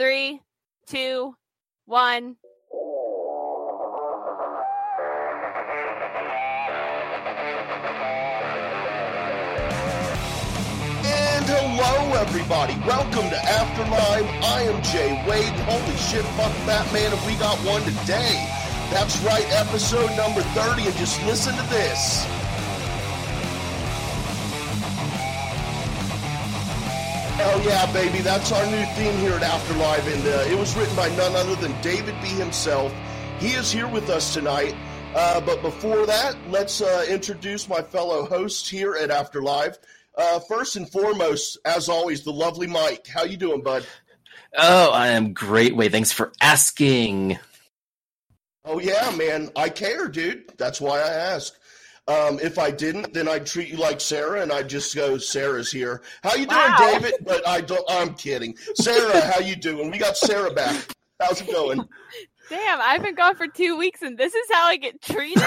three, two, one. And hello, everybody. Welcome to Afterlife. I am Jay Wade. Holy shit, fuck Batman, if we got one today? That's right, episode number 30. And just listen to this. Oh, yeah, baby. That's our new theme here at Afterlife. And uh, it was written by none other than David B. himself. He is here with us tonight. Uh, but before that, let's uh, introduce my fellow hosts here at Afterlife. Uh, first and foremost, as always, the lovely Mike. How you doing, bud? Oh, I am great. Way, thanks for asking. Oh yeah, man. I care, dude. That's why I ask. Um, if I didn't, then I'd treat you like Sarah, and I'd just go, "Sarah's here." How you doing, Wow. David? But I don't. I'm kidding. Sarah, how you doing? We got Sarah back. How's it going? Damn, I've been gone for two weeks and this is how I get treated?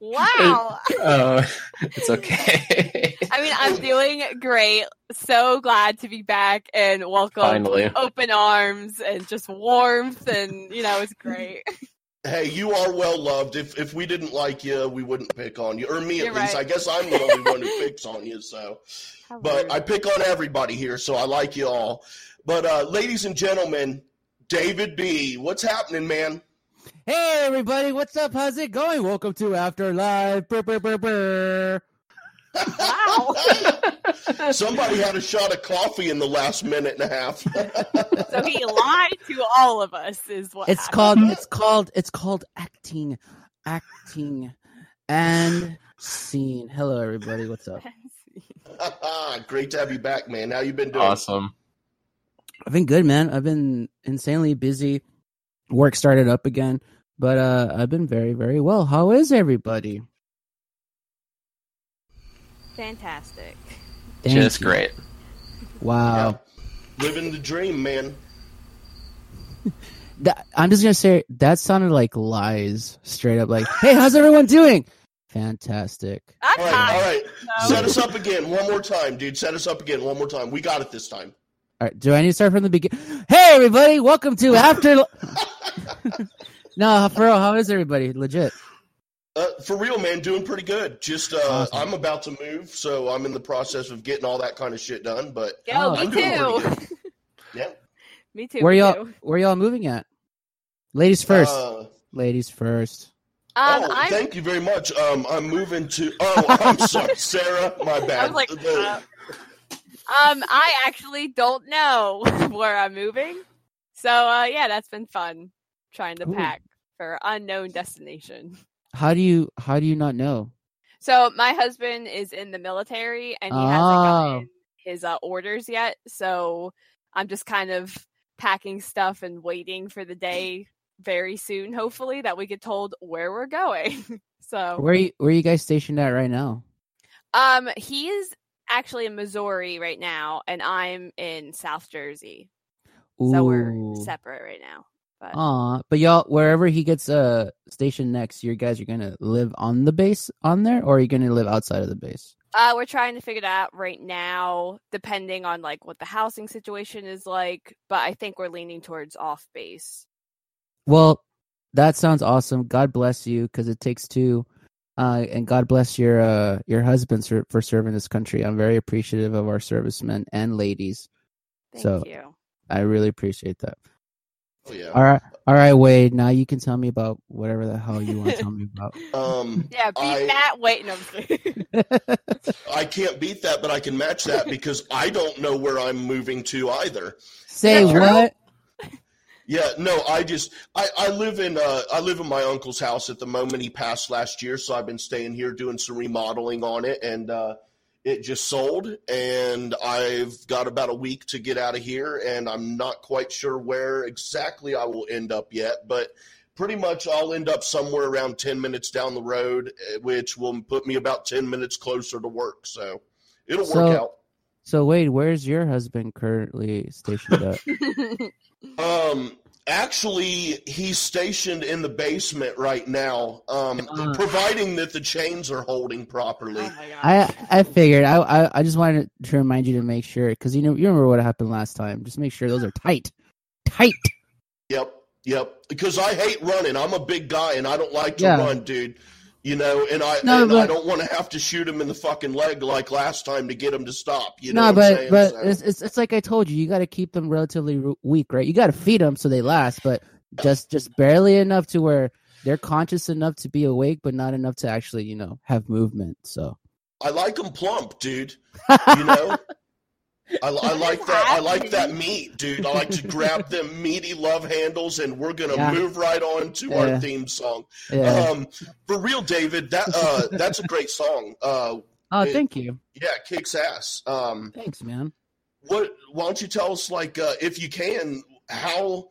wow. Oh, it's okay. I mean, I'm doing great. So glad to be back and welcome Finally. open arms and just warmth and you know, it's great. Hey, you are well loved. If if we didn't like you, we wouldn't pick on you, or me at You're least. right. I guess I'm the only one who picks on you. So. but I pick on everybody here, so I like you all. But uh, ladies and gentlemen, David B, what's happening, man? Hey everybody, what's up? How's it going? Welcome to Afterlife. Brr, brr, brr, brr. wow. Somebody had a shot of coffee in the last minute and a half. so he lied to all of us is what It's happened. called it's called it's called acting. Acting and scene. Hello everybody, what's up? Great to have you back, man. How you been doing? awesome. I've been good, man. I've been insanely busy. Work started up again, but uh I've been very, very well. How is everybody? Fantastic. Thank Just you. great. Wow. Living the dream, man. That, I'm just gonna say that sounded like lies, straight up. Like, hey, how's everyone doing? Fantastic. I'm All right, all tired. right. Set us up again one more time, dude. Set us up again one more time. We got it this time. All right, do I need to start from the beginning? Hey, everybody, welcome to After. no, for real, how is everybody? Legit. Uh, for real, man, doing pretty good. Just uh, Awesome. I'm about to move, so I'm in the process of getting all that kind of shit done. But Yo, Oh, me I'm doing too. yeah. me too. Where me y'all? too. Where y'all moving at? Ladies first. Uh, Ladies first. Um, oh, I'm, thank you very much. Um, I'm moving to. Oh, I'm sorry, Sarah. My bad. I was like, The- uh, um, I actually don't know where I'm moving. So, uh, yeah, that's been fun trying to Ooh. pack for unknown destination. How do you? How do you not know? So, my husband is in the military and he Oh. hasn't gotten his uh, orders yet. So, I'm just kind of packing stuff and waiting for the day very soon, hopefully, that we get told where we're going. so, Where you? Where you guys stationed at right now? Um, he is actually in Missouri right now, and I'm in South Jersey. So we're separate right now. But Aw, but y'all, wherever he gets uh stationed next, you guys are gonna live on the base on there, or are you gonna live outside of the base? uh, we're trying to figure it out right now, depending on like what the housing situation is like. But I think we're leaning towards off base. Well, that sounds awesome. God bless you, because it takes two. Uh, and God bless your uh your husbands for, for serving this country. I'm very appreciative of our servicemen and ladies. Thank So- you. I really appreciate that. Oh, yeah. All right, all right, Wade. Now you can tell me about whatever the hell you want to tell me about. Um, Yeah, beat I- that. Wait, no. I'm. I can't beat that, but I can match that because I don't know where I'm moving to either. Say Is what? Yeah, no, I just I, I live in uh I live in my uncle's house at the moment. He passed last year, so I've been staying here doing some remodeling on it, and uh, it just sold. And I've got about a week to get out of here, and I'm not quite sure where exactly I will end up yet, but pretty much I'll end up somewhere around ten minutes down the road, which will put me about ten minutes closer to work. So it'll So- work out. So Wade, where's your husband currently stationed at? Um, Actually, he's stationed in the basement right now, um, Uh. providing that the chains are holding properly. Oh. I I figured I I, I just wanted to remind you to make sure because you know you remember what happened last time. Just make sure those are tight, tight. Yep, yep. Because I hate running. I'm a big guy and I don't like to Yeah. run, dude. You know, and I No, and I don't want to have to shoot him in the fucking leg like last time to get him to stop. You know no, but saying? but So- it's, it's it's like I told you, you got to keep them relatively weak, right? You got to feed them so they last, but just just barely enough to where they're conscious enough to be awake, but not enough to actually you know have movement. So I like them plump, dude. You know, I, I like that. I like that meat, dude. I like to grab them meaty love handles, and we're gonna Yeah. move right on to Yeah. our theme song. yeah. Um, for real, David, that uh, that's a great song. Uh, oh, it- thank you. yeah, kicks ass. Um, Thanks, man. what? Why don't you tell us, like, uh, if you can, how?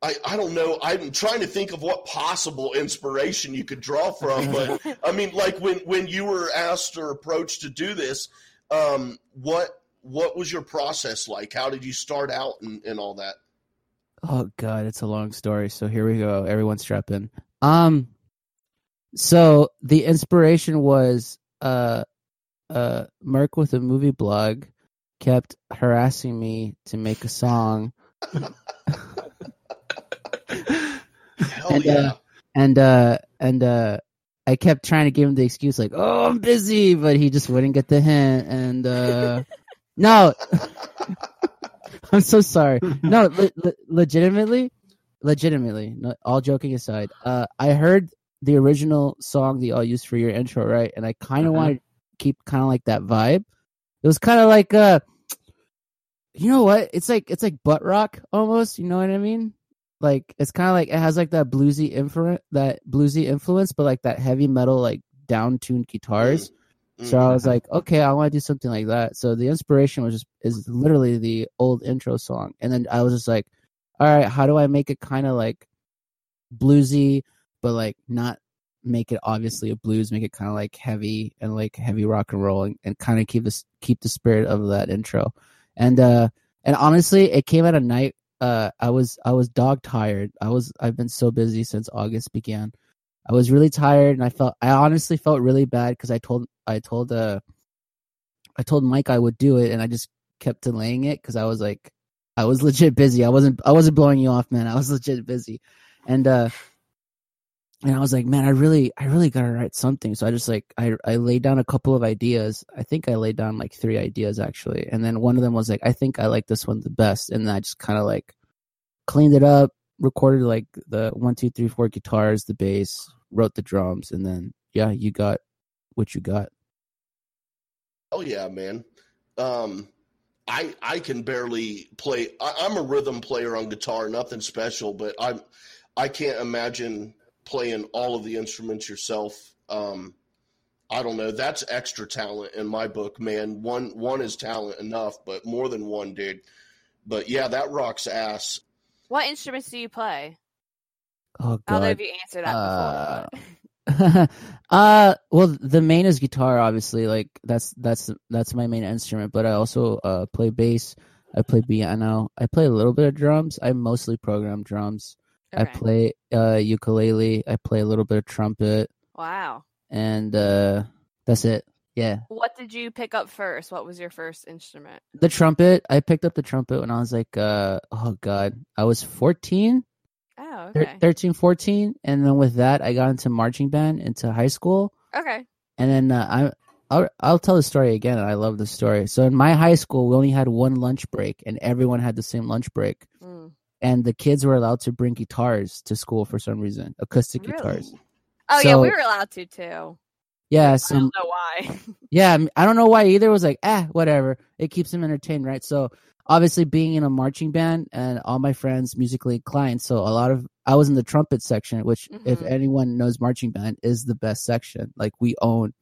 I, I don't know. I'm trying to think of what possible inspiration you could draw from, but I mean, like when when you were asked or approached to do this, um, what what was your process like? How did you start out and, and all that? Oh god, it's a long story. So here we go. Everyone strap in. Um so the inspiration was uh uh Merc with a movie blog kept harassing me to make a song Hell And, uh, yeah! and uh and uh I kept trying to give him the excuse like, "Oh, I'm busy," but he just wouldn't get the hint and uh no. I'm so sorry. No, le- le- legitimately, legitimately, no, all joking aside, uh, I heard the original song that y'all used for your intro, right? And I kind of Uh-huh. wanted to keep kind of like that vibe. It was kind of like, uh, you know what? It's like it's like butt rock almost. You know what I mean? Like it's kind of like it has like that bluesy influence, that bluesy influence, but like that heavy metal, like down tuned guitars. So I was like, okay, I want to do something like that. So the inspiration was just is literally the old intro song, and then I was just like, all right, how do I make it kind of like bluesy, but like not make it obviously a blues, make it kind of like heavy and like heavy rock and roll, and, and kind of keep this keep the spirit of that intro. And uh and honestly, it came at a night. Uh, I was I was dog tired. I was I've been so busy since August began. I was really tired, and I felt I honestly felt really bad because I told I told uh I told Mike I would do it, and I just kept delaying it because I was like I was legit busy. I wasn't I wasn't blowing you off, man. I was legit busy, and uh and I was like, man, I really I really gotta write something. So I just like I I laid down a couple of ideas. I think I laid down like three ideas actually, and then one of them was like I think I like this one the best, and then I just kind of like cleaned it up, recorded like the one two three four guitars, the bass, wrote the drums, and then yeah, you got what you got. Oh yeah, man. Um, I I can barely play. I, I'm a rhythm player on guitar, nothing special, but I'm I can't imagine playing all of the instruments yourself. Um, I don't know. That's extra talent in my book, man. One one is talent enough, but more than one, dude. But yeah, that rocks ass. What instruments do you play? Oh I don't know if you answered that Uh, before. uh well the main is guitar obviously like that's that's that's my main instrument but i also uh play bass i play piano i play a little bit of drums i mostly program drums but- i play uh ukulele i play a little bit of trumpet Wow. and uh that's it yeah What did you pick up first? What was your first instrument? the trumpet i picked up the trumpet when i was like uh oh god i was 14 Oh, okay. 13 14 and then with that i got into marching band into high school Okay. And then uh, I, I'll, I'll tell the story again. I love the story. So in my high school, we only had one lunch break, and everyone had the same lunch break. Mm. And the kids were allowed to bring guitars to school for some reason, acoustic Really? guitars. Oh yeah, we were allowed to too. Yeah, I don't know why. yeah. I I don't know why either. It was like ah, whatever. It keeps them entertained, right? So obviously, being in a marching band and all my friends musically inclined, so a lot of I was in the trumpet section, which if Mhm. anyone knows marching band is the best section. Like we own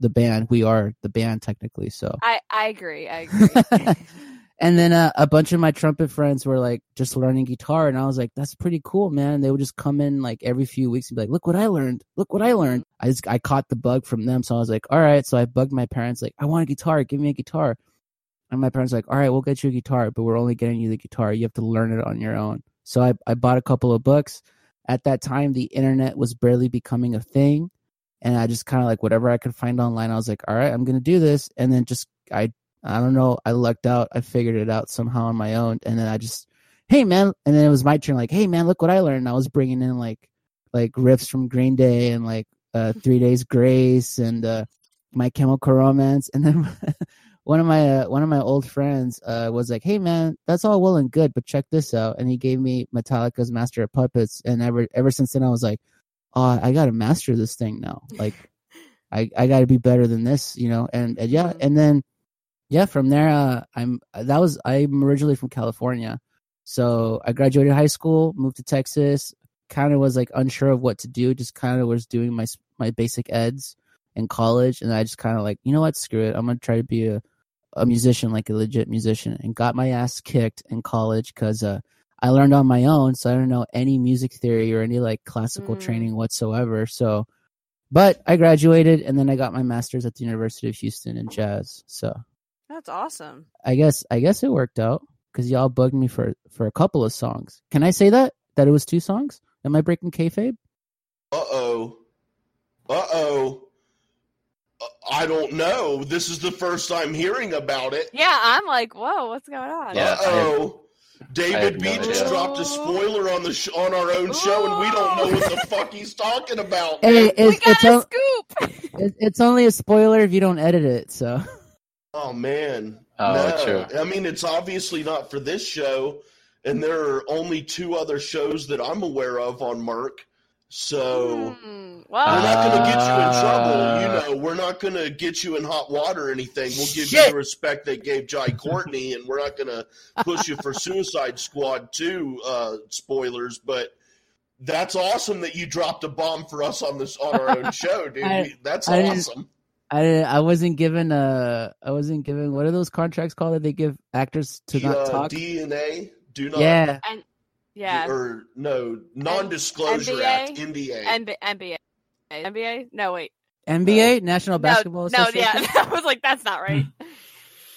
the band. We are the band technically. So I I agree. I agree. and then uh, a bunch of my trumpet friends were like just learning guitar, and I was like, "That's pretty cool, man." They would just come in like every few weeks and be like, "Look what I learned! Look what I learned!" I just I caught the bug from them, so I was like, "All right." So I bugged my parents like, "I want a guitar. Give me a guitar." And my parents were like, "All right, we'll get you a guitar, but we're only getting you the guitar. You have to learn it on your own." So I, I bought a couple of books. At that time, the internet was barely becoming a thing. And I just kind of like whatever I could find online, I was like, all right, I'm going to do this. And then just, I, I don't know, I lucked out. I figured it out somehow on my own. And then I just, hey, man. And then it was my turn, like, hey, man, look what I learned. And I was bringing in like, like riffs from Green Day and like uh, Three Days Grace and uh, My Chemical Romance. And then one of my uh, one of my old friends uh, was like, "Hey man, that's all well and good, but check this out." And he gave me Metallica's Master of Puppets, and ever ever since then, I was like, "Oh, I got to master this thing now. Like, I I got to be better than this, you know." And, and yeah, and then yeah, from there, uh, I'm that was I'm originally from California, so I graduated high school, moved to Texas, kind of was like unsure of what to do, just kind of was doing my my basic eds in college, and I just kind of like, you know what, screw it, I'm gonna try to be a a musician, like a legit musician, and got my ass kicked in college because uh, I learned on my own. So I don't know any music theory or any like classical Mm. training whatsoever. So, but I graduated and then I got my master's at the University of Houston in jazz. So That's awesome. I guess I guess it worked out because y'all bugged me for for a couple of songs. Can I say that that it was two songs? Am I breaking kayfabe? Uh oh. Uh oh. I don't know. This is the first I'm hearing about it. Yeah, I'm like, whoa, what's going on? Yeah. Uh oh. David have B no just idea. dropped a spoiler on the sh- on our own show, and we don't know what the fuck he's talking about. Hey, we got it's, a o- scoop. it- it's only a spoiler if you don't edit it. So Oh man. Oh, no. true. I mean, it's obviously not for this show, and there are only two other shows that I'm aware of on Merc. So Hmm, we're not going to get you in trouble. You know, we're not going to get you in hot water or anything. We'll give you the respect they gave Jai Courtney, and we're not going to push you for Suicide Squad 2 uh, spoilers. But that's awesome that you dropped a bomb for us on this on our own show, dude. I- that's I didn't- awesome. I I wasn't given uh I wasn't given what are those contracts called that they give actors to not uh, talk? DNA, do not. yeah, yeah. Or no, non-disclosure NBA? act, NDA. NB- NBA. NBA? No, wait. NBA National Basketball no, no, Association. yeah. I was like, that's not right.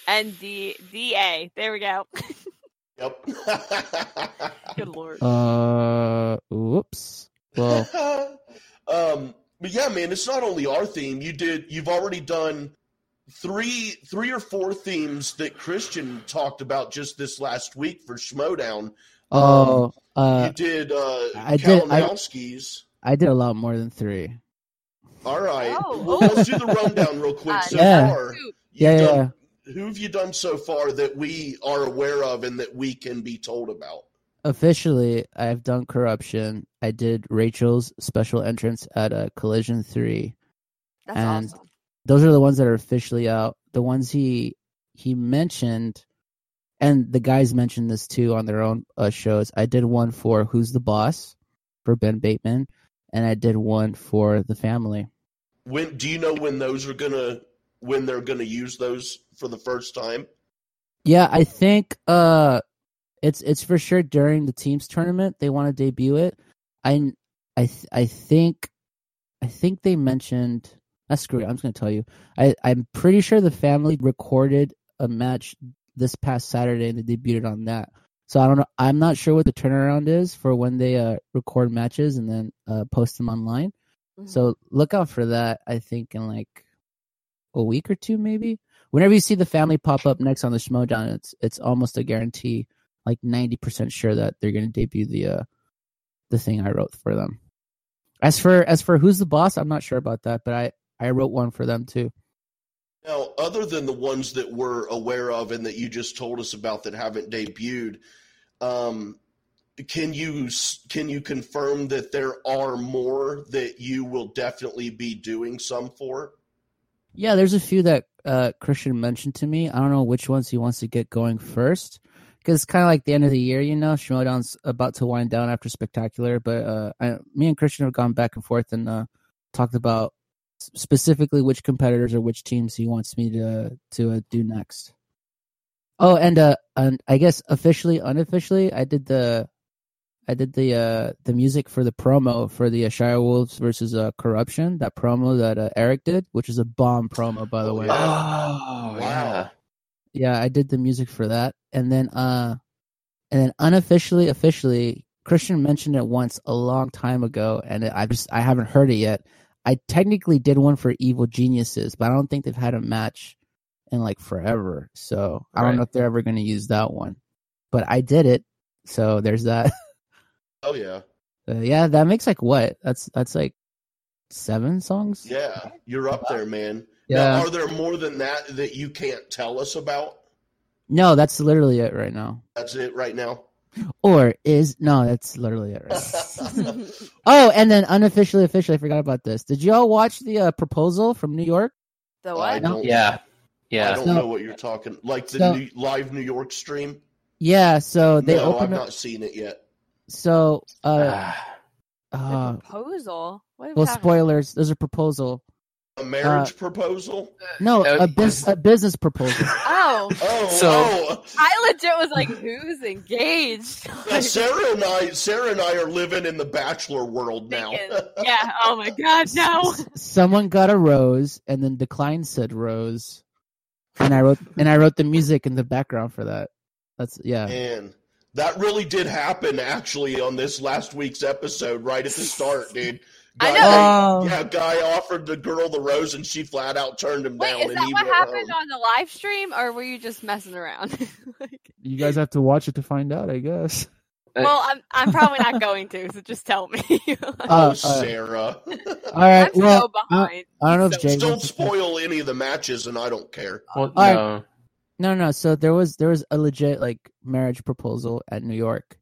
NDA. There we go. yep. Good lord. Uh, whoops. Well, um, but yeah, man, it's not only our theme. You did. You've already done three, three or four themes that Christian talked about just this last week for Schmodown. Oh, uh, you did uh, I did- I- I did a lot more than three. All right. Oh, well, oh. let's do the rundown real quick. Uh, so Yeah. far, Scoop. you've Yeah, Who have you done so far that we are aware of and that we can be told about? Officially, I've done corruption. I did Rachel's special entrance at a Collision Three. That's And- awesome. Those are the ones that are officially out. The ones he he mentioned, and the guys mentioned this too on their own uh, shows. I did one for Who's the Boss for Ben Bateman, and I did one for the family. When do you know when those are gonna when they're gonna use those for the first time? Yeah, I think uh it's it's for sure during the teams tournament they want to debut it. I I th- I think I think they mentioned ah, screw it, I'm just gonna tell you. I, I'm pretty sure the family recorded a match this past Saturday and they debuted on that. So I don't know I'm not sure what the turnaround is for when they uh record matches and then uh post them online. Mhm. So look out for that. I think in like a week or two, maybe. Whenever you see the family pop up next on the Schmodown, it's it's almost a guarantee, like ninety percent sure that they're going to debut the uh the thing I wrote for them. As for as for who's the boss, I'm not sure about that, but I I wrote one for them too. Now, other than the ones that we're aware of and that you just told us about that haven't debuted, um, can you can you confirm that there are more that you will definitely be doing some for? Yeah, there's a few that uh Christian mentioned to me. I don't know which ones he wants to get going first. Because it's kind of like the end of the year, you know. Schmodown's about to wind down after Spectacular, but uh, I, me and Christian have gone back and forth and uh, talked about specifically which competitors or which teams he wants me to to uh, do next. Oh, and uh, and I guess officially, unofficially, I did the, I did the uh the music for the promo for the uh, Shire Wolves versus uh Corruption. That promo that uh, Eric did, which is a bomb promo, by the Oh, way. Oh, Wow. yeah. Yeah, I did the music for that, and then uh, and then unofficially, officially, Christian mentioned it once a long time ago, and it, I just I haven't heard it yet. I technically did one for Evil Geniuses, but I don't think they've had a match in like forever. So I don't know if they're ever going to use that one. But I did it, so there's that. Oh yeah, Uh, yeah, that makes like what? That's that's like seven songs. yeah. You're up there, man. Yeah. Now, are there more than that that you can't tell us about? No, that's literally it right now. That's it right now. Or is no, that's literally it right. Oh, and then unofficially, officially, I forgot about this. Did y'all watch the uh, proposal from New York? the I what? don't, Yeah. I don't So- know what you're talking. Like the So- new, live New York stream. Yeah, so they no, I've up. not seen it yet. So, uh, The uh, proposal. What well, talking- spoilers. There's a proposal. A marriage Uh, proposal. No, Uh, a, bus- a business proposal. Oh, Oh, So- oh. I legit was like, who's engaged? Yeah, Sarah and I, Sarah and I are living in the bachelor world now. Yeah. Oh my god, no. Someone got a rose, and then declined said rose, and I wrote and I wrote the music in the background for that. That's yeah. Man. that really did happen actually on this last week's episode, right at the start, dude. I Guy- know. Oh. Yeah, guy offered the girl the rose, and she flat out turned him Wait, down, is and that he what happened home. on the live stream, or were you just messing around? Like- You guys have to watch it to find out, I guess. well, I'm I'm probably not going to, so just tell me. Oh, Uh, uh, Sarah. all right. I'm Well, so behind. I don't know if So- Jay Don't wants to- spoil any of the matches, and I don't care. well, right. no. No, no. So there was there was a legit like marriage proposal at New York,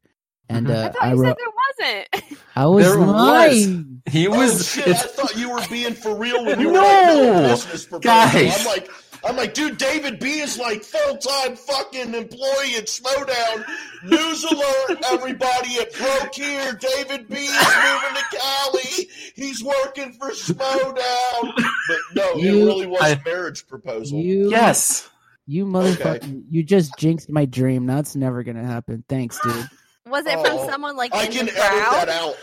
and Mhm. I uh, thought I wrote. said there wasn't. I was There was. lying. He Oh was. shit! I thought you were being for real when you were No, like, no, business proposal. guys. I'm like, I'm like, dude, David B is like full time fucking employee at Slowdown. News alert, everybody! It broke here. David B is moving to Cali. He's working for Slowdown. But no, it You- really was I- a marriage proposal. You yes. You motherfucker! You just jinxed my dream. That's never gonna happen. Thanks, dude. Was it Oh, from someone like I in can the edit that crowd? out.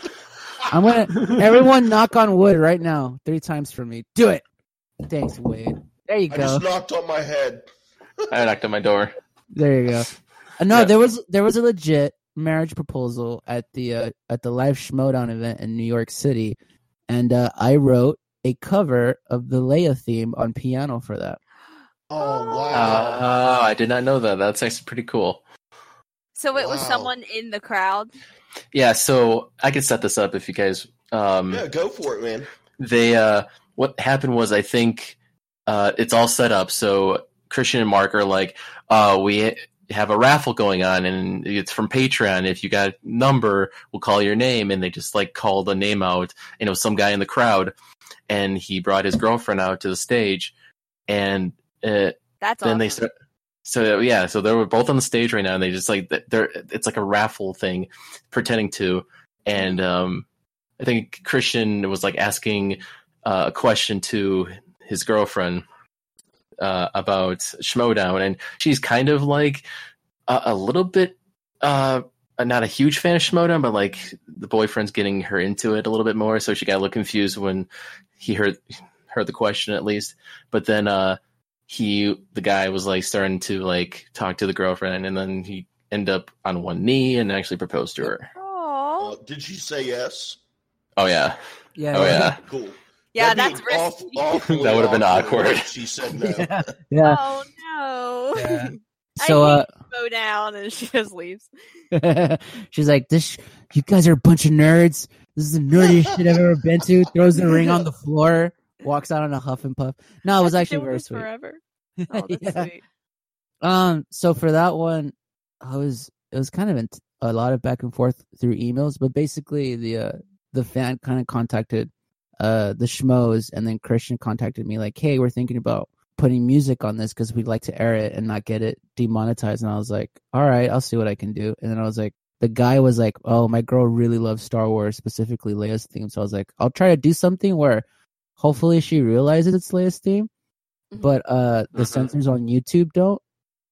I'm gonna everyone knock on wood right now, three times for me. Do it. Thanks, Wade. There you I go. just knocked on my head. I knocked on my door. There you go. Uh, no, Yeah. there was there was a legit marriage proposal at the uh, at the live Schmodown event in New York City, and uh, I wrote a cover of the Leia theme on piano for that. Oh Oh. wow! Uh, I did not know that. That's actually pretty cool. So it was someone in the crowd. Yeah, so I could set this up if you guys. Um, yeah, go for it, man. they uh what happened was I think uh it's all set up so Christian and Mark are like uh we have a raffle going on and it's from Patreon if you got a number we'll call your name and they just like called a name out and it was some guy in the crowd and he brought his girlfriend out to the stage and uh, That's then awesome. they start so yeah so they were both on the stage right now and they just like they're it's like a raffle thing pretending to. And um i think christian was like asking uh, a question to his girlfriend uh about schmodown. And she's kind of like a, a little bit uh not a huge fan of schmodown but like the boyfriend's getting her into it a little bit more. So she got a little confused when he heard heard the question at least. But then uh he the guy was like starting to like talk to the girlfriend and then he end up on one knee and actually proposed to her Aw. Uh, did she say yes? oh yeah Yeah. oh yeah Cool. yeah, That'd that's be risky. awful- That would've been awkward. She said no. yeah. yeah. Oh no. Yeah. I So uh, hate Go down and she just leaves. she's like, "This, you guys are a bunch of nerds. This is the nerdiest shit I've ever been to." Throws the ring on the floor, walks out on a huff and puff. No, it was actually very sweet. Forever. Oh, that's Yeah. sweet. Um, so for that one, I was it was kind of int- a lot of back and forth through emails, but basically the uh, the fan kind of contacted uh the schmoes, and then Christian contacted me like, "Hey, we're thinking about putting music on this because we'd like to air it and not get it demonetized." And I was like, "All right, I'll see what I can do." And then I was like, the guy was like, "Oh, my girl really loves Star Wars, specifically Leia's theme." So I was like, "I'll try to do something where." Hopefully she realizes it's Leia's theme, Mhm. but uh the Mhm. censors on YouTube don't.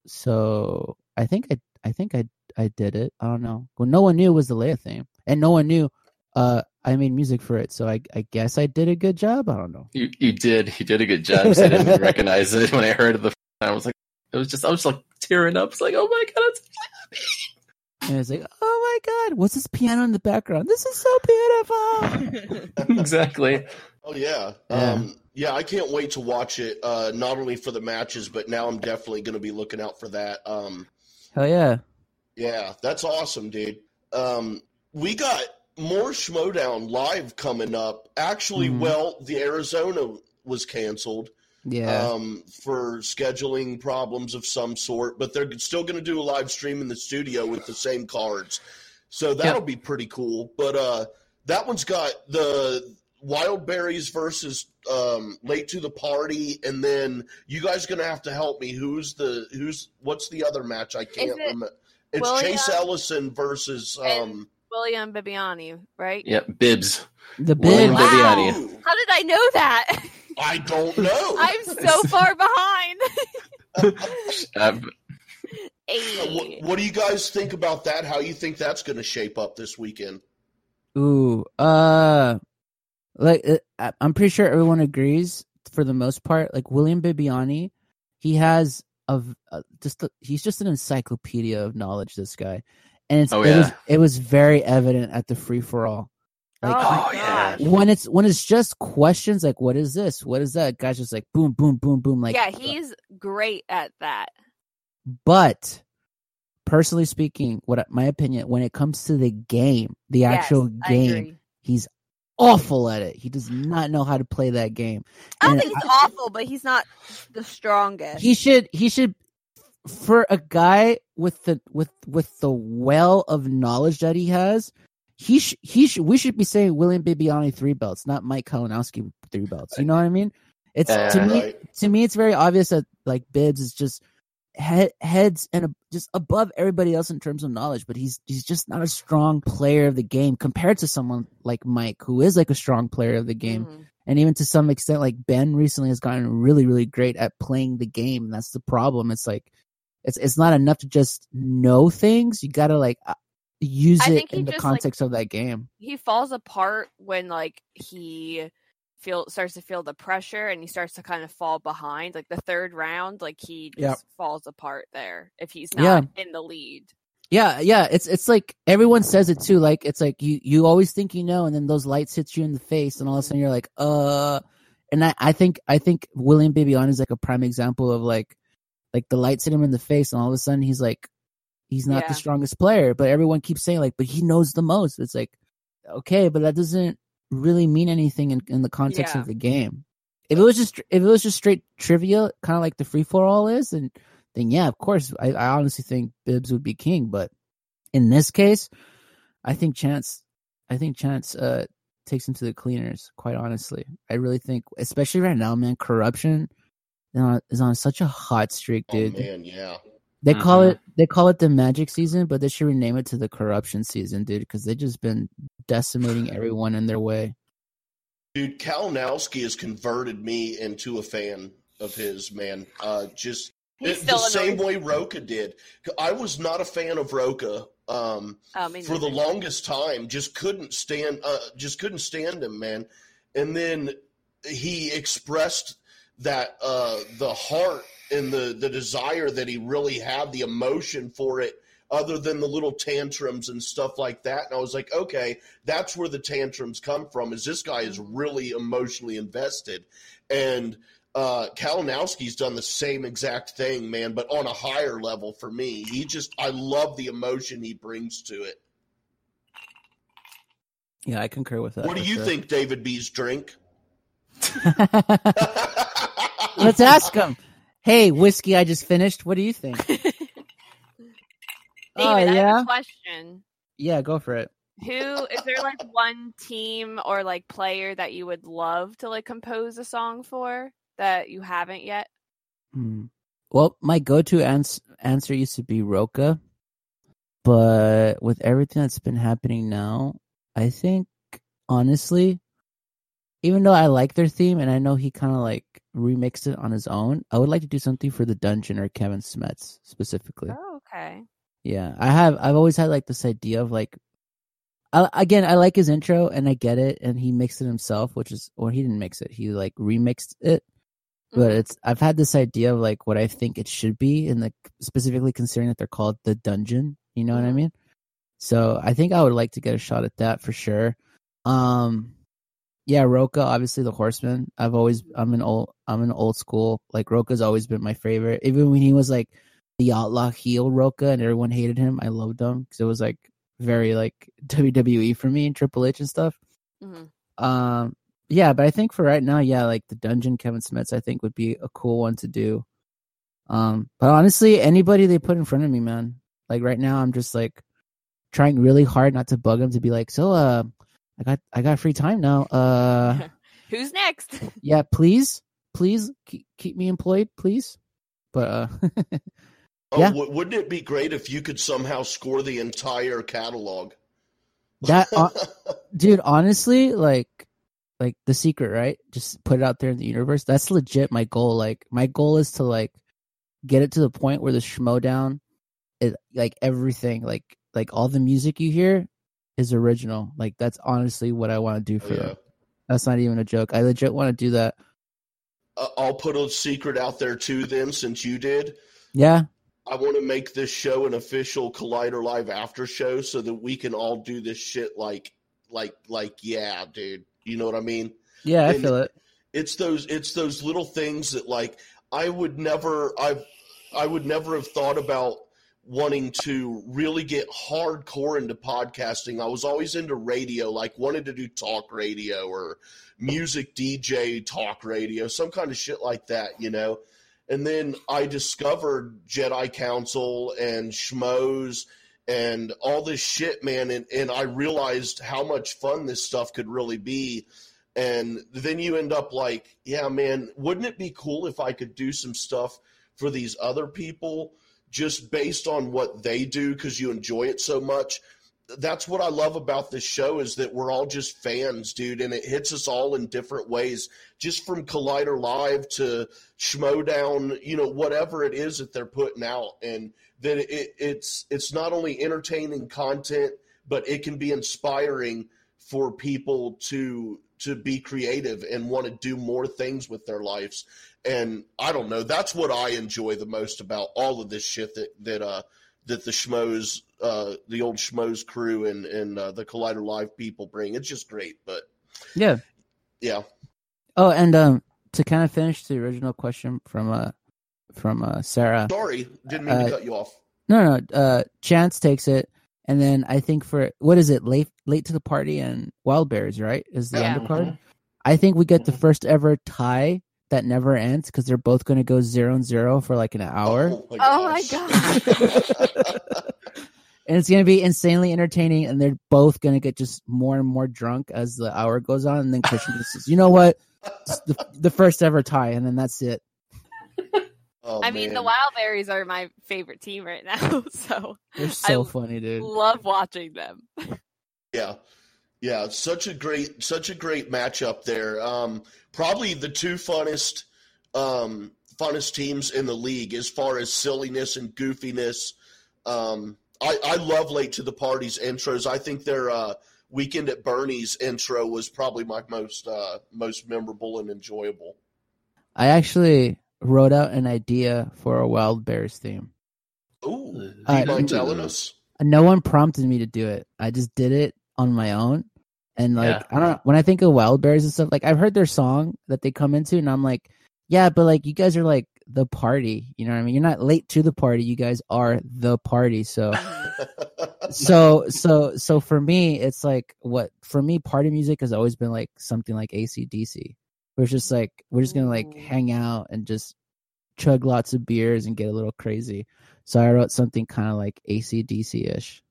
So I think I I think I I did it. I don't know. Well, no one knew it was the Leia theme, and no one knew uh I made music for it. So I I guess I did a good job. I don't know. you you did you did a good job 'cause i didn't even recognize it when i heard it the first time i was like it was just i was like tearing up it's like oh my god it's And it's like, oh my god, what's this piano in the background? This is so beautiful. exactly. Oh yeah. Yeah. Um, yeah, I can't wait to watch it. Uh, not only for the matches, but now I'm definitely going to be looking out for that. Um, Hell yeah. yeah, that's awesome, dude. Um, we got more Schmodown live coming up. Actually, Mhm. well, the Arizona was canceled Yeah. um, for scheduling problems of some sort, but they're still going to do a live stream in the studio with the same cards. So that'll be pretty cool. But uh, that one's got the Wild Berries versus um, Late to the Party, and then you guys going to have to help me. Who's the who's what's the other match? I can't it remember. It's William Chase Ellison versus um, William Bibiani, right? Yep. Bibs. the William bib. Wow. Bibiani. How did I know that? I don't know. I'm so far behind. Uh, Hey. what, what do you guys think about that? How you think that's going to shape up this weekend? Ooh, uh, like uh, I- I'm pretty sure everyone agrees for the most part. Like William Bibiani, he has a, v- a- just a, he's just an encyclopedia of knowledge. This guy, and it's, Oh, it was it was very evident at the free for all. Like oh, Oh, yeah. when it's when it's just questions like what is this, what is that? Guys just like boom, boom, boom, boom. Like yeah, he's great at that. But personally speaking, what my opinion when it comes to the game, the Yes, actual I game, he's awful at it. He does not know how to play that game. I don't And think he's awful, but he's not the strongest. He should he should for a guy with the with with the well of knowledge that he has, he sh- he should we should be saying William Bibiani three belts, not Mike Kalinowski three belts. You know what I mean? It's to me Right. to me it's very obvious that like Bibbs is just head, heads and just above everybody else in terms of knowledge, but he's he's just not a strong player of the game compared to someone like Mike, who is like a strong player of the game, Mhm. and even to some extent, like Ben recently has gotten really really great at playing the game. And that's the problem. It's like it's it's not enough to just know things. You got to like uh, use it in the just, like- context of that game. He falls apart when like he feel starts to feel the pressure and he starts to kind of fall behind. Like the third round, like he just Yep. falls apart there if he's not in the lead. Yeah, yeah, it's it's like everyone says it too. Like it's like you you always think you know, and then those lights hit you in the face, and all of a sudden you're like, uh. And I I think I think William Bibiani is like a prime example of like like the lights hit him in the face, and all of a sudden he's like he's not the strongest player, but everyone keeps saying like, but he knows the most. It's like okay, but that doesn't really mean anything in, in the context Yeah. of the game. If it was just if it was just straight trivia, kind of like the free for all is, and then yeah, of course, I, I honestly think Bibbs would be king. But in this case, I think Chance, I think Chance uh, takes him to the cleaners. Quite honestly, I really think, especially right now, man, corruption is on, is on such a hot streak, dude. Oh man, yeah. They call Mhm. it they call it the magic season, but they should rename it to the corruption season, dude, because they've just been decimating everyone in their way. Dude, Kalinowski has converted me into a fan of his, man. Uh, just He's it- still the same way Roca did. I was not a fan of Roca um, Oh, for the longest time. Just couldn't stand. Uh, just couldn't stand him, man. And then he expressed that uh, the heart and the the desire that he really had, the emotion for it, other than the little tantrums and stuff like that. And I was like, okay, that's where the tantrums come from. Is this guy is really emotionally invested, and uh, Kalinowski's done the same exact thing, man, but on a higher level for me. He just, I love the emotion he brings to it. Yeah, I concur with that. what do you sure. think, David B's drink? Let's ask him. Hey, whiskey, I just finished. What do you think? David, Oh, I have yeah? a question. Yeah, go for it. Who is there like one team or like player that you would love to like compose a song for that you haven't yet? Hmm. Well, my go-to ans- answer used to be Roca, but with everything that's been happening now, I think honestly, even though I like their theme and I know he kind of like remixed it on his own, I would like to do something for the dungeon or Kevin Smith specifically. Oh, okay. Yeah, I have. I've always had like this idea of like, I, again, I like his intro and I get it, and he mixed it himself, which is, or he didn't mix it, he like remixed it. But Mhm. it's, I've had this idea of like what I think it should be, and like specifically considering that they're called the dungeon. You know what I Mhm. mean? So I think I would like to get a shot at that for sure. Um, yeah, Roca, obviously the Horseman. I've always I'm an old I'm an old school. Like Roca's always been my favorite. Even when he was like the outlaw heel Roca and everyone hated him, I loved him because it was like very like WWE for me and Triple H and stuff. Mhm. Um, yeah, but I think for right now, yeah, like the Dungeon Kevin Smiths, I think would be a cool one to do. Um, but honestly, anybody they put in front of me, man. Like right now, I'm just like trying really hard not to bug them to be like, so, uh, I got I got free time now. Uh, Who's next? yeah, please, please keep, keep me employed, please. But uh, Oh, Yeah. w- wouldn't it be great if you could somehow score the entire catalog? that uh, dude, honestly, like like the secret, right? Just put it out there in the universe. That's legit my goal. Like my goal is to like get it to the point where the schmodown is like everything, like like all the music you hear is original. Like that's honestly what I want to do Oh, for yeah. them. That's not even a joke. I legit want to do that. Uh, I'll put a secret out there too. Then, since you did, Yeah. I want to make this show an official Collider Live after show, so that we can all do this shit like, like, like, yeah, dude. You know what I mean? Yeah, I And- feel it. It's those, it's those little things that like I would never, I've, I would never have thought about wanting to really get hardcore into podcasting. I was always into radio, like wanted to do talk radio or music DJ talk radio, some kind of shit like that, you know. And then I discovered Jedi Council and Schmoes and all this shit, man, and, and I realized how much fun this stuff could really be. And then you end up like, yeah, man, wouldn't it be cool if I could do some stuff for these other people just based on what they do because you enjoy it so much? That's what I love about this show is that we're all just fans, dude, and it hits us all in different ways. Just from Collider Live to Schmodown, you know, whatever it is that they're putting out, and that it, it's it's not only entertaining content, but it can be inspiring for people to to be creative and want to do more things with their lives. And I don't know, that's what I enjoy the most about all of this shit that that uh that the schmoes uh the old schmoes crew and and uh, the Collider Live people bring. It's just great, but Yeah. yeah. Oh, and um to kind of finish the original question from uh from uh Sarah. Sorry, didn't mean Uh, to cut you off. No, no. Uh, Chance takes it, and then I think for what is it? Late, late to the party and Wild Bears, right? Is the Yeah. undercard? I think we get the first ever tie that never ends because they're both going to go zero and zero for like an hour, Oh my, Oh my gosh. and it's going to be insanely entertaining. And they're both going to get just more and more drunk as the hour goes on. And then Christian just says, "You know what? It's the, the first ever tie, and then that's it." Oh, I mean, the man. Wild Berries are my favorite team right now, so They're so I funny, dude. love watching them. Yeah. Yeah, such a great such a great matchup there. Um, probably the two funnest um, funnest teams in the league as far as silliness and goofiness. Um, I, I love late to the parties intros. I think their uh, weekend at Bernie's intro was probably my most uh, most memorable and enjoyable. I actually wrote out an idea for a Wild Bears theme. Ooh, do you Uh, mind telling us? no one prompted me to do it. I just did it on my own. And like Yeah. I don't know when I think of Wild Bears and stuff, like I've heard their song that they come into and I'm like, yeah, but like you guys are like the party, you know what I mean? You're not late to the party, you guys are the party. So so so so for me it's like what for me party music has always been like something like ACDC. We're just like we're just gonna like hang out and just chug lots of beers and get a little crazy. So I wrote something kind of like ACDC ish.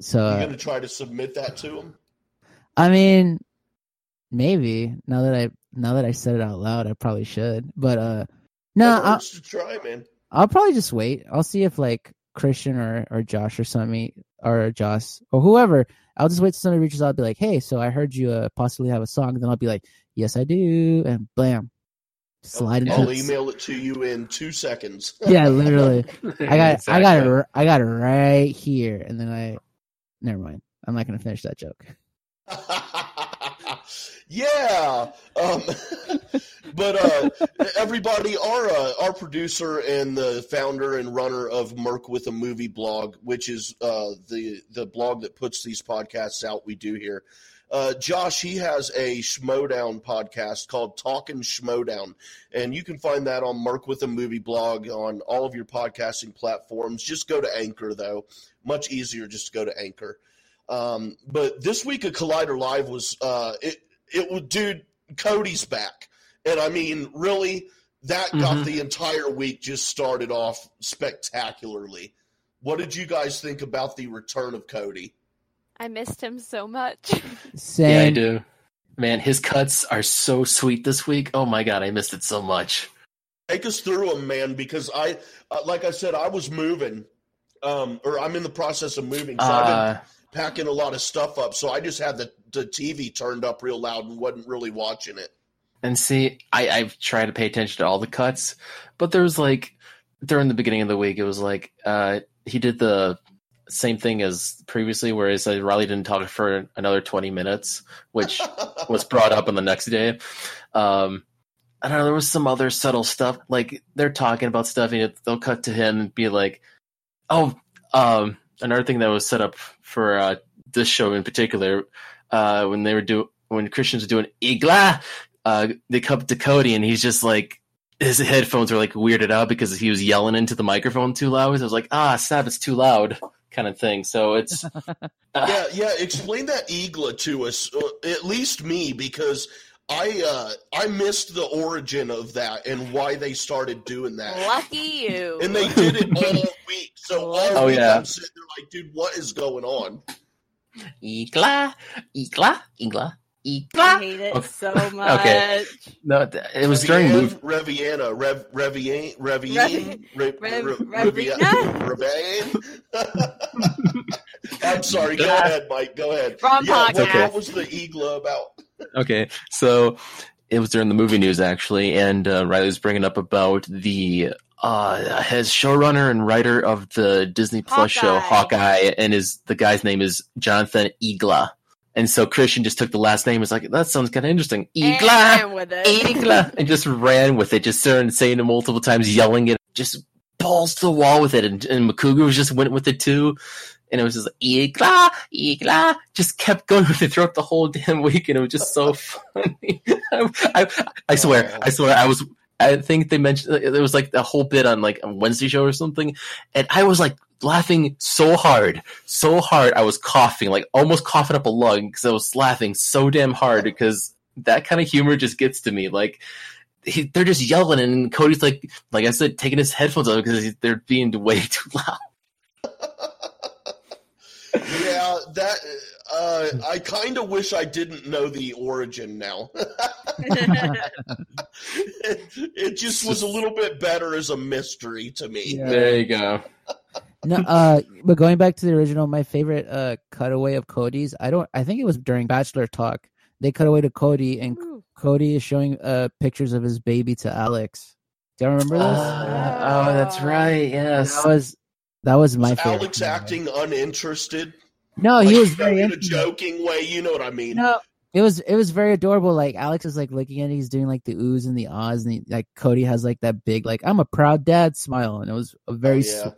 So you uh, gonna try to submit that to them? I mean, maybe now that I now that I said it out loud, I probably should. But uh, no, Never I'll, try, man. I'll probably just wait. I'll see if like Christian or or Josh or something or Joss or whoever. I'll just wait till somebody reaches out. and Be like, hey, so I heard you uh, possibly have a song. And Then I'll be like, yes, I do, and blam, slide into. I'll email it to you in two seconds. Yeah, literally. I got I got it r- I got it right here, and then I. Never mind. I'm not gonna finish that joke. yeah. Um, but uh, everybody, our uh, our producer and the founder and runner of Merc with a Movie blog, which is uh, the the blog that puts these podcasts out, we do here. Uh, Josh, he has a Schmodown podcast called Talking Schmodown, and you can find that on Merc with a Movie blog on all of your podcasting platforms. Just go to Anchor, though. Much easier just to go to Anchor. Um, but this week of Collider Live was uh, it. It was, dude. Cody's back, and I mean, really, that got Mhm. the entire week just started off spectacularly. What did you guys think about the return of Cody? I missed him so much. Same. Yeah, I do. Man, his cuts are so sweet this week. Oh my god, I missed it so much. Take us through them, man, because I, uh, like I said, I was moving, um, or I'm in the process of moving, so I've been Uh, packing a lot of stuff up. So I just had the, the TV turned up real loud and wasn't really watching it. and see, I, I've tried to pay attention to all the cuts, but there was like during the beginning of the week, it was like uh, he did the same thing as previously, where he said Riley didn't talk for another twenty minutes, which was brought up on the next day. Um, I don't know. There was some other subtle stuff, like they're talking about stuff, and they'll cut to him and be like, "Oh, um, another thing that was set up for uh, this show in particular, uh, when they were do when Christians were doing Igla, uh, they come to Cody, and he's just like." His headphones were like weirded out because he was yelling into the microphone too loud. So I was like, ah, snap, it's too loud, kind of thing. So it's yeah, yeah. Explain that Igla to us, uh, at least me, because I uh, I missed the origin of that and why they started doing that. Lucky you. And they did it all week. So all Oh, week yeah. I'm sitting there like, dude, what is going on? Igla, Igla, Igla, I hate it Okay. so much. Okay. No, it was during Revian- move. Reviana, Rev, Revian, Revian, Re- Rev- Re- Revina? Revian. I'm sorry. Go ahead, Mike. Go ahead. Wrong yeah, what, podcast. what was the Igla about? Okay, so it was during the movie news actually, and uh, Riley was bringing up about the uh, his showrunner and writer of the Disney Plus show Hawkeye. Hawkeye, and his the guy's name is Jonathan Igla, and so Christian just took the last name. and Was like, that sounds kind of interesting, Igla. And. Igla, and just ran with it, just started saying it multiple times, yelling it, just balls to the wall with it, and, and Makuga was just went with it too, and it was just like, Igla, Igla, just kept going with it throughout the whole damn week, and it was just so funny. I, I, I swear, I swear, I was. I think they mentioned there was like a whole bit on like a Wednesday show or something, and I was like laughing so hard, so hard. I was coughing, like almost coughing up a lung because I was laughing so damn hard because that kind of humor just gets to me. Like he, they're just yelling, and Cody's like, like I said, taking his headphones off because they're being way too loud. Yeah, that. Uh, I kind of wish I didn't know the origin now. it, it just was a little bit better as a mystery to me. Yeah. There you go. No, uh, but going back to the original, my favorite uh cutaway of Cody's, I don't, I think it was during Bachelor Talk. They cut away to Cody, and Ooh. Cody is showing uh pictures of his baby to Alex. Do you remember this? Uh, oh, that's right. Yes. that was that was my Was favorite. Alex cutaway. acting uninterested? No, he was very in a joking way. You know what I mean? No, it was it was very adorable. Like Alex is like looking at it, he's doing like the oohs and the ahs, and he, like Cody has like that big like I'm a proud dad smile, and it was a very. Oh, yeah.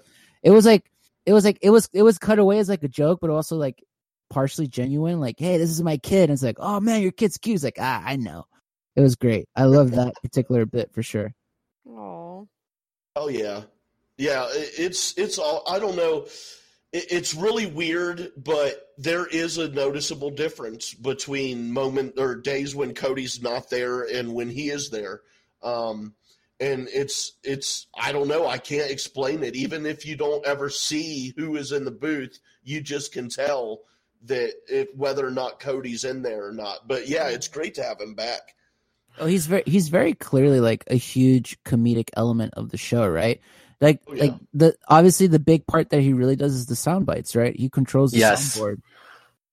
It was like it was like it was it was cut away as like a joke, but also like partially genuine. Like, hey, this is my kid, and it's like, oh man, your kid's cute. It's like, ah, I know. It was great. I love that particular bit for sure. Oh. Oh yeah, yeah. It's it's all. I don't know. It's really weird, but there is a noticeable difference between moment or days when Cody's not there and when he is there. Um, and it's it's I don't know. I can't explain it. Even if you don't ever see who is in the booth, you just can tell that it, whether or not Cody's in there or not. But yeah, it's great to have him back. Oh, he's very he's very clearly like a huge comedic element of the show, right? Like Oh, yeah. like the obviously the big part that he really does is the sound bites, right? He controls the Yes. soundboard.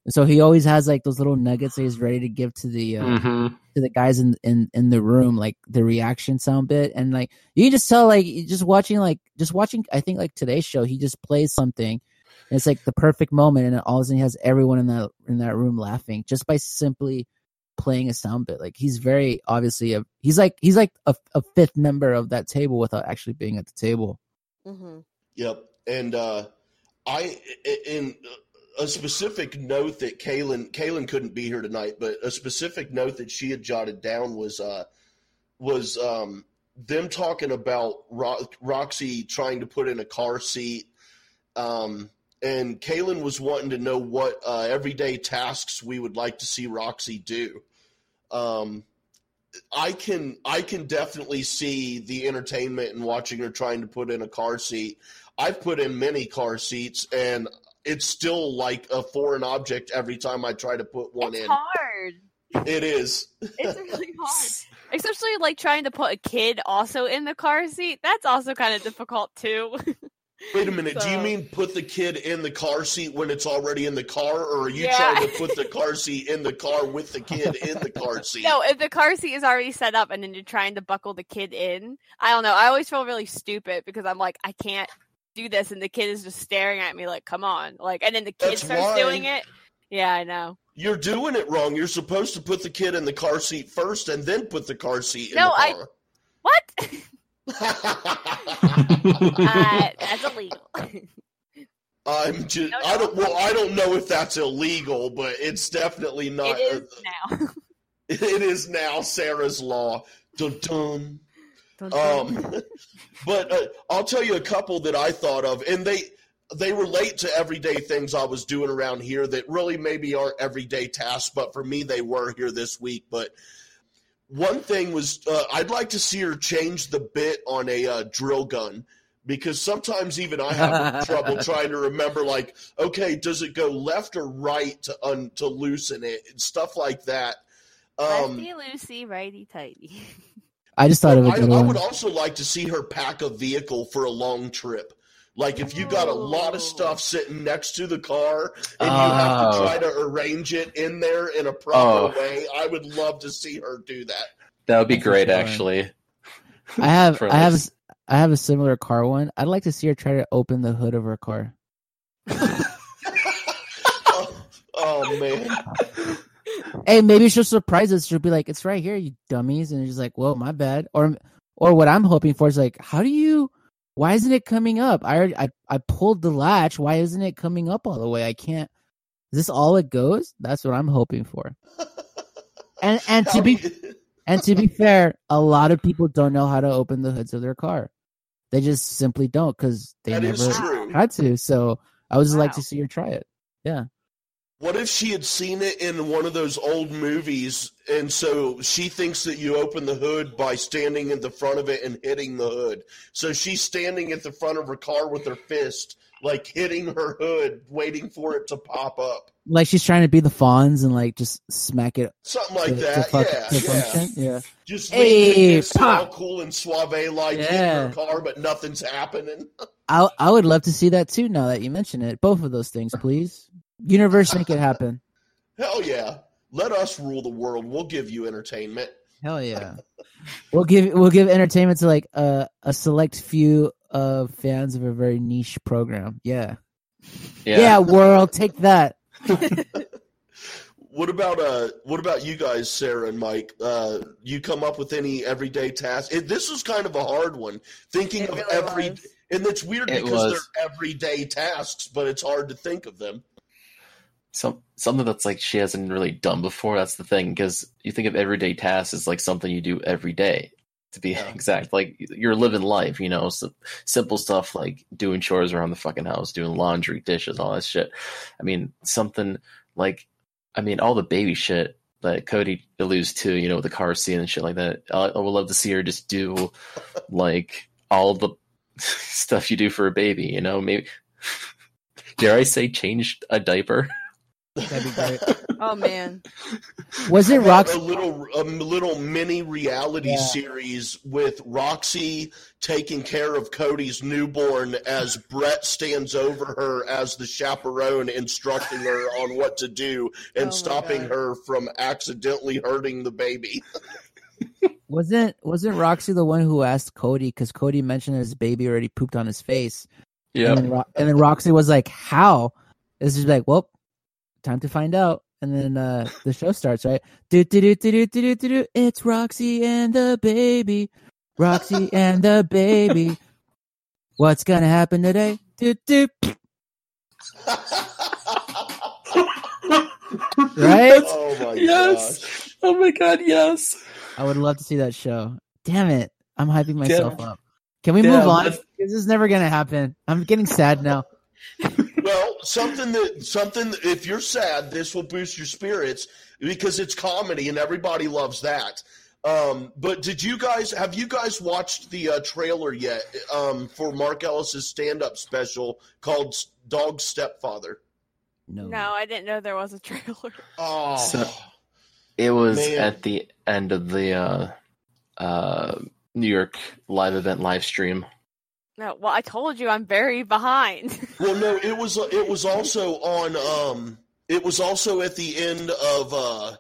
So he always has like those little nuggets that he's ready to give to the uh, hmm to the guys in in in the room, like the reaction sound bit, and like you can just tell, like just watching, like just watching. I think like today's show, he just plays something, and it's like the perfect moment, and all of a sudden he has everyone in that in that room laughing just by simply playing a sound bit. Like he's very obviously a he's like he's like a, a fifth member of that table without actually being at the table. hmm Yep. And uh, I, in a specific note that Kaylin, Kaylin couldn't be here tonight, but a specific note that she had jotted down was, uh, was um, them talking about Ro- Roxy trying to put in a car seat. Um, and Kaylin was wanting to know what uh, everyday tasks we would like to see Roxy do. Um, I can I can definitely see the entertainment and watching her trying to put in a car seat. I've put in many car seats and it's still like a foreign object every time I try to put one It's in. hard. It is. It's really hard. Especially like trying to put a kid also in the car seat. That's also kind of difficult too. Wait a minute. Do you mean put the kid in the car seat when it's already in the car, or are you Yeah. trying to put the car seat in the car with the kid in the car seat? no, if the car seat is already set up and then you're trying to buckle the kid in, I don't know. I always feel really stupid because I'm like, I can't do this, and the kid is just staring at me like, "Come on!" Like, and then the kid That's starts why- doing it. Yeah, I know. You're doing it wrong. You're supposed to put the kid in the car seat first and then put the car seat in No, I- the car. What? uh, that's illegal. I'm just. No, I don't. Well, I don't know if that's illegal, but it's definitely not. it is now. it is now Sarah's law. Dun dun. Dun, Um, but uh, I'll tell you a couple that I thought of, and they they relate to everyday things I was doing around here that really maybe aren't everyday tasks, but for me they were here this week. But one thing was uh, I'd like to see her change the bit on a uh, drill gun because sometimes even I have trouble trying to remember. Like, okay, does it go left or right to un- to loosen it and stuff like that. Um, Lefty loosey, righty tighty. I just thought of a I, good I one. would also like to see her pack a vehicle for a long trip. Like if you got a lot of stuff sitting next to the car and you have to Oh. try to arrange it in there in a proper Oh. way, I would love to see her do that. That would be That's great, actually. I have For I have a this. s- I have a similar car one. I'd like to see her try to open the hood of her car. oh, oh, man. Hey, maybe she'll surprise us. She'll be like, "It's right here, you dummies," and it's just like, "Whoa, my bad." Or, or what I'm hoping for is like, "How do you? Why isn't it coming up? I already, I I pulled the latch. Why isn't it coming up all the way? I can't. Is this all it goes? That's what I'm hoping for. And and to be and to be fair, a lot of people don't know how to open the hoods of their car. They just simply don't because they that is never had to. So I would just like to see her try it. Yeah. What if she had seen it in one of those old movies, and so she thinks that you open the hood by standing in the front of it and hitting the hood? So she's standing at the front of her car with her fist, like hitting her hood, waiting for it to pop up. Like she's trying to be the Fonz and like just smack it Something like to, that. to, fuck, yeah, yeah. Yeah. Just Hey, it, all cool and suave like Yeah. in her car, but nothing's happening. I I would love to see that too. Now that you mention it, both of those things, please. Universe, make it happen. Hell yeah. Let us rule the world. We'll give you entertainment. Hell yeah. We'll give we'll give entertainment to like a a select few of fans of a very niche program. Yeah. Yeah. Yeah, world, take that. What about uh? What about you guys, Sarah and Mike? Uh, you come up with any everyday tasks? It, this was kind of a hard one. Thinking It of really every, was. and it's weird It because was. they're everyday tasks, but it's hard to think of them. Some something that's like she hasn't really done before. That's the thing, because you think of everyday tasks as like something you do every day. To be Yeah. exact, like you're living life, you know, so simple stuff like doing chores around the fucking house, doing laundry, dishes, all that shit. I mean, something like, I mean, all the baby shit that Cody alludes to, you know, the car seat and shit like that. I, I would love to see her just do like all the stuff you do for a baby, you know, maybe. Dare I say change a diaper? That'd be great. Oh man. Was it How about Rox? a little a little mini reality Yeah. series with Roxy taking care of Cody's newborn as Brett stands over her as the chaperone, instructing her on what to do and Oh stopping God. her from accidentally hurting the baby. Wasn't wasn't Roxy the one who asked Cody because Cody mentioned his baby already pooped on his face, Yeah. and then Ro- and then Roxy was like, "How?" This is like, "Well, time to find out." and then uh the show starts, right? Do do do do do do do do. It's Roxy and the baby, Roxy and the baby. What's gonna happen today? Do do. Right? Oh my Yes. gosh. Oh my god, yes. I would love to see that show. Damn it. I'm hyping myself Damn. up. Can we Damn, move on? This is never gonna happen. I'm getting sad now. Well, something that something if you're sad, this will boost your spirits because it's comedy and everybody loves that. Um, but did you guys have you guys watched the uh, trailer yet um, for Mark Ellis's stand-up special called Dog Stepfather? No. No, I didn't know there was a trailer. Oh, So- It was Man. at the end of the uh, uh, New York live event live stream. No, well, I told you I'm very behind. well, no, it was it was also on. Um, it was also at the end of. Uh,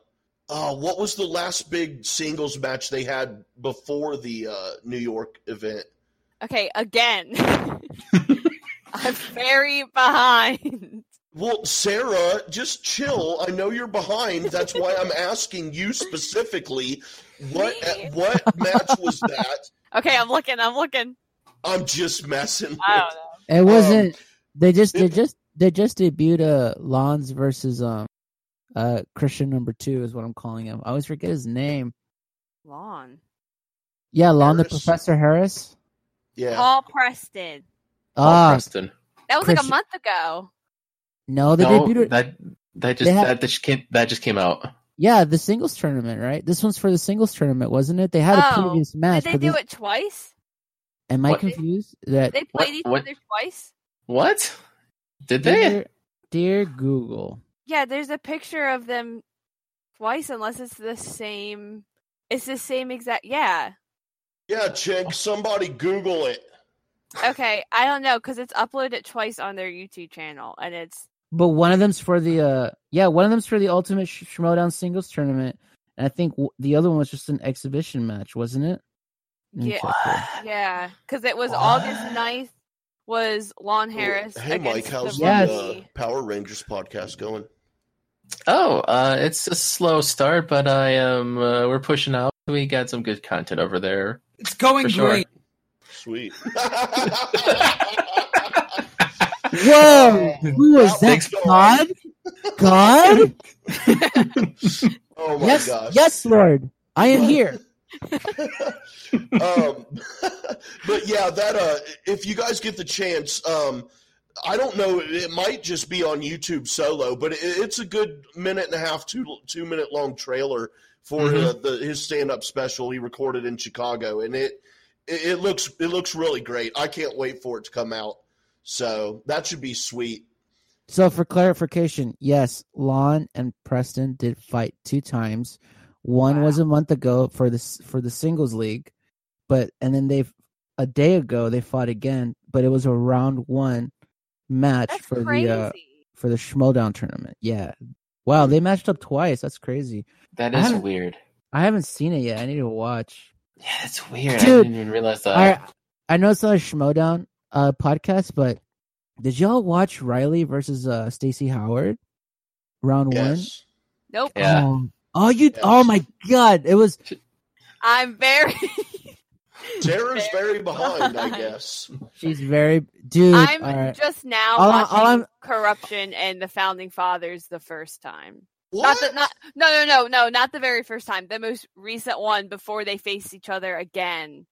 uh, what was the last big singles match they had before the uh, New York event? okay, again. I'm very behind. Well, Sarah, just chill. I know you're behind. That's why I'm asking you specifically. What what match was that? Okay, I'm looking. I'm looking. I'm just messing. I don't know. It wasn't they just they just they just debuted uh Lons versus um uh Christian number two is what I'm calling him. I always forget his name. Lon. Yeah, Lon the Professor Harris. Yeah. Paul Preston. Paul Ah Preston. That was like a month ago. no, they No, debuted that that just had- that just came that just came out. Yeah, the singles tournament, right? This one's for the singles tournament, wasn't it? They had a Oh, previous match. Did they but do this- it twice? Am I What? confused? That They What- played each what- other twice? What? Did they? dear, dear Google. Yeah, there's a picture of them twice, unless it's the same. It's the same exact. Yeah. Yeah, Chink, somebody Google it. Okay, I don't know because it's uploaded twice on their YouTube channel, and it's But one of them's for the uh yeah, one of them's for the Ultimate Sh- Schmodown singles tournament, and I think w- the other one was just an exhibition match, wasn't it? Let me Yeah. yeah, because it was What? August 9th was Lon Harris. Hey, Mike, how's the the Yes. uh. Power Rangers podcast going? Oh, uh, it's a slow start, but I am. Uh, we're pushing out. We got some good content over there. It's going For sure. great. Sweet. Whoa! Who was that? Thanks, God? God? Oh my yes, gosh. yes, Lord. I am here. um, but yeah, that uh, if you guys get the chance, um, I don't know, it might just be on YouTube solo, but it, it's a good minute and a half, two two minute long trailer for Mhm. uh, the his stand up special he recorded in Chicago, and it, it it looks it looks really great. I can't wait for it to come out. So that should be sweet. So for clarification, yes, Lon and Preston did fight two times. One was a month ago for this for the singles league, but and then they a day ago they fought again, but it was a round one match That's for crazy. the uh, for the Schmodown tournament. Yeah. Wow, they matched up twice. That's crazy. That is I weird. I haven't seen it yet. I need to watch. Yeah, that's weird. Dude, I didn't even realize that. I I know it's not a Schmodown uh podcast, but did y'all watch Riley versus uh Stacy Howard? Round one? Nope. Yeah. Oh, oh, you! Yes. Oh my God! It was. I'm very. Sarah's very Very behind, I guess. She's very dude. I'm all right. just now All watching all I'm- Corruption and the Founding Fathers the first time. What? Not the not no no no no not the very first time. The most recent one before they faced each other again.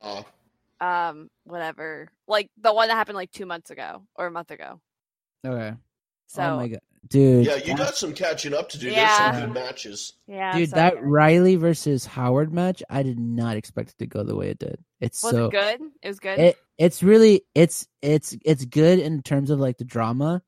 Uh, Um, whatever. Like the one that happened like two months ago or a month ago. Okay. So oh my God, dude. yeah, you that- got some catching up to do. Yeah. There's some good matches. yeah, dude. so- That Riley versus Howard match, I did not expect it to go the way it did. It's was so it good? It was good. It it's really it's it's it's good in terms of like the drama.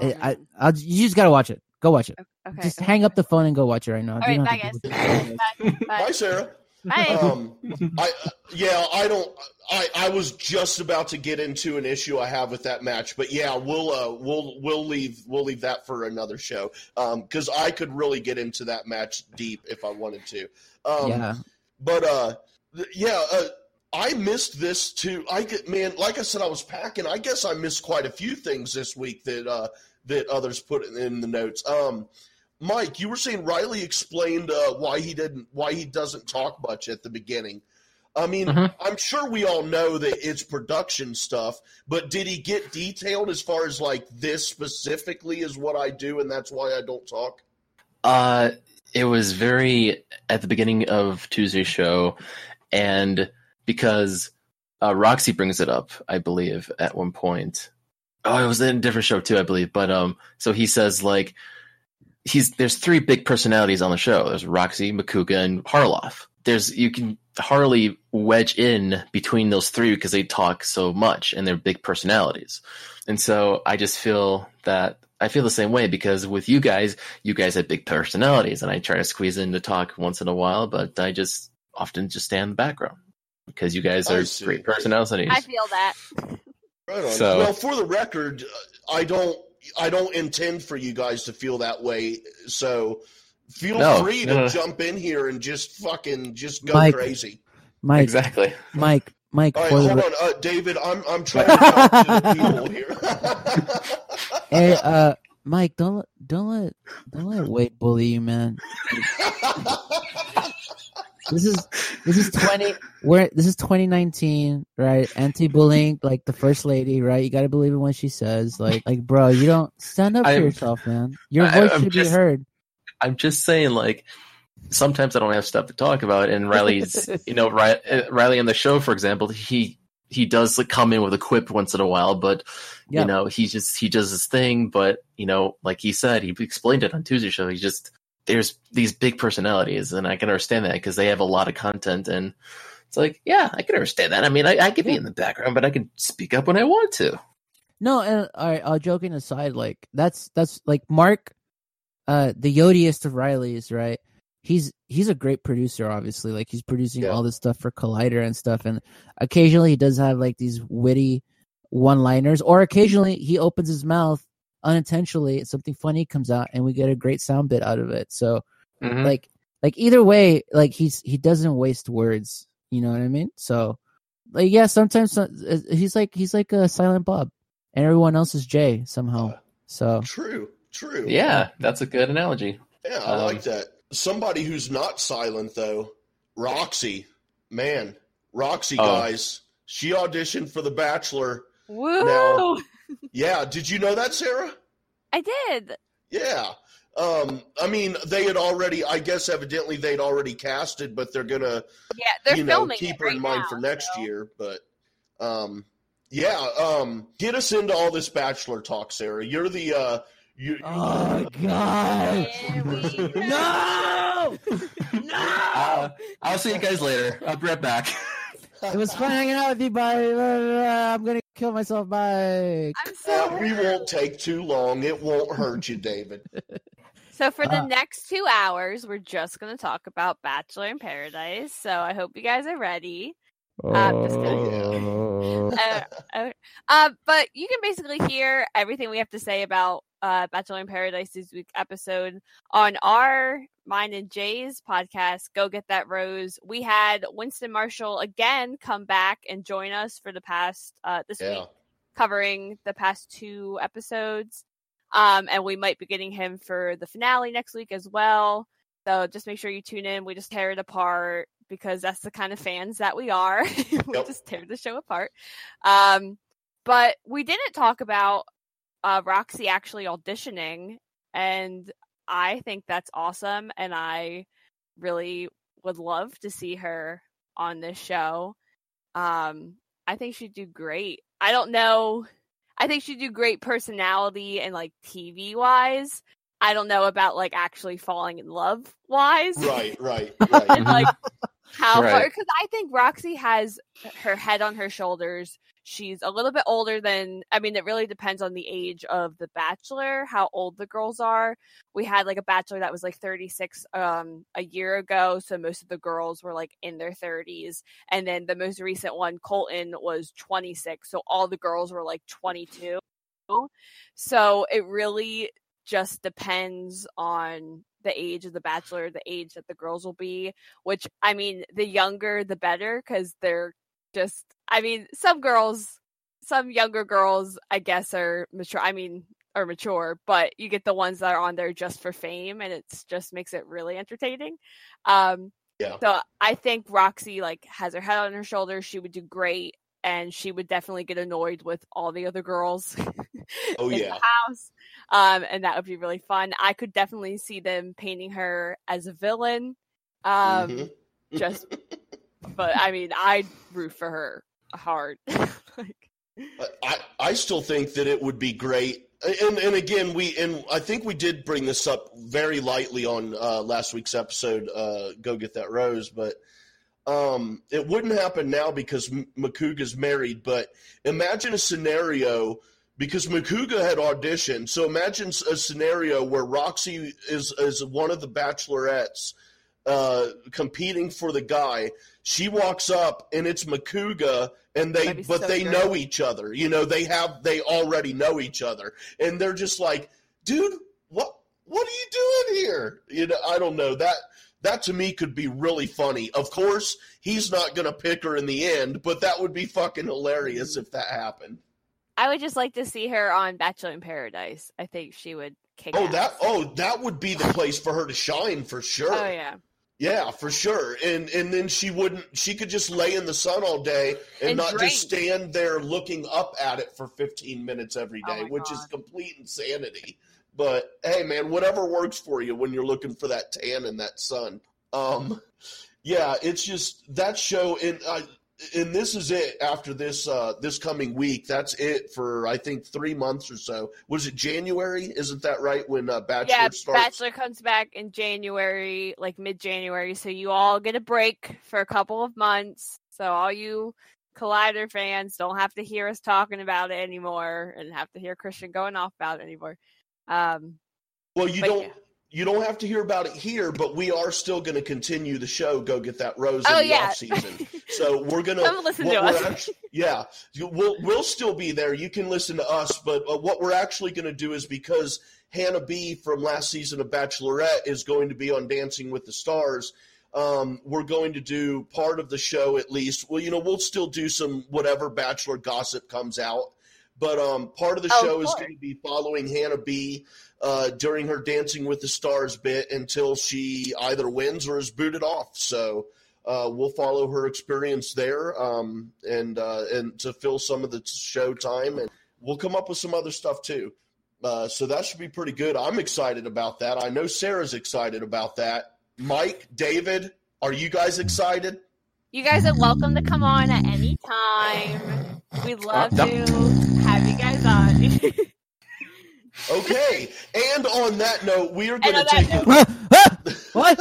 It, I. I'll, you just gotta watch it. Go watch it. okay. just okay. hang up the phone and go watch it right now. All You right, don't bye guys. bye. Bye, Bye. Sarah. Bye. Um, I uh, yeah, I don't. I I was just about to get into an issue I have with that match, but yeah, we'll uh we'll we'll leave we'll leave that for another show. Um, because I could really get into that match deep if I wanted to. Um, yeah. but uh, th- yeah, uh, I missed this too. I get man, like I said, I was packing. I guess I missed quite a few things this week that uh that others put in the notes. Um, Mike, you were saying Riley explained uh, why he didn't, why he doesn't talk much at the beginning. I mean, Mhm. I'm sure we all know that it's production stuff, but did he get detailed as far as like this specifically is what I do, and that's why I don't talk? Uh, it was very at the beginning of Tuesday's show, and because uh, Roxy brings it up, I believe, at one point. Oh, it was in a different show too, I believe. But um, so he says like he's there's three big personalities on the show. There's Roxy, Makuga, and Harloff. There's you can hardly wedge in between those three because they talk so much and they're big personalities. And so I just feel that I feel the same way because with you guys, you guys have big personalities, and I try to squeeze in to talk once in a while, but I just often just stay in the background because you guys are great personalities. I feel that. Right on. So- well, for the record, uh, I don't, I don't intend for you guys to feel that way. So feel No, free no, to no. jump in here and just fucking just go Mike. crazy. Mike, exactly. Mike, Mike. All right, for the hold re- on, uh, David. I'm I'm trying to talk to the people here. Hey, uh, Mike, don't don't let don't let Wade bully you, man. This is this is twenty. We're this is twenty nineteen, right? Anti-bullying, like the first lady, right? You got to believe in what she says. Like, like, bro, you don't stand up for I'm- yourself, man. Your I- voice I'm should just- be heard. I'm just saying, like, sometimes I don't have stuff to talk about, and Riley's, you know, uh, Riley on the show, for example, he he does like come in with a quip once in a while, but Yeah. you know, he just he does his thing. But you know, like he said, he explained it on Tuesday show. He just there's these big personalities, and I can understand that because they have a lot of content, and it's like, yeah, I can understand that. I mean, I, I could be in the background, but I can speak up when I want to. No, and all right, uh, joking aside, like that's that's like Mark, uh, the yodiest of Riley's, right? He's he's a great producer, obviously. Like he's producing Yeah. all this stuff for Collider and stuff, and occasionally he does have like these witty one-liners, or occasionally he opens his mouth unintentionally, something funny comes out, and we get a great sound bit out of it. So Mhm. like like either way, like he's he doesn't waste words. You know what I mean? So like yeah, sometimes uh, he's like he's like a Silent Bob, and everyone else is Jay somehow. Uh, So true, true. yeah, that's a good analogy. yeah, I Um, like that. Somebody who's not silent though, Roxy. Man, Roxy, Oh. guys, she auditioned for The Bachelor. Woo! Now- Yeah, did you know that, Sarah? I did. Yeah. Um, I mean, they had already, I guess, evidently they'd already casted, but they're gonna, Yeah, they're you know, filming keep it her right in mind now, for next so- year. But, um, yeah, um, get us into all this Bachelor talk, Sarah. You're the, uh, you, Oh God! Here we go. No! No! Uh, I'll see you guys later. I'll be right back. It was fun hanging out with you. Bye. Uh, I'm gonna kill myself. Bye. I'm so we won't take too long. It won't hurt you, David. So for the Uh, next two hours, we're just going to talk about Bachelor in Paradise. So I hope you guys are ready. I'm just kidding. Uh, uh, uh, but you can basically hear everything we have to say about uh, Bachelor in Paradise this week episode on our mine and Jay's podcast. Go get that rose. We had Winston Marshall again come back and join us for the past uh, this Yeah. week, covering the past two episodes. Um, and we might be getting him for the finale next week as well. So just make sure you tune in. We just tear it apart because that's the kind of fans that we are. we Yep. just tear the show apart. Um, but we didn't talk about uh, Roxy actually auditioning, and I think that's awesome. And I really would love to see her on this show. Um, I think she'd do great. I don't know. I think she'd do great personality and like TV wise. I don't know about like actually falling in love wise. Right, right, and like how Right. far because I think Roxy has her head on her shoulders. She's a little bit older than I mean, it really depends on the age of the bachelor, how old the girls are. We had like a bachelor that was like 36 um a year ago, so most of the girls were like in their 30s. And then the most recent one, Colton, was 26, so all the girls were like 22. So it really just depends on the age of the bachelor, the age that the girls will be, which I mean, the younger the better because they're just, I mean, some girls, some younger girls, I guess, are mature. I mean, are mature, but you get the ones that are on there just for fame, and it's just makes it really entertaining. Um, Yeah. So I think Roxy like has her head on her shoulders. She would do great, and she would definitely get annoyed with all the other girls. Oh, in yeah. the house, um, and that would be really fun. I could definitely see them painting her as a villain. Um, Mhm. just, but I mean, I'd root for her hard. like, I, I still think that it would be great. And and again, we and I think we did bring this up very lightly on uh, last week's episode. Uh, Go get that rose, but um, it wouldn't happen now because Makuga's married. But imagine a scenario because Makuga had auditioned. So imagine a scenario where Roxy is is one of the bachelorettes uh, competing for the guy. She walks up and it's Makuga, and they but so they know each other. You know, they have they already know each other, and they're just like, dude, what what are you doing here? You know, I don't know that. That to me could be really funny. Of course, he's not going to pick her in the end, but that would be fucking hilarious if that happened. I would just like to see her on Bachelor in Paradise. I think she would kick. Oh, ass. that oh, that would be the place for her to shine for sure. Oh yeah. Yeah, for sure. And and then she wouldn't she could just lay in the sun all day and, And not drink. just stand there looking up at it for 15 minutes every day, Oh day, my which is complete insanity. But hey man, whatever works for you when you're looking for that tan and that sun. Um yeah, it's just that show and and this is it after this uh this coming week. That's it for I think 3 months or so. Was it January? Isn't that right when uh, Bachelor yeah, starts? Bachelor comes back in January, like mid January, so you all get a break for a couple of months. So all you Collider fans don't have to hear us talking about it anymore and have to hear Christian going off about it anymore. Um, Well, you don't yeah. you don't have to hear about it here, but we are still going to continue the show. Go get that rose oh in the yeah, off season. So we're gonna come listen what to we're us. actu- yeah, we'll we'll still be there. You can listen to us, but uh, what we're actually going to do is because Hannah B from last season of Bachelorette is going to be on Dancing with the Stars. Um, we're going to do part of the show at least. Well, you know, we'll still do some whatever Bachelor gossip comes out, but um, part of the Oh, show of is going to be following Hannah B uh, during her Dancing with the Stars bit until she either wins or is booted off. So uh, we'll follow her experience there, um, and uh, and to fill some of the show time, and we'll come up with some other stuff too. Uh, so that should be pretty good. I'm excited about that. I know Sarah's excited about that. Mike, David, are you guys excited? You guys are welcome to come on at any time. We'd love Uh, to have you guys on. Okay. and on that note, we are going to take. note- a- what?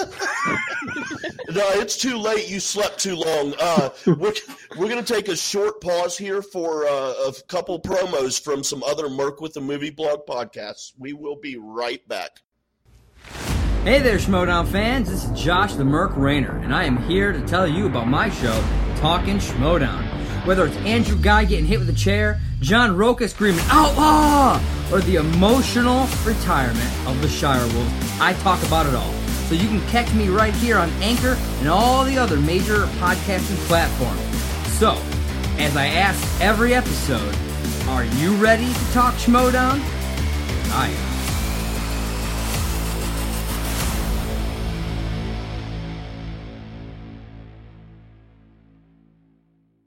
no, it's too late. You slept too long. Uh, we're we're going to take a short pause here for uh, a couple promos from some other Merc with the Movie Blog podcasts. We will be right back. Hey there, Schmodown fans. This is Josh the Merc Rainer, and I am here to tell you about my show, Talking Schmodown. Whether it's Andrew Guy getting hit with a chair, John Rocha screaming "Outlaw!" or the emotional retirement of the Shire Wolves, I talk about it all. So you can catch me right here on Anchor and all the other major podcasting platforms. So, as I ask every episode, are you ready to talk Schmodown? I am.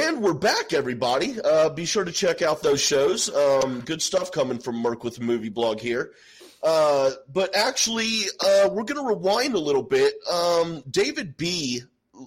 And we're back, everybody. Uh, be sure to check out those shows. Um, good stuff coming from Merc with the Movie Blog here. Uh, but actually, uh, we're going to rewind a little bit. Um, David B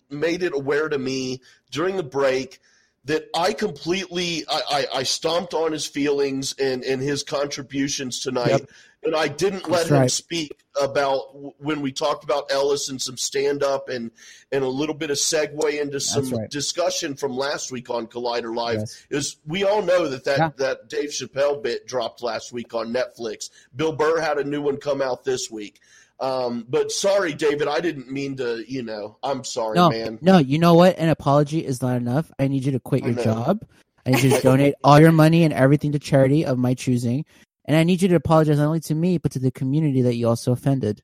made it aware to me during the break that I completely I, I, I stomped on his feelings and, and his contributions tonight, Yep. And I didn't let That's him right. speak about when we talked about Ellis and some stand up and and a little bit of segue into some right. discussion from last week on Collider Live. Yes. Is we all know that that, Yeah. that Dave Chappelle bit dropped last week on Netflix. Bill Burr had a new one come out this week. Um, but sorry, David, I didn't mean to. You know, I'm sorry, No, man. no, you know what? An apology is not enough. I need you to quit your job. I need you to donate all your money and everything to charity of my choosing. And I need you to apologize not only to me but to the community that you also offended.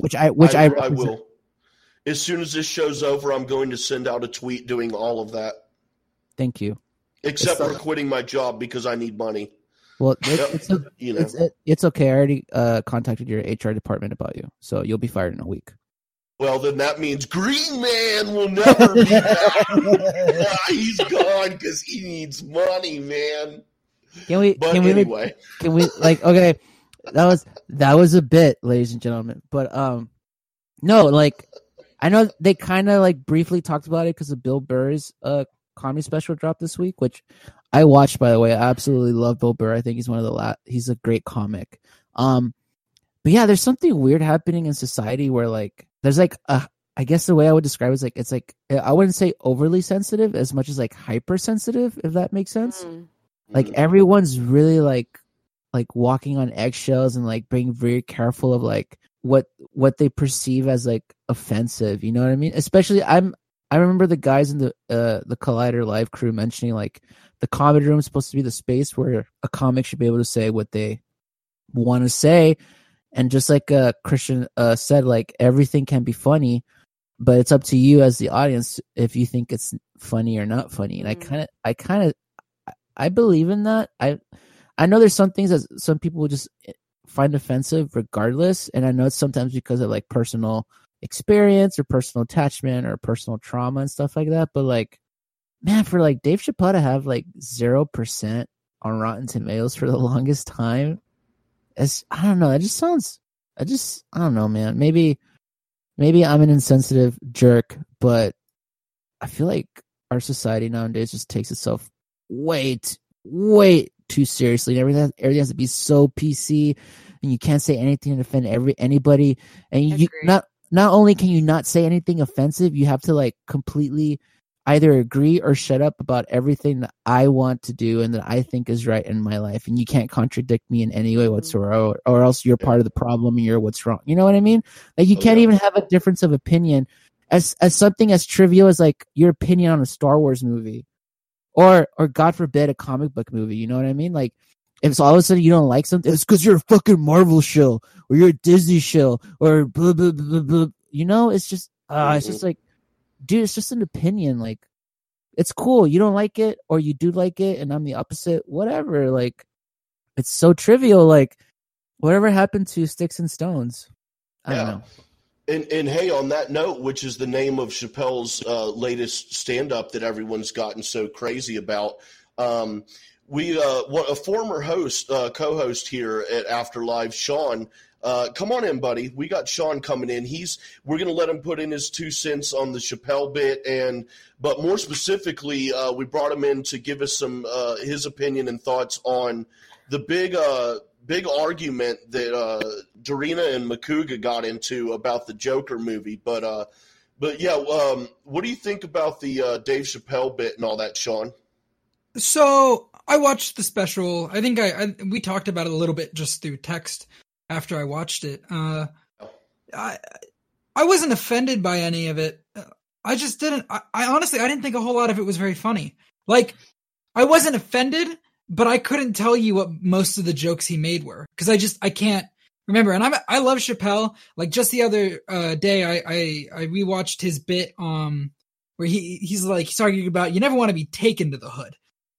Which I which I, I, I will. As soon as this show's over, I'm going to send out a tweet doing all of that, Thank you. except It's for quitting my job because I need money. Well, it, Yep. it's You know, it's it, it's okay. I already uh, contacted your HR department about you, so you'll be fired in a week. well, then that means Green Man will never be back. He's gone because he needs money, man. Can we? But can we? anyway, Can we? Like, okay, that was that was a bit, ladies and gentlemen. But um, no, like, I know they kind of like briefly talked about it because of Bill Burr's uh comedy special dropped this week, which I watched. By the way, I absolutely love Bill Burr. I think he's one of the la- he's a great comic. Um, but yeah, there's something weird happening in society where like there's like a I guess the way I would describe it is like it's like I wouldn't say overly sensitive as much as like hypersensitive, if that makes sense Mm. Like Mhm. everyone's really like like walking on eggshells and like being very careful of like what what they perceive as like offensive you know what i mean especially i'm i remember the guys in the uh the collider live crew mentioning like the comedy room is supposed to be the space where a comic should be able to say what they want to say and just like uh christian uh said like everything can be funny but it's up to you as the audience if you think it's funny or not funny and i Mm. kind of i kind of I believe in that. I I know there's some things that some people just find offensive regardless, and I know it's sometimes because of like personal experience or personal attachment or personal trauma and stuff like that. But like, man, for like Dave Chappelle to have like zero percent on Rotten Tomatoes for the longest time, it's I don't know. It just sounds. I just I don't know, man. Maybe maybe I'm an insensitive jerk, but I feel like our society nowadays just takes itself way t- way too seriously. And everything everything has to be so pc and you can't say anything to offend every anybody. And you Agreed. not not only can you not say anything offensive you have to like completely either agree or shut up about everything that i want to do and that i think is right in my life. And you can't contradict me in any way mm-hmm. whatsoever or, or else you're part of the problem and you're what's wrong. You know what i mean? Like you Oh, can't yeah. even have a difference of opinion as as something as trivial as like your opinion on a star wars movie or or God forbid a comic book movie. You know what I mean? Like if it's all of a sudden you don't like something, it's because you're a fucking Marvel show or you're a Disney show or blah blah blah blah. blah. You know, it's just uh, it's just like, dude, it's just an opinion. Like it's cool. You don't like it or you do like it, and I'm the opposite. Whatever. Like it's so trivial. Like whatever happened to sticks and stones? I don't know. And and hey, on that note, which is the name of Chappelle's uh, latest stand up that everyone's gotten so crazy about, um, we uh, a former host, uh, co-host here at Afterlife, Sean. Uh, come on in, buddy. We got Sean coming in. He's we're gonna let him put in his two cents on the Chappelle bit, and but more specifically, uh, we brought him in to give us some uh, his opinion and thoughts on the big uh, big argument that uh, Dorina and Makuga got into about the Joker movie. But uh, but yeah, um, what do you think about the uh, Dave Chappelle bit and all that, Sean? So I watched the special. I think I, I we talked about it a little bit just through text after I watched it. Uh, I I wasn't offended by any of it. I just didn't. I, I honestly I didn't think a whole lot of it was very funny. Like I wasn't offended, but I couldn't tell you what most of the jokes he made were because I just I can't remember. And I'm I love Chappelle. Like just the other uh, day, I I I rewatched his bit um where he he's like he's talking about you never want to be taken to the hood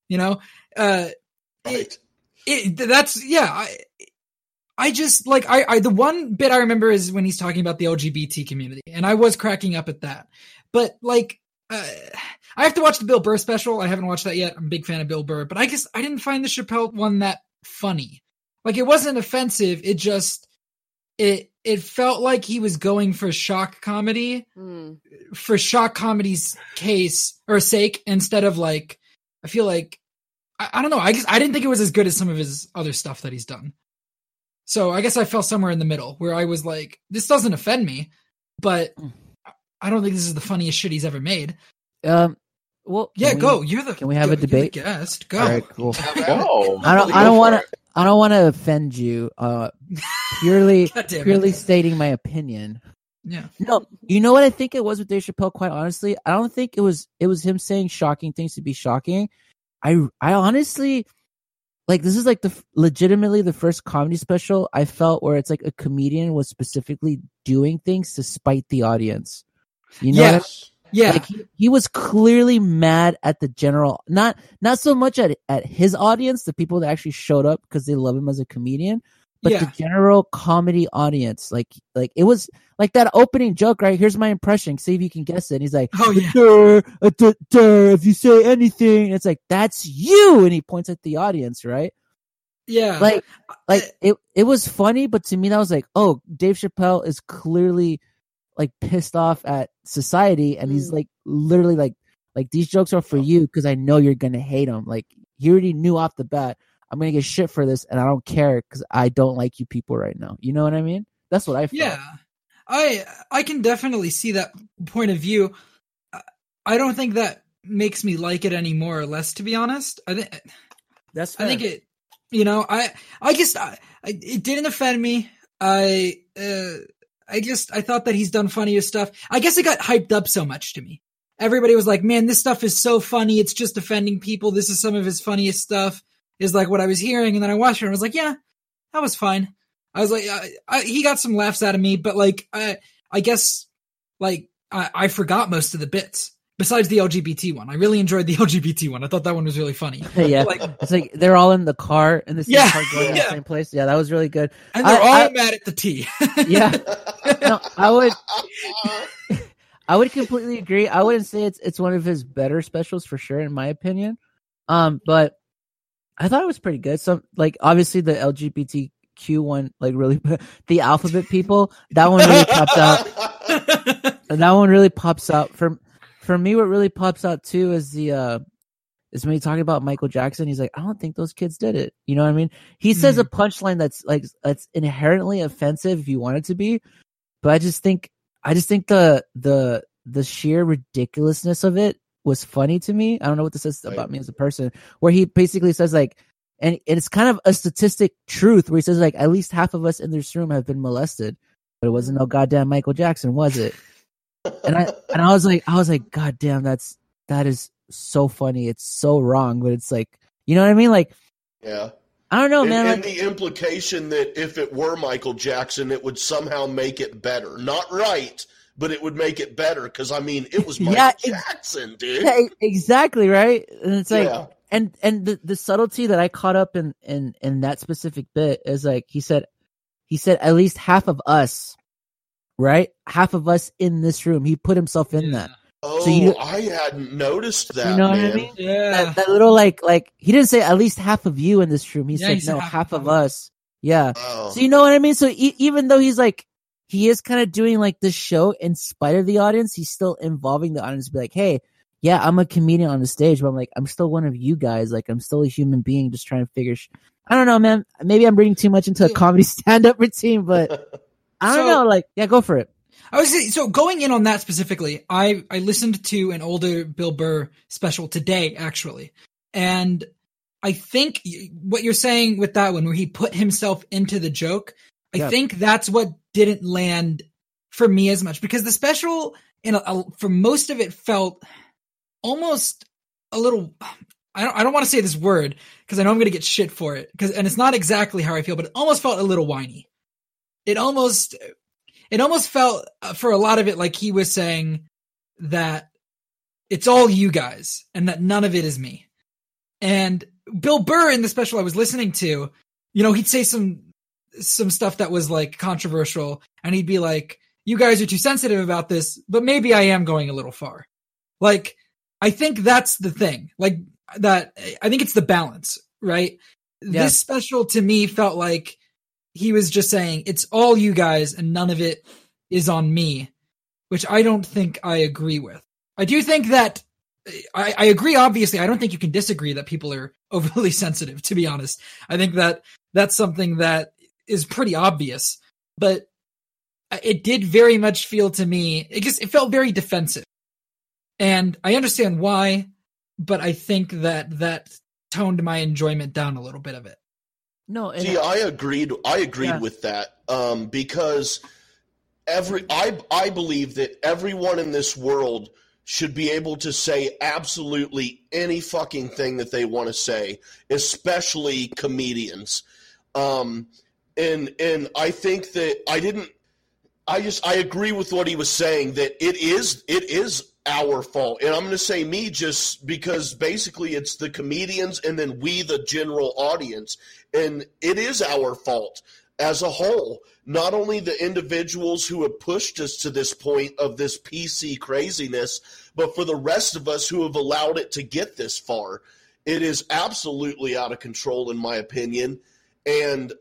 you know uh Right. it, that's yeah i i just like I, I the one bit i remember is when he's talking about the lgbt community and i was cracking up at that but like uh, i have to watch the bill burr special i haven't watched that yet i'm a big fan of bill burr but i guess i didn't find the chappelle one that funny like it wasn't offensive it just it it felt like he was going for shock comedy Hmm. for shock comedy's case or sake instead of like I feel like I, I don't know. I guess I didn't think it was as good as some of his other stuff that he's done. So I guess I fell somewhere in the middle where I was like, this doesn't offend me, but I don't think this is the funniest shit he's ever made. Um, well, Yeah, we- go. You're the can we have go- a you're the debate? guest. Go. All right, cool. Whoa. I don't. I don't want to. I don't want to offend you. Uh, purely, God damn it. purely stating my opinion. Yeah. No, you know what I think it was with Dave Chappelle. Quite honestly, I don't think it was. It was him saying shocking things to be shocking. I, I honestly, like this is like the legitimately the first comedy special I felt where it's like a comedian was specifically doing things to spite the audience. You know what I Yes. Yeah. like he, he was clearly mad at the general not not so much at at his audience the people that actually showed up because they love him as a comedian but the general comedy audience like like it was like that opening joke right here's my impression see if you can guess it and he's like Oh yeah. "Duh, uh, duh, duh, if you say anything it's like that's you and he points at the audience right Yeah. like like it it was funny but to me that was like oh dave chappelle is clearly like pissed off at society and he's Mm. like literally like like these jokes are for you because i know you're gonna hate them like he already knew off the bat i'm gonna get shit for this and i don't care because i don't like you people right now you know what i mean that's what i feel Yeah, I I can definitely see that point of view. I- don't think that makes me like it any more or less. To be honest, I think that's I think it. You know, I I just I, I, it didn't offend me. I uh I just I thought that he's done funnier stuff. I guess it got hyped up so much to me. Everybody was like, "Man, this stuff is so funny. It's just offending people. This is some of his funniest stuff." Is like what I was hearing, and then I watched it and I was like, "Yeah, that was fine." I was like, I, I, he got some laughs out of me, but like, I, I guess, like, I, I forgot most of the bits besides the LGBT one. I really enjoyed the LGBT one. I thought that one was really funny. yeah Like, it's like they're all in the car in the same Yeah, car going to the yeah. same place yeah that was really good and they're I- all I- mad at the T. yeah no i would I would completely agree. I wouldn't say it's it's one of his better specials for sure, in my opinion. Um, but I thought it was pretty good. So, like, obviously the LGBTQ one, like, really the alphabet people, that one really popped out. That one really pops out for for me. What really pops out too is the uh is when he talking about Michael Jackson. He's like, I don't think those kids did it. You know what I mean? He says a punchline that's like that's inherently offensive if you want it to be, but I just think I just think the the the sheer ridiculousness of it was funny to me. I don't know what this says Right. about me as a person. Where he basically says like, and it's kind of a statistic truth where he says like at least half of us in this room have been molested, but it wasn't no goddamn Michael Jackson, was it? And I and I was like, I was like, God damn, that's that is so funny. It's so wrong, but it's like, you know what I mean? Like, yeah. I don't know, and, man. and like, the implication that if it were Michael Jackson, it would somehow make it better. Not right, but it would make it better because I mean, it was Michael Yeah, Jackson, dude. yeah, exactly right. And it's like, yeah. and and the, the subtlety that I caught up in in in that specific bit is like he said he said at least half of us right half of us in this room he put himself in that Oh, So you- oh, I hadn't noticed that. you know man. what I mean Yeah. that, that little like like he didn't say at least half of you in this room he Yeah, said he said no half half of of us. us yeah Oh. so you know what I mean so e- even though he's like he is kind of doing like this show in spite of the audience he's still involving the audience to be like hey yeah i'm a comedian on the stage but i'm like i'm still one of you guys like i'm still a human being just trying to figure sh- i don't know man maybe i'm reading too much into a comedy stand-up routine but i don't So- know like yeah go for it I was so going in on that specifically. I I listened to an older Bill Burr special today actually, and I think what you're saying with that one, where he put himself into the joke, I Yeah. think that's what didn't land for me as much because the special, in a, a- for most of it, felt almost a little. I don't. I don't want to say this word because I know I'm going to get shit for it. Because and it's not exactly how I feel, but it almost felt a little whiny. It almost it almost felt uh, for a lot of it like he was saying that it's all you guys and that none of it is me. And Bill Burr in the special I was listening to, you know, he'd say some some stuff that was like controversial and he'd be like, "You guys are too sensitive about this, but maybe I am going a little far." Like I think that's the thing. Like that I think it's the balance, right? This special to me felt like he was just saying it's all you guys and none of it is on me, which I don't think I agree with. I do think that I, I agree. Obviously, I don't think you can disagree that people are overly sensitive. To be honest, I think that that's something that is pretty obvious. But it did very much feel to me. It just it felt very defensive, and I understand why. But I think that that toned my enjoyment down a little bit of it. No, See, I agreed. I agreed Yeah. with that um, because every I I believe that everyone in this world should be able to say absolutely any fucking thing that they want to say, especially comedians. Um, and and I think that I didn't. I just I agree with what he was saying that it is it is our fault, and I'm going to say me just because basically it's the comedians and then we the general audience, and it is our fault as a whole. Not only the individuals who have pushed us to this point of this PC craziness, but for the rest of us who have allowed it to get this far. It is absolutely out of control, in my opinion. And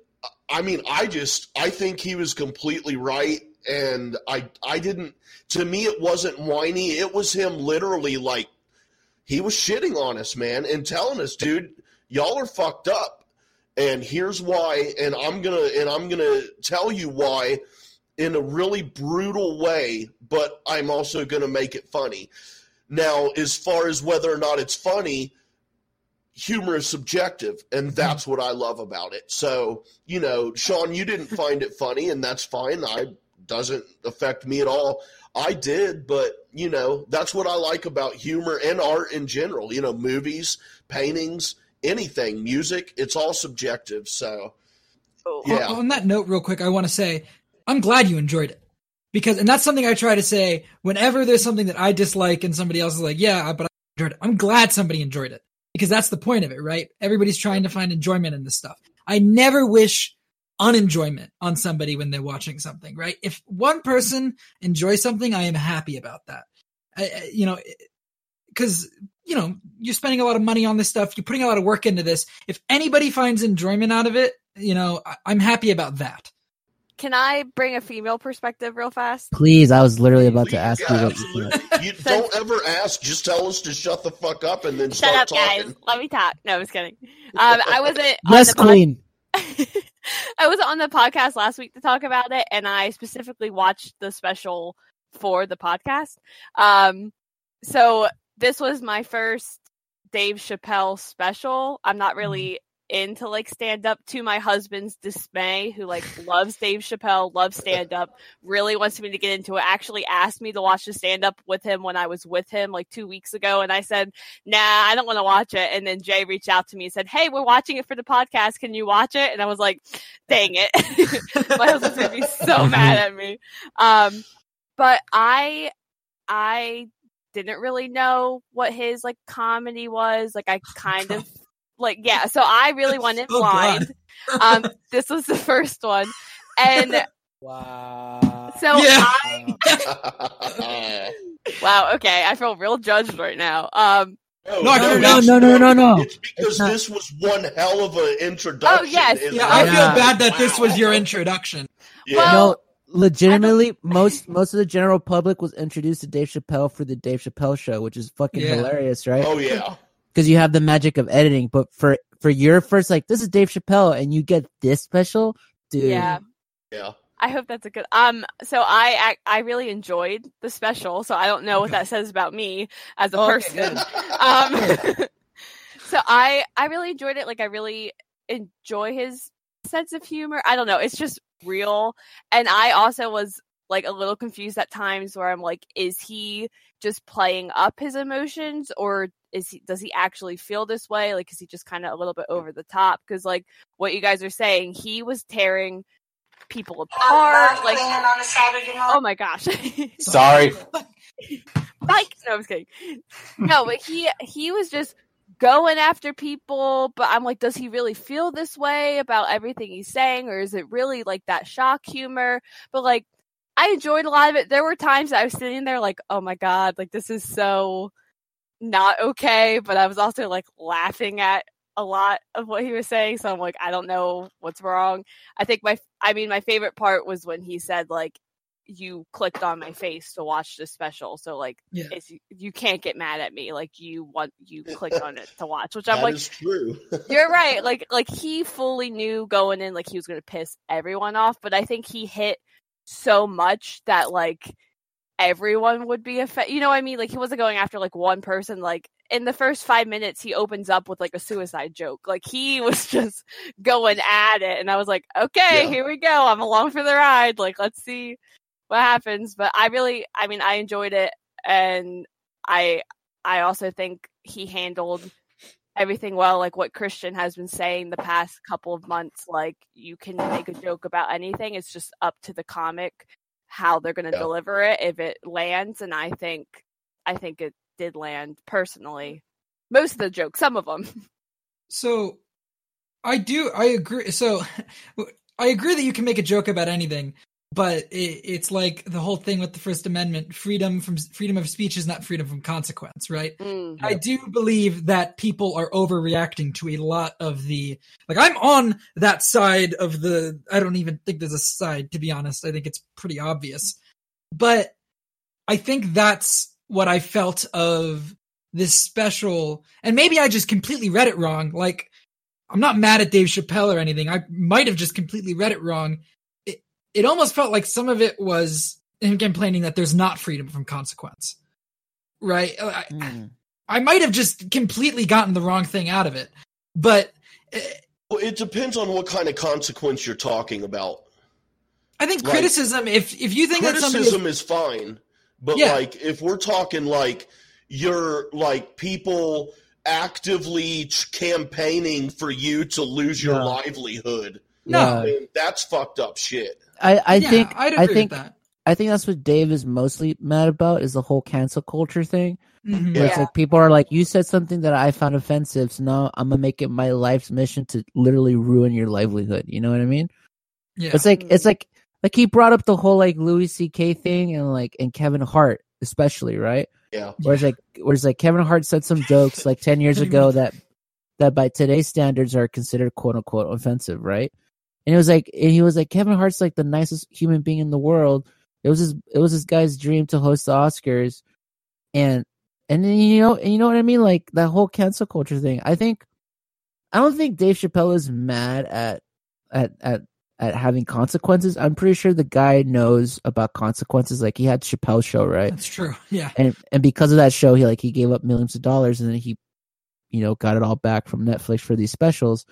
I mean, I just I think he was completely right, and I I didn't. To me, it wasn't whiny. It was him literally like he was shitting on us, man, and telling us, dude, y'all are fucked up, and here's why, and I'm gonna and I'm gonna tell you why in a really brutal way, but I'm also gonna make it funny. Now, as far as whether or not it's funny, humor is subjective, and mm-hmm. that's what I love about it. So, you know, Sean, you didn't find it funny, and that's fine. I doesn't affect me at all. I did, but you know, that's what I like about humor and art in general. You know, movies, paintings, anything, music, it's all subjective. So, Oh. yeah. On, on that note, real quick, I want to say I'm glad you enjoyed it because, and that's something I try to say whenever there's something that I dislike and somebody else is like, "Yeah, but I enjoyed it." I'm glad somebody enjoyed it because that's the point of it, right? Everybody's trying to find enjoyment in this stuff. I never wish unenjoyment on somebody when they're watching something, right? If one person enjoys something, I am happy about that. I, I- you know, because you know you're spending a lot of money on this stuff, you're putting a lot of work into this. If anybody finds enjoyment out of it, you know, I, I'm happy about that. Can I bring a female perspective real fast? please, I was literally about to ask yeah, you what you. You don't ever ask. Just tell us to shut the fuck up and then Shut start up, talking. guys. Let me talk. No, I was kidding. Um, I wasn't. on Yes, the pod- queen. I was on the podcast last week to talk about it, and I specifically watched the special for the podcast. Um, so this was my first Dave Chappelle special. I'm not really into like stand up to my husband's dismay who like loves Dave Chappelle, loves stand up, really wants me to get into it. Actually asked me to watch the stand up with him when I was with him like 2 weeks ago and I said, "Nah, I don't want to watch it." And then Jay reached out to me and said, "Hey, we're watching it for the podcast. Can you watch it?" And I was like, "Dang it." my husband's going to be so mad at me. Um but I I didn't really know what his like comedy was. Like I kind of like yeah, so I really went in Oh, blind. Um this was the first one. And Wow. so Yeah. I wow, okay, I feel real judged right now. Um No, I don't- no, no, no, no, no. It's because It's this was one hell of an introduction. Oh, yes. Yeah, I feel bad that this was your introduction. Yeah. Well- no, legitimately, most most of the general public was introduced to Dave Chappelle for the Dave Chappelle show, which is fucking Yeah. hilarious, right? oh yeah. Because you have the magic of editing. But for for your first, like, this is Dave Chappelle, and you get this special, dude. yeah. Yeah. I hope that's a good um so I I, I really enjoyed the special, so I don't know what that says about me as a Okay, person. um so i i really enjoyed it like i really enjoy his sense of humor i don't know it's just real and i also was like a little confused at times where i'm like is he just playing up his emotions or is he does he actually feel this way like is he just kind of a little bit over the top because like what you guys are saying he was tearing people apart like oh my gosh Sorry. Mike. No, I was kidding. No, but he he was just going after people. But I'm like, does he really feel this way about everything he's saying, or is it really like that shock humor? But like, I enjoyed a lot of it. There were times I was sitting there like, oh my god, like this is so not okay. But I was also like laughing at a lot of what he was saying, so I'm like, I don't know what's wrong. I think my, I mean, my favorite part was when he said like, you clicked on my face to watch this special, so like, Yeah. you can't get mad at me. Like you want you clicked on it to watch, which I'm like, true. you're right. Like like he fully knew going in like he was gonna piss everyone off, but I think he hit so much that like everyone would be affected. You know what I mean? Like he wasn't going after like one person. Like in the first five minutes, he opens up with like a suicide joke. Like he was just going at it, and I was like, okay, Yeah. here we go. I'm along for the ride. Like let's see what happens. But I really, I mean, I enjoyed it, and I I also think he handled everything well like what christian has been saying the past couple of months like you can make a joke about anything it's just up to the comic how they're going to Yeah. deliver it if it lands and i think i think it did land personally most of the jokes some of them So I do I agree so I agree that you can make a joke about anything, but it, it's like the whole thing with the First Amendment: freedom from freedom of speech is not freedom from consequence, right? Mm. I do believe that people are overreacting to a lot of the like I'm on that side of the I don't even think there's a side to be honest. I think it's pretty obvious. But I think that's what I felt of this special and maybe I just completely read it wrong. Like I'm not mad at Dave Chappelle or anything. I might have just completely read it wrong. It it almost felt like some of it was him complaining that there's not freedom from consequence. Right? I, Mm. I might have just completely gotten the wrong thing out of it. But uh, Well, it depends on what kind of consequence you're talking about. I think Like, criticism if if you think that somebody is, Criticism is fine, but Yeah. like if we're talking like you're like people actively ch- campaigning for you to lose your Yeah. livelihood, no, I mean, that's fucked up shit. I, I yeah, think I'd I think with that. I think that's what Dave is mostly mad about is the whole cancel culture thing. Mhm. Where it's like people are like, you said something that I found offensive, so now I'm gonna make it my life's mission to literally ruin your livelihood. You know what I mean? Yeah, It's like it's like like he brought up the whole like Louis C.K. thing and like and Kevin Hart especially, right? Yeah. Whereas like whereas like Kevin Hart said some jokes like ten years ago that that by today's standards are considered quote unquote offensive, right? And it was like and he was like Kevin Hart's like the nicest human being in the world. It was his it was this guy's dream to host the Oscars, and and then you know and you know what I mean like that whole cancel culture thing. I think I don't think Dave Chappelle is mad at at at at having consequences. I'm pretty sure the guy knows about consequences. Like he had Chappelle show, right? that's true. Yeah, and and because of that show, he like he gave up millions of dollars, and then he, you know, got it all back from Netflix for these specials.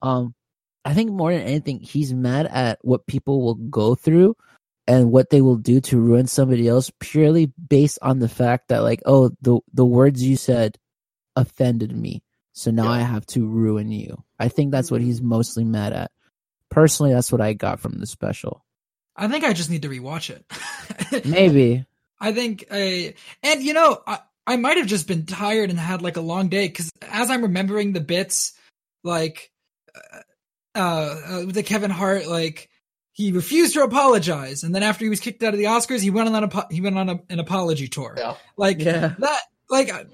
Um, I think more than anything, he's mad at what people will go through and what they will do to ruin somebody else purely based on the fact that like, oh, the the words you said offended me, so now Yeah. I have to ruin you. I think that's what he's mostly mad at. Personally, that's what I got from the special. I think I just need to rewatch it. Maybe. I think I and you know I I might have just been tired and had like a long day because as I'm remembering the bits, like uh, uh the Kevin Hart like he refused to apologize. And then after he was kicked out of the Oscars he went on a he went on a, an apology tour. Yeah. like Yeah. that like uh,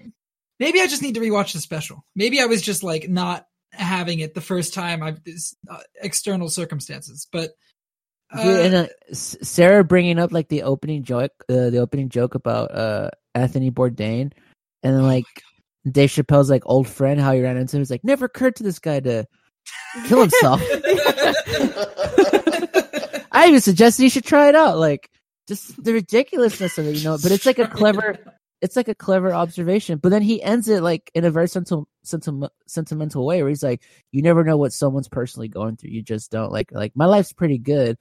maybe I just need to rewatch the special. Maybe I was just like not having it the first time I this, uh, external circumstances. But Dude, and uh, uh, Sarah bringing up like the opening joke, uh, the opening joke about uh Anthony Bourdain, and then like Dave Chappelle's like old friend, how he ran into him, he's like never occurred to this guy to kill himself. I even suggested he should try it out, like just the ridiculousness of it, you know. But it's like a clever, it's like a clever observation. But then he ends it like in a very sentimental, sentiment, sentimental way, where he's like, "You never know what someone's personally going through. You just don't like like my life's pretty good."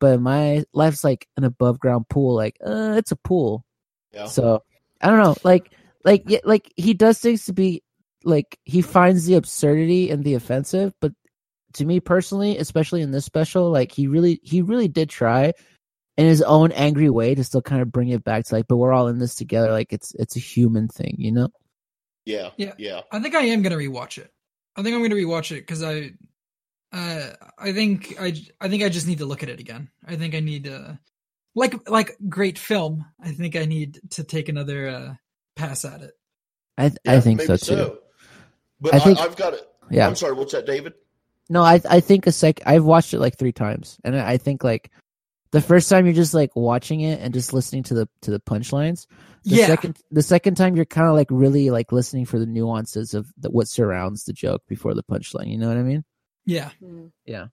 but my life's like an above ground pool. Like, uh, it's a pool. Yeah. So I don't know. Like, like, yeah, like he does things to be like he finds the absurdity and the offensive, but to me personally, especially in this special, like he really, he really did try in his own angry way to still kind of bring it back to like, but we're all in this together. Like it's, it's a human thing, you know? yeah. Yeah. Yeah. I think I am gonna rewatch it. I think I'm gonna rewatch it because I, uh, I think I, I think I just need to look at it again. I think I need to, like, like great film. I think I need to take another uh, pass at it. I, Yeah, I think so too. But I I think- I've got it. yeah. I'm sorry. What's that, David? No, I I think a sec. I've watched it like three times, and I I think like the first time you're just like watching it and just listening to the to the punchlines. The yeah. second the second time you're kind of like really like listening for the nuances of the, what surrounds the joke before the punchline. You know what I mean? yeah. Yeah.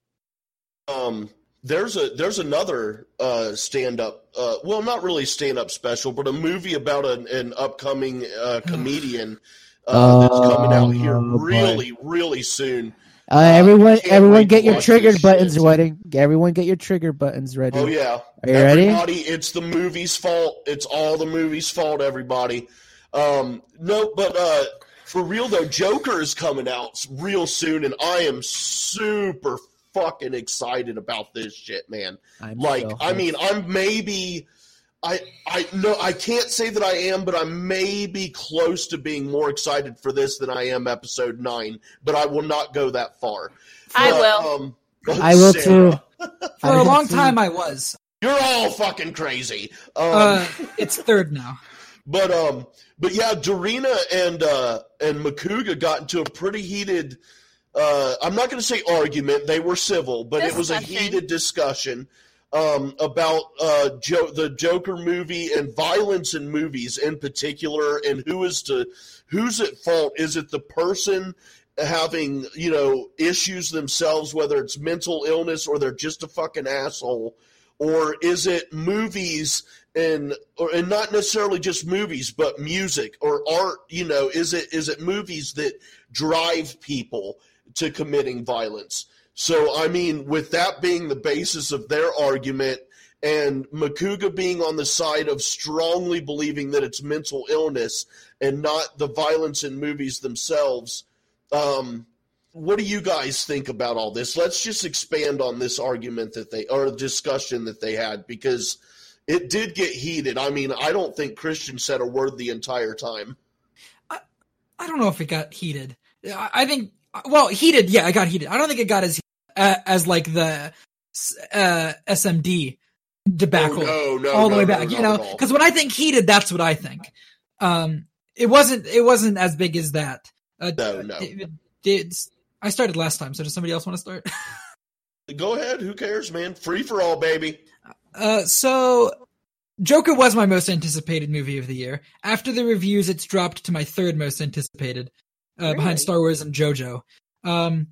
Um, there's a there's another uh, stand up. Uh, well, not really stand up special, but a movie about an, an upcoming uh, comedian uh, that's coming out here Oh, boy. really really soon. Uh, everyone, everyone, get your trigger buttons ready. Everyone, get your trigger buttons ready. Oh yeah, Are you ready? everybody, it's the movie's fault. It's all the movie's fault. Everybody. Um, no, but uh, for real though, Joker is coming out real soon, and I am super fucking excited about this shit, man. I'm Like, so I mean, I'm maybe. I I no I can't say that I am, but I may be close to being more excited for this than I am episode nine. But I will not go that far. I But, will. Um, I will Sarah, too. For a long time, I was. You're all fucking crazy. Um, Uh, it's third now. But um, but yeah, Dorina and uh and Makuga got into a pretty heated. Uh, I'm not going to say argument; they were civil, but it was a heated discussion um, about uh, jo- the Joker movie and violence in movies in particular, and who is to who's at fault? Is it the person having you know issues themselves, whether it's mental illness or they're just a fucking asshole, or is it movies? and or and not necessarily just movies but music or art you know is it is it movies that drive people to committing violence so i mean with that being the basis of their argument and Makuga being on the side of strongly believing that it's mental illness and not the violence in movies themselves um what do you guys think about all this let's just expand on this argument that they or discussion that they had because it did get heated. I mean, I don't think Christian said a word the entire time. I don't know if it got heated. I I think, well, heated. Yeah, it got heated. I don't think it got as uh, as like the uh, SMD debacle Oh, no, no, all the no, way back. you know, because when I think heated, that's what I think. Um, it wasn't. It wasn't as big as that. Uh, No, no. It, it did. I started last time, so does somebody else want to start? Go ahead. Who cares, man? Free for all, baby. Uh, so Joker was my most anticipated movie of the year. After the reviews, it's dropped to my third most anticipated, uh, Really? behind Star Wars and JoJo. Um,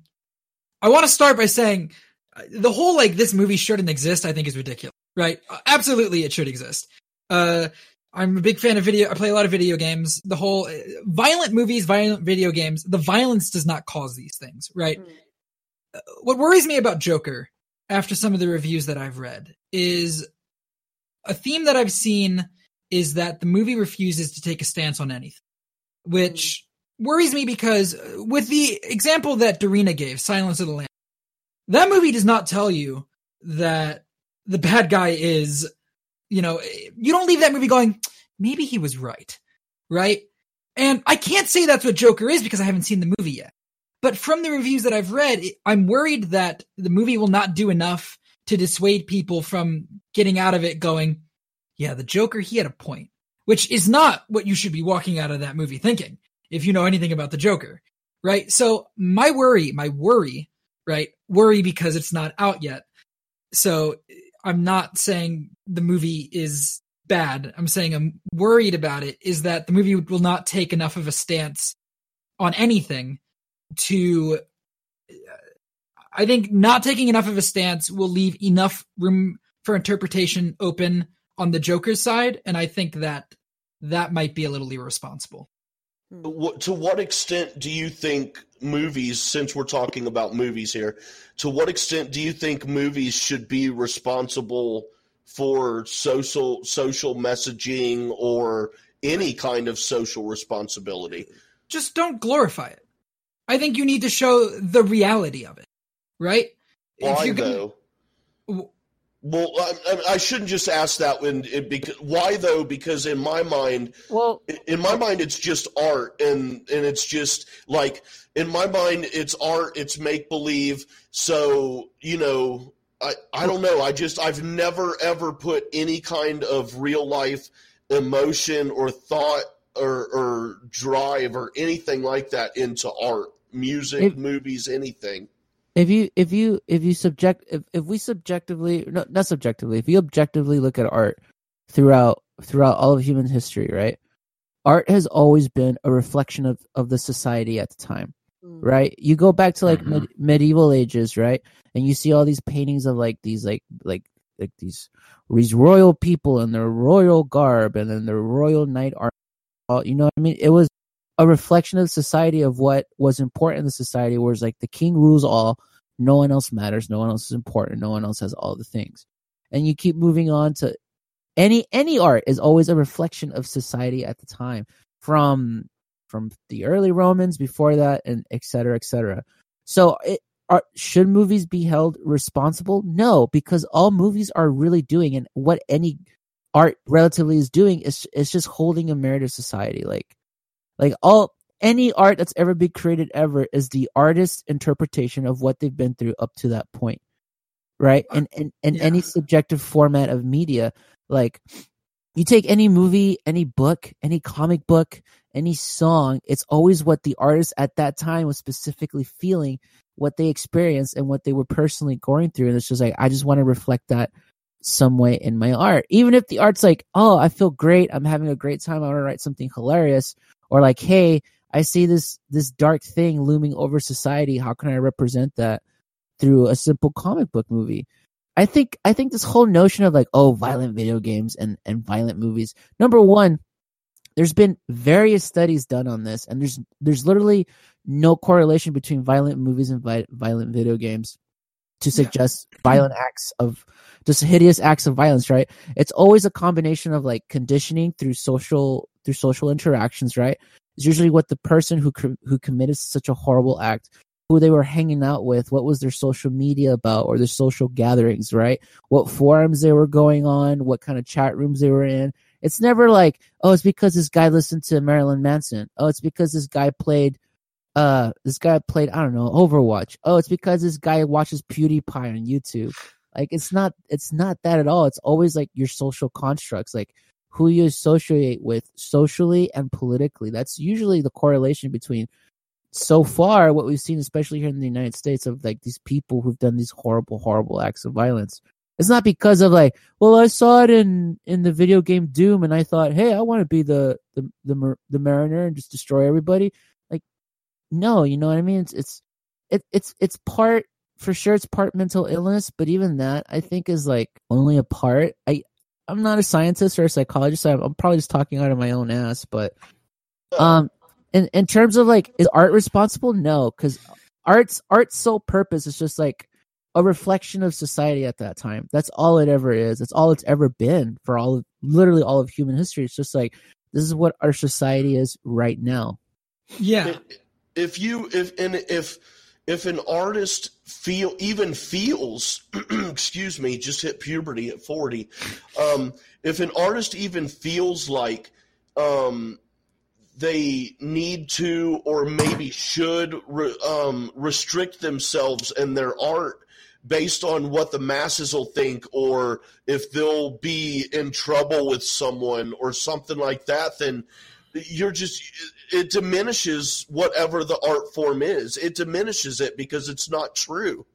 I want to start by saying uh, the whole like this movie shouldn't exist. I think is ridiculous. Right? Uh, Absolutely, it should exist. Uh, I'm a big fan of video. I play a lot of video games. The whole uh, violent movies, violent video games. The violence does not cause these things, right? Mm. Uh, What worries me about Joker, after some of the reviews that I've read, is a theme that I've seen is that the movie refuses to take a stance on anything, which worries me because uh, with the example that Dorina gave, Silence of the Lambs, that movie does not tell you that the bad guy is, you know, you don't leave that movie going, maybe he was right, right? And I can't say that's what Joker is because I haven't seen the movie yet. But from the reviews that I've read, I'm worried that the movie will not do enough to dissuade people from getting out of it going, yeah, the Joker, he had a point, which is not what you should be walking out of that movie thinking if you know anything about the Joker, right? So my worry, my worry, right? Worry because it's not out yet. So I'm not saying the movie is bad. I'm saying I'm worried about it is that the movie will not take enough of a stance on anything to I think not taking enough of a stance will leave enough room for interpretation open on the Joker's side, and I think that that might be a little irresponsible. Hmm. What, to what extent do you think movies, since we're talking about movies here, to what extent do you think movies should be responsible for social social messaging or any kind of social responsibility? Just don't glorify it. I think you need to show the reality of it, right? If Why you're gonna- though? Well, I, I- shouldn't just ask that when it, because, why though? Because in my mind, Well, in my mind it's just art and and it's just like in my mind it's art it's make believe so you know i i don't know i just i've never ever put any kind of real life emotion or thought or or drive or anything like that into art music, If- movies, anything. If you if you if you subject if, if we subjectively no not subjectively if you objectively look at art throughout throughout all of human history right? Art has always been a reflection of of the society at the time Mm. right? You go back to like Mhm. med- medieval ages right? And you see all these paintings of like these like like like these these royal people in their royal garb and then their royal knight art. All- you know what i mean? It was a reflection of society of what was important in the society whereas like the king rules all no one else matters no one else is important no one else has all the things. And you keep moving on to any any art is always a reflection of society at the time from from the early romans before that and et cetera et cetera. So it are, should movies be held responsible? No because all movies are really doing and what any art relatively is doing is it's just holding a mirror to society like like all any art that's ever been created ever is the artist's interpretation of what they've been through up to that point right? Uh, and and, and any subjective format of media like you take any movie any book any comic book any song it's always what the artist at that time was specifically feeling what they experienced and what they were personally going through. And it's just like i just want to reflect that some way in my art. Even if the art's like oh i feel great. I'm having a great time. I want to write something hilarious or like hey i see this this dark thing looming over society. How can i represent that through a simple comic book movie? I think i think this whole notion of like oh violent video games and and violent movies. Number one there's been various studies done on this and there's there's literally no correlation between violent movies and vi- violent video games to Yeah. suggest violent acts of just hideous acts of violence right? It's always a combination of like conditioning through social through social interactions right it's usually what the person who who committed such a horrible act who they were hanging out with what was their social media about or their social gatherings right? What forums they were going on what kind of chat rooms they were in. It's never like oh it's because this guy listened to marilyn manson. Oh it's because this guy played uh this guy played i don't know overwatch. Oh it's because this guy watches pewdiepie on youtube. Like it's not it's not that at all. It's always like your social constructs. Like who you associate with socially and politically. That's usually the correlation between so far what we've seen especially here in the united states of like these people who've done these horrible horrible acts of violence. It's not because of like well i saw it in in the video game doom and i thought hey i want to be the the the, the mariner and just destroy everybody. Like no you know what i mean? It's it's it, it's it's part for sure it's part mental illness but even that i think is like only a part. I i'm not a scientist or a psychologist so i'm, I'm probably just talking out of my own ass but um in in terms of like is art responsible? No because art's art's sole purpose is just like a reflection of society at that time. That's all it ever is. It's all it's ever been for all of literally all of human history. It's just like this is what our society is right now. Yeah. if you if and if if an artist feel even feels excuse me just hit puberty at 40 um if an artist even feels like um they need to or maybe should re, um, restrict themselves and their art based on what the masses will think or if they'll be in trouble with someone or something like that then you're just it diminishes whatever the art form is. It diminishes it because it's not true.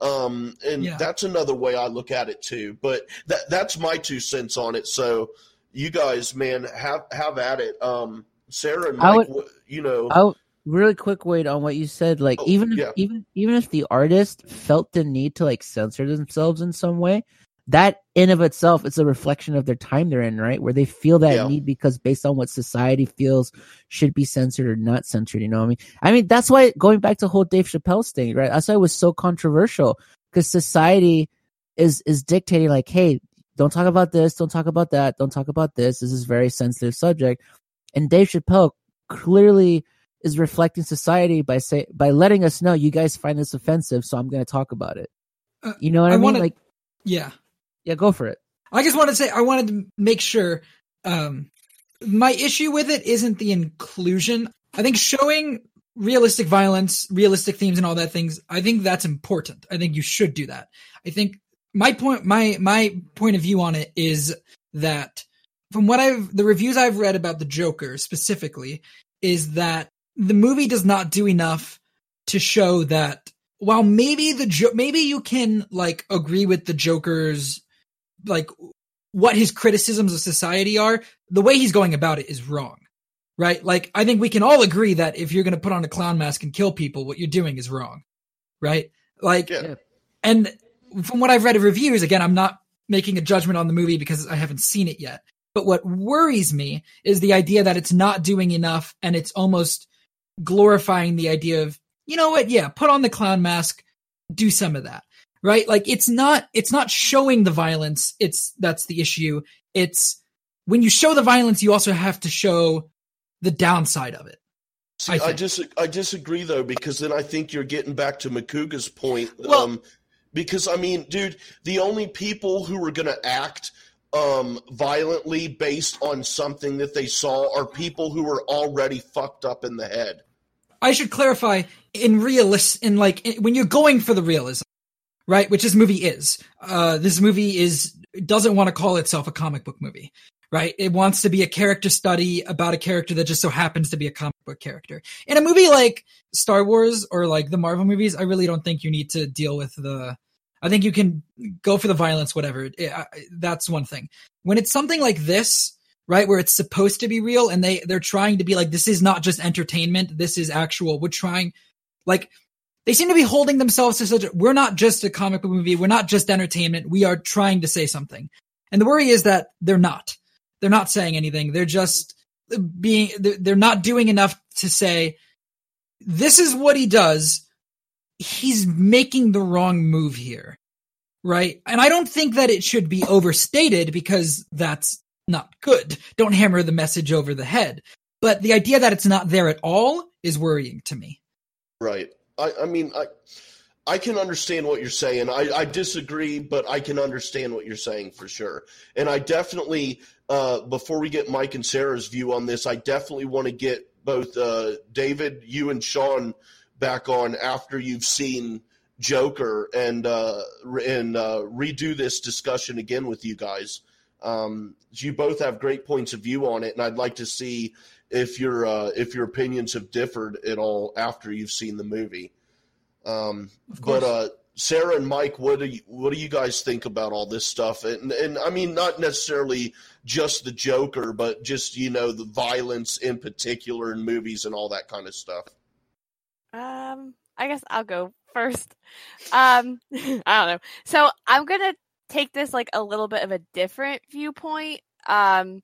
Um and Yeah. that's another way i look at it too but that that's my two cents on it. So you guys man have have at it. Um sarah and I mike would- you know. I'll really quick wait on what you said. Like Oh, even if, even even if the artist felt the need to like censor themselves in some way, that in of itself is a reflection of their time they're in, right? Where they feel that Yeah. need because based on what society feels should be censored or not censored. You know what I mean? I mean that's why going back to the whole Dave Chappelle's thing, right? That's why it was so controversial because society is is dictating like, hey, don't talk about this, don't talk about that, don't talk about this. This is a very sensitive subject, and Dave Chappelle clearly is reflecting society by say by letting us know you guys find this offensive, so I'm going to talk about it. Uh, You know what I, I mean? wanna- Like, Yeah. Yeah, go for it. I just wanted to say I wanted to make sure um my issue with it isn't the inclusion. I think showing realistic violence, realistic themes and all that things, I think that's important. I think you should do that. I think my point my my point of view on it is that from what I've the reviews I've read about the Joker specifically is that the movie does not do enough to show that while maybe the jo- maybe you can like agree with the Joker's like what his criticisms of society are, the way he's going about it is wrong. Right? Like I think we can all agree that if you're going to put on a clown mask and kill people, what you're doing is wrong. Right? Like Yeah. and from what I've read of reviews, again, I'm not making a judgment on the movie because I haven't seen it yet. But what worries me is the idea that it's not doing enough and it's almost glorifying the idea of, you know what? Yeah, put on the clown mask, do some of that. Right? Like it's not, it's not showing the violence. It's, that's the issue. It's when you show the violence, you also have to show the downside of it. See, I I, dis- I disagree though because then I think you're getting back to Makuga's point. Well- um, because I mean, dude, the only people who are going to act um, violently based on something that they saw are people who are already fucked up in the head. I should clarify in realist in like in- when you're going for the realism, right? Which this movie is. Uh, this movie is doesn't want to call itself a comic book movie, right? It wants to be a character study about a character that just so happens to be a comic book character. In a movie like Star Wars or like the Marvel movies, I really don't think you need to deal with the. I think you can go for the violence, whatever. It- I- that's one thing. When it's something like this, right where it's supposed to be real and they they're trying to be like this is not just entertainment this is actual we're trying like they seem to be holding themselves to such we're not just a comic book movie we're not just entertainment we are trying to say something and the worry is that they're not they're not saying anything they're just being they're not doing enough to say this is what he does he's making the wrong move here right and i don't think that it should be overstated because that's not good. Don't hammer the message over the head. But the idea that it's not there at all is worrying to me. Right. I, I mean, I I can understand what you're saying. I, I disagree, but I can understand what you're saying for sure. And I definitely, uh, before we get Mike and Sarah's view on this, I definitely want to get both uh, David, you, and Sean back on after you've seen Joker and uh, and uh, redo this discussion again with you guys. Um, you both have great points of view on it, and I'd like to see if your uh, if your opinions have differed at all after you've seen the movie. Um, Of course. but uh, Sarah and Mike, what do you what do you guys think about all this stuff? And and I mean, not necessarily just the Joker, but just you know the violence in particular in movies and all that kind of stuff. Um, I guess I'll go first. Um, I don't know. So I'm gonna take this like a little bit of a different viewpoint. Um,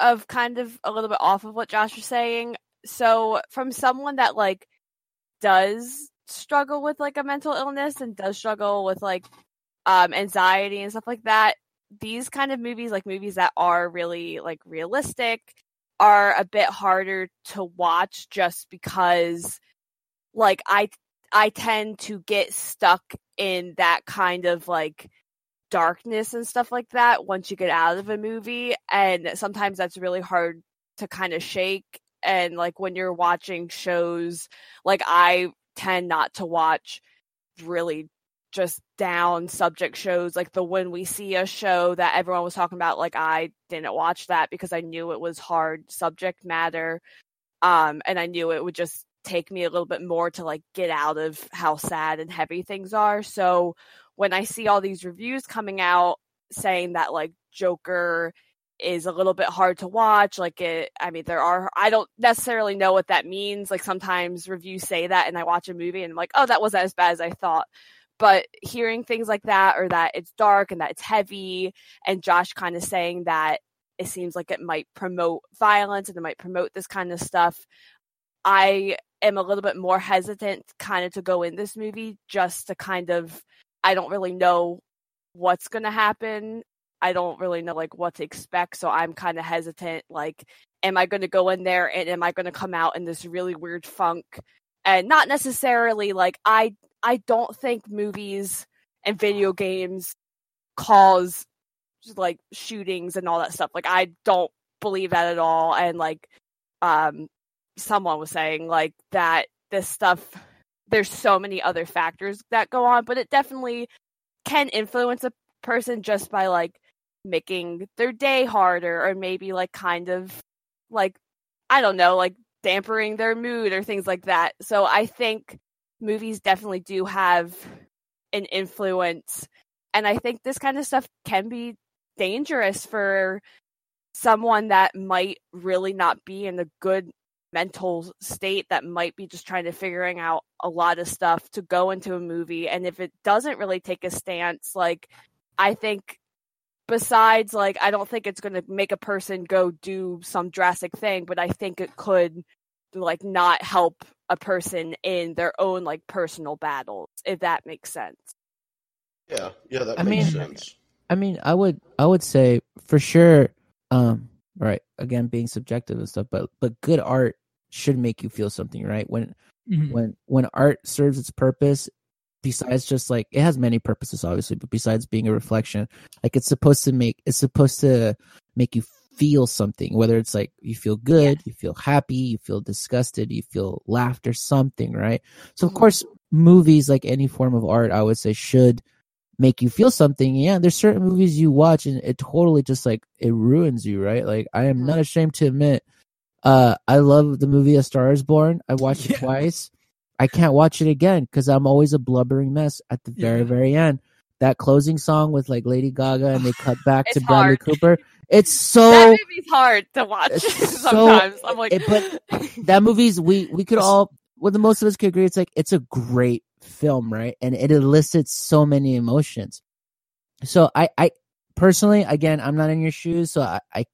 of kind of a little bit off of what Josh was saying. So from someone that like does struggle with like a mental illness and does struggle with like um anxiety and stuff like that, these kind of movies, like movies that are really like realistic, are a bit harder to watch just because like I I tend to get stuck in that kind of like darkness and stuff like that once you get out of a movie and sometimes that's really hard to kind of shake and like when you're watching shows like I tend not to watch really just down subject shows like the when we see a show that everyone was talking about like I didn't watch that because I knew it was hard subject matter um and I knew it would just take me a little bit more to like get out of how sad and heavy things are so when I see all these reviews coming out saying that like Joker is a little bit hard to watch like it I mean there are I don't necessarily know what that means. Like sometimes reviews say that and I watch a movie and I'm like oh that wasn't as bad as I thought. But hearing things like that or that it's dark and that it's heavy and Josh kind of saying that it seems like it might promote violence and it might promote this kind of stuff I am a little bit more hesitant kind of to go in this movie just to kind of I don't really know what's going to happen. I don't really know like what to expect, so I'm kind of hesitant like am I going to go in there and am I going to come out in this really weird funk and not necessarily like I I don't think movies and video games cause like shootings and all that stuff. Like I don't believe that at all and like um someone was saying like that this stuff there's so many other factors that go on, but it definitely can influence a person just by like making their day harder or maybe like kind of like I don't know, like dampering their mood or things like that. So I think movies definitely do have an influence. And I think this kind of stuff can be dangerous for someone that might really not be in a good mental state that might be just trying to figuring out a lot of stuff to go into a movie and if it doesn't really take a stance like i think besides like i don't think it's going to make a person go do some drastic thing but i think it could like not help a person in their own like personal battles if that makes sense Yeah, yeah, that I makes mean- sense. I mean, I would I would say for sure, um, right, again being subjective and stuff, but but good art should make you feel something, right? When Mhm. when when art serves its purpose, besides just like it has many purposes obviously, but besides being a reflection, like it's supposed to make it's supposed to make you feel something, whether it's like you feel good, you feel happy, you feel disgusted, you feel laughter, something, right? So of Mhm. course movies like any form of art, I would say should make you feel something. Yeah, there's certain movies you watch and it totally just like it ruins you, right? Like I am not ashamed to admit, uh, I love the movie A Star Is Born. I watched Yeah. it twice. I can't watch it again because I'm always a blubbering mess at the very, Yeah. very end. That closing song with like Lady Gaga and they cut back to Bradley hard. Cooper. It's so that movie's hard to watch It's so- sometimes i'm like it- but that movie's we we could all well the most of us could agree it's like it's a great film right and it elicits so many emotions so i i personally again i'm not in your shoes so i i,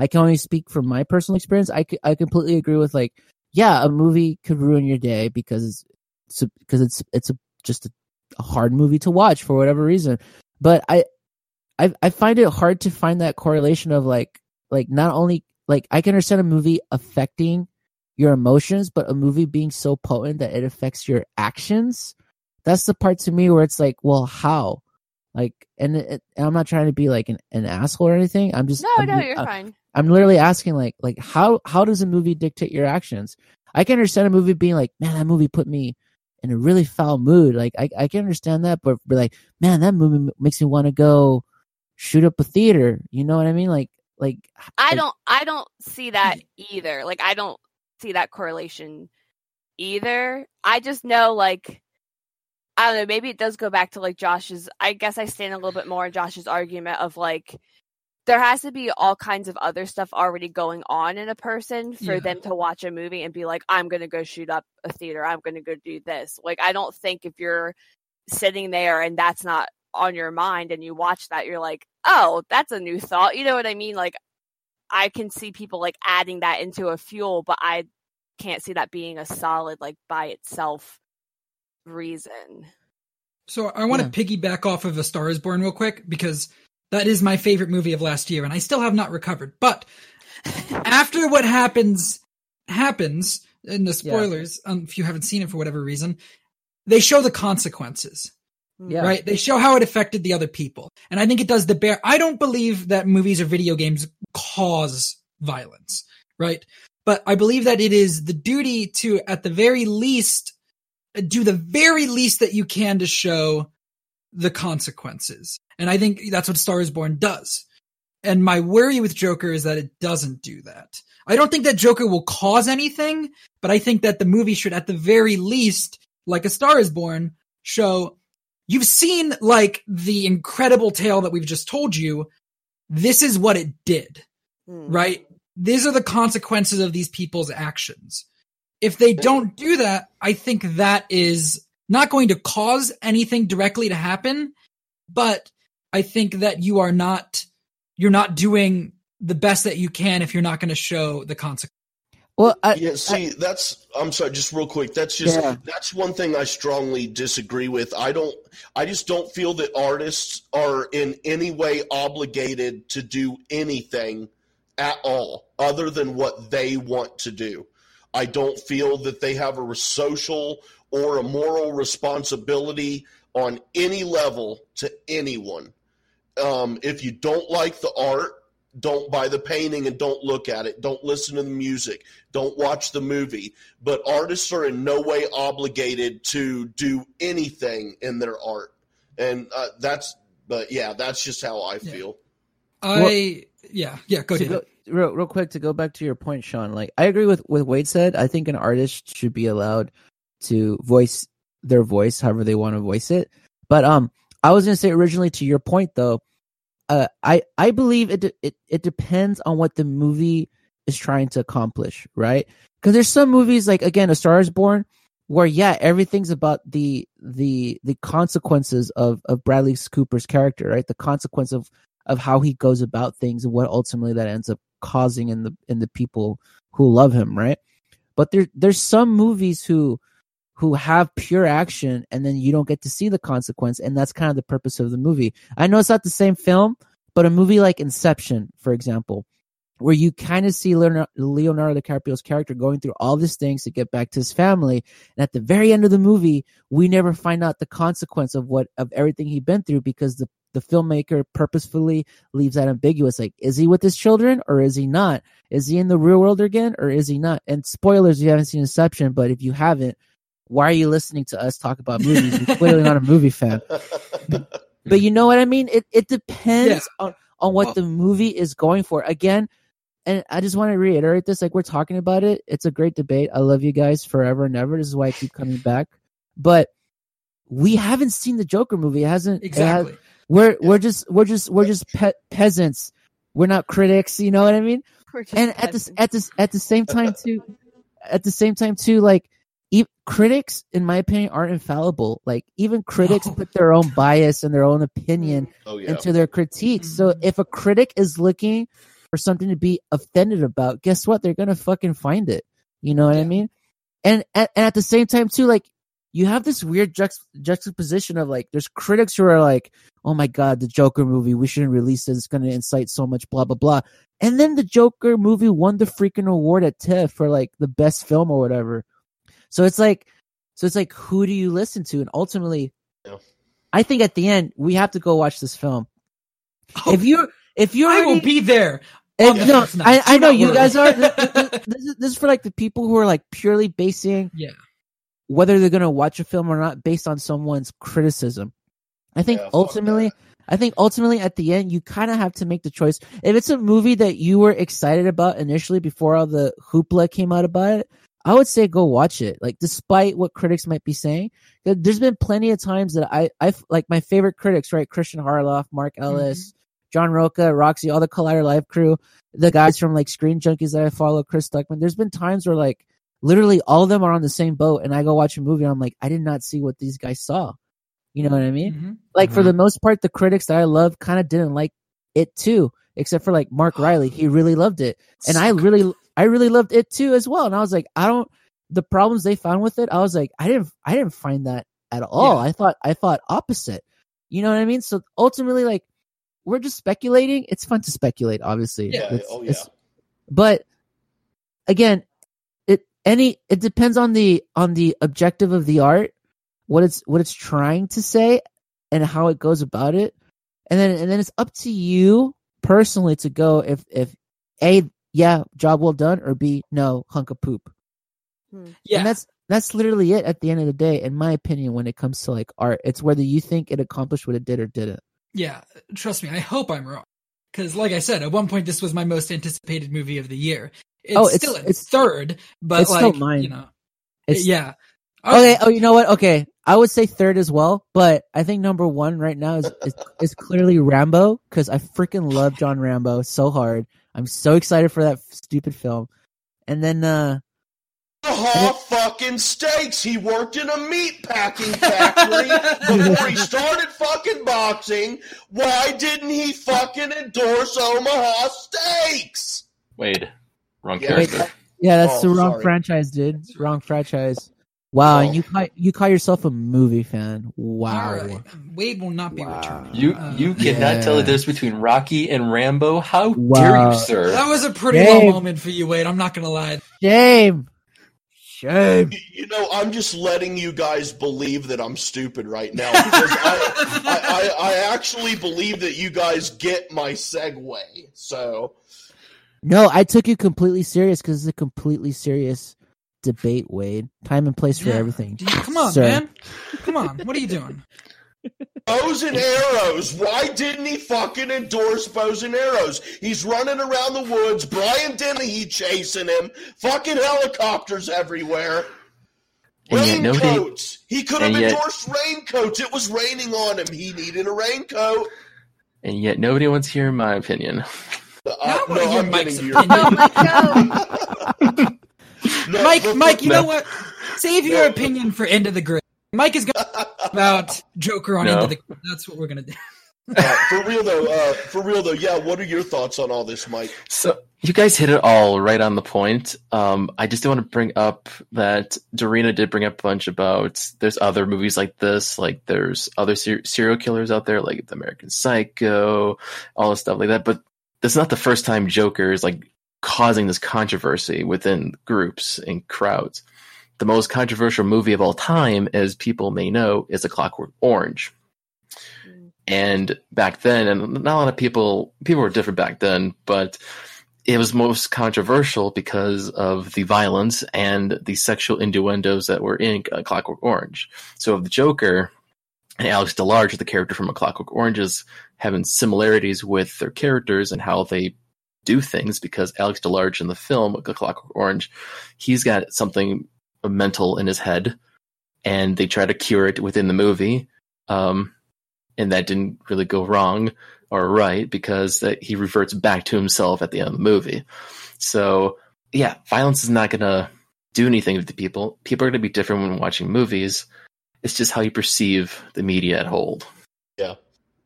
I can only speak from my personal experience I, I completely agree with like yeah a movie could ruin your day because it's because it's it's a just a, a hard movie to watch for whatever reason but i I I find it hard to find that correlation of like like not only like I can understand a movie affecting your emotions, but a movie being so potent that it affects your actions. That's the part to me where it's like, well, how? Like, and, it, and I'm not trying to be like an, an asshole or anything. I'm just no I'm, no you're I'm- fine I'm literally asking like like how how does a movie dictate your actions? I can understand a movie being like, man, that movie put me in a really foul mood. Like I I can understand that, but be like, man, that movie m- makes me want to go shoot up a theater. You know what I mean? Like like I like- don't I don't see that either. Like I don't see that correlation either. I just know like I don't know, maybe it does go back to like Josh's I guess I stand a little bit more in Josh's argument of like there has to be all kinds of other stuff already going on in a person for Yeah. them to watch a movie and be like, I'm gonna go shoot up a theater, I'm gonna go do this. Like I don't think if you're sitting there and that's not on your mind and you watch that, you're like, oh, that's a new thought. You know what I mean? Like I can see people like adding that into a fuel, but I can't see that being a solid like by itself reason. So I want to piggyback off of A Star Is Born real quick because that is my favorite movie of last year, and I still have not recovered. But after what happens happens in the spoilers, um, if you haven't seen it for whatever reason, they show the consequences. Yeah. Right? They show how it affected the other people. And I think it does the bear. I don't believe that movies or video games cause violence, right? But I believe that it is the duty to, at the very least, do the very least that you can to show the consequences. And I think that's what Star is Born does. And my worry with Joker is that it doesn't do that. I don't think that Joker will cause anything, but I think that the movie should at the very least, like A Star is Born, show you've seen like the incredible tale that we've just told you. This is what it did, Mm. right? These are the consequences of these people's actions. If they don't do that, I think that is not going to cause anything directly to happen, but I think that you are not, you're not doing the best that you can if you're not going to show the consequences. well I, Yeah, see, that's I'm sorry, just real quick. That's just Yeah. that's one thing I strongly disagree with. I don't I just don't feel that artists are in any way obligated to do anything at all other than what they want to do. I don't feel that they have a social or a moral responsibility on any level to anyone. Um, if you don't like the art, don't buy the painting and don't look at it. Don't listen to the music. Don't watch the movie. But artists are in no way obligated to do anything in their art. And uh, that's, but yeah, that's just how I Yeah. feel. I, yeah, yeah, go ahead. Real, real quick to go back to your point, Sean. Like I agree with with Wade said. I think an artist should be allowed to voice their voice however they want to voice it. But um, I was gonna say originally to your point though, uh, I I believe it de- it it depends on what the movie is trying to accomplish, right? Because there's some movies like again, A Star Is Born, where yeah, everything's about the the the consequences of of Bradley Cooper's character, right? The consequence of of how he goes about things and what ultimately that ends up causing in the in the people who love him, right? But there there's some movies who who have pure action and then you don't get to see the consequence and that's kind of the purpose of the movie. I know it's not the same film, but a movie like Inception, for example, where you kind of see Leonardo, Leonardo DiCaprio's character going through all these things to get back to his family, and at the very end of the movie, we never find out the consequence of what of everything he'd been through because the the filmmaker purposefully leaves that ambiguous. Like, is he with his children or is he not? Is he in the real world again or is he not? And spoilers, you haven't seen Inception, but if you haven't, why are you listening to us talk about movies? You're clearly not a movie fan. But you know what I mean? It it depends on, on what Well- the movie is going for. Again, and I just want to reiterate this, like we're talking about it. It's a great debate. I love you guys forever and ever. This is why I keep coming back. But we haven't seen the Joker movie. It hasn't it has- Exactly. We're we're just we're just we're just pe- peasants. We're not critics, you know what I mean? And at this at this at the same time too at the same time too like e- critics in my opinion aren't infallible like even critics No. put their own bias and their own opinion oh yeah. into their critiques so Mhm. if a critic is looking for something to be offended about guess what they're gonna fucking find it you know what i mean and at, and at the same time too like you have this weird juxt- juxtaposition of like there's critics who are like oh my god the joker movie we shouldn't release it it's going to incite so much blah blah blah and then the joker movie won the freaking award at tiff for like the best film or whatever so it's like so it's like who do you listen to and ultimately Yeah. i think at the end we have to go watch this film Oh, if you if you're I will be there. On the no. I, I know you worry. guys are. This, this- this is, this is for like the people who are like purely basing Yeah. Whether they're gonna watch a film or not based on someone's criticism. I think Yeah, ultimately. I think ultimately at the end you kind of have to make the choice. If it's a movie that you were excited about initially before all the hoopla came out about it, I would say go watch it. Like despite what critics might be saying, There- there's been plenty of times that I I like my favorite critics, right? Christian Harloff, Mark mm-hmm. Ellis, John Rocha, Roxy, all the Collider Live crew, the guys from like Screen Junkies that I follow, Chris Stuckman. There's been times where like literally all of them are on the same boat, and I go watch a movie and I'm like, I did not see what these guys saw. You know what I mean? Mhm. Like for Mhm. the most part, the critics that I love kind of didn't like it too, except for like Mark Riley. He really loved it, and I really, I really loved it too as well. And I was like, I don't the problems they found with it. I was like, I didn't, I didn't find that at all. Yeah. I thought, I thought opposite. You know what I mean? So ultimately, like, we're just speculating. It's fun to speculate, obviously. Yeah, It's- oh, yeah. it's- but again, it any it depends on the on the objective of the art, what it's what it's trying to say, and how it goes about it, and then and then it's up to you personally to go if if a yeah job well done or b no hunk of poop. Hmm. Yeah. And that's that's literally it at the end of the day, in my opinion, when it comes to like art. It's whether you think it accomplished what it did or didn't. Yeah, trust me. I hope I'm wrong. Because, like I said, at one point this was my most anticipated movie of the year. It's, Oh, it's- still in it's- third, but it's like still mine. you know, It's yeah. okay. Oh, you know what? Okay, I would say third as well, but I think number one right now is is, is clearly Rambo because I freaking love John Rambo so hard. I'm so excited for that stupid film. And then uh Haw fucking steaks. He worked in a meat packing factory before he started fucking boxing. Why didn't he fucking endorse Omaha Steaks? Wade, wrong Yeah. wait, yeah, that's Oh, the wrong sorry. franchise, dude. Wrong franchise. Wow, Oh. and you call you call yourself a movie fan? Wow. right. Wade will not be Wow. returning. You Uh, you cannot Yeah. tell the difference between Rocky and Rambo. How dare you, sir? That was a pretty Dave. low moment for you, Wade. I'm not gonna lie. Shame. Shame. You know, I'm just letting you guys believe that I'm stupid right now because I, I, I, I actually believe that you guys get my segue. So, No, I took you completely serious because it's a completely serious debate, Wade. Time and place for Yeah. everything. You- come on, Sir. man. Come on. What are you doing? bows and arrows. Why didn't he fucking endorse bows and arrows? He's running around the woods. Brian Dennehy chasing him. Fucking helicopters everywhere. And yet Raincoats. He could have and yet- endorsed raincoats. It was raining on him. He needed a raincoat. and yet nobody wants to hear my opinion. Uh, Now no, I hear I'm Mike's getting your opinion. Let's No, Mike, but- Mike, you No. know what? Save your No. opinion for Into the Grid. Mike is going to talk about Joker on No. Into the Grid. That's what we're going to do. Uh, for real though, uh, for real though, yeah. What are your thoughts on all this, Mike? So you guys hit it all right on the point. Um, I just want to bring up that Dorina did bring up a bunch about there's other movies like this, like there's other ser- serial killers out there, like the American Psycho, all this stuff like that. But this is not the first time Joker is like causing this controversy within groups and crowds. The most controversial movie of all time, as people may know, is A Clockwork Orange. Mm. And back then, and not a lot of people people were different back then, but it was most controversial because of the violence and the sexual innuendos that were in A Clockwork Orange. So the Joker and Alex DeLarge, the character from A Clockwork Orange, is having similarities with their characters and how they do things because Alex DeLarge in the film A Clockwork Orange, he's got something mental in his head, and they try to cure it within the movie. Um, and that didn't really go wrong or right because that he reverts back to himself at the end of the movie. So yeah, violence is not going to do anything to people. People are going to be different when watching movies. It's just how you perceive the media at whole. Yeah,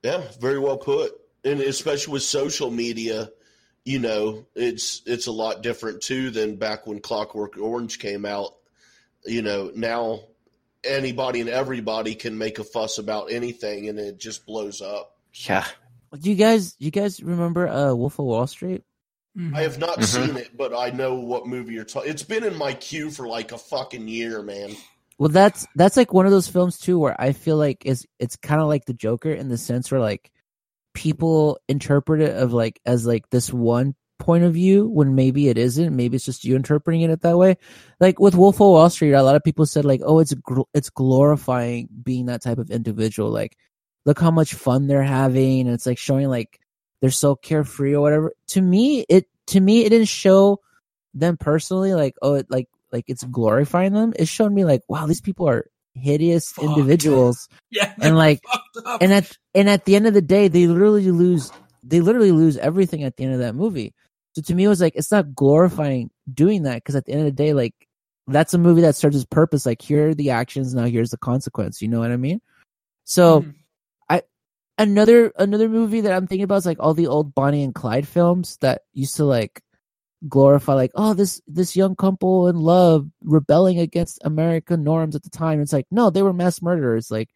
Yeah, very well put. And especially with social media, you know, it's it's a lot different too than back when Clockwork Orange came out. You know, now anybody and everybody can make a fuss about anything, and it just blows up. Yeah, Do you guys you guys remember uh Wolf of Wall Street? I have not Mhm. seen it, but I know what movie you're talking. It's been in my queue for like a fucking year, man. Well, that's that's like one of those films too, where I feel like is it's kind of like the Joker in the sense where like people interpret it of like as like this one point of view when maybe it isn't. Maybe it's just you interpreting it that way. Like with Wolf of Wall Street, a lot of people said like, oh, it's gl- it's glorifying being that type of individual. Like, look how much fun they're having, and it's like showing like they're so carefree or whatever. To me, it to me it didn't show them personally like oh it like like it's glorifying them. It's showed me like wow these people are hideous individuals Yeah. and like and at and at the end of the day they literally lose they literally lose everything at the end of that movie so to me it was like it's not glorifying doing that because at the end of the day like that's a movie that serves its purpose like here are the actions now here's the consequence you know what i mean so Mhm. another another movie that i'm thinking about is like all the old bonnie and clyde films that used to like glorify like oh this this young couple in love rebelling against american norms at the time. It's like no they were mass murderers like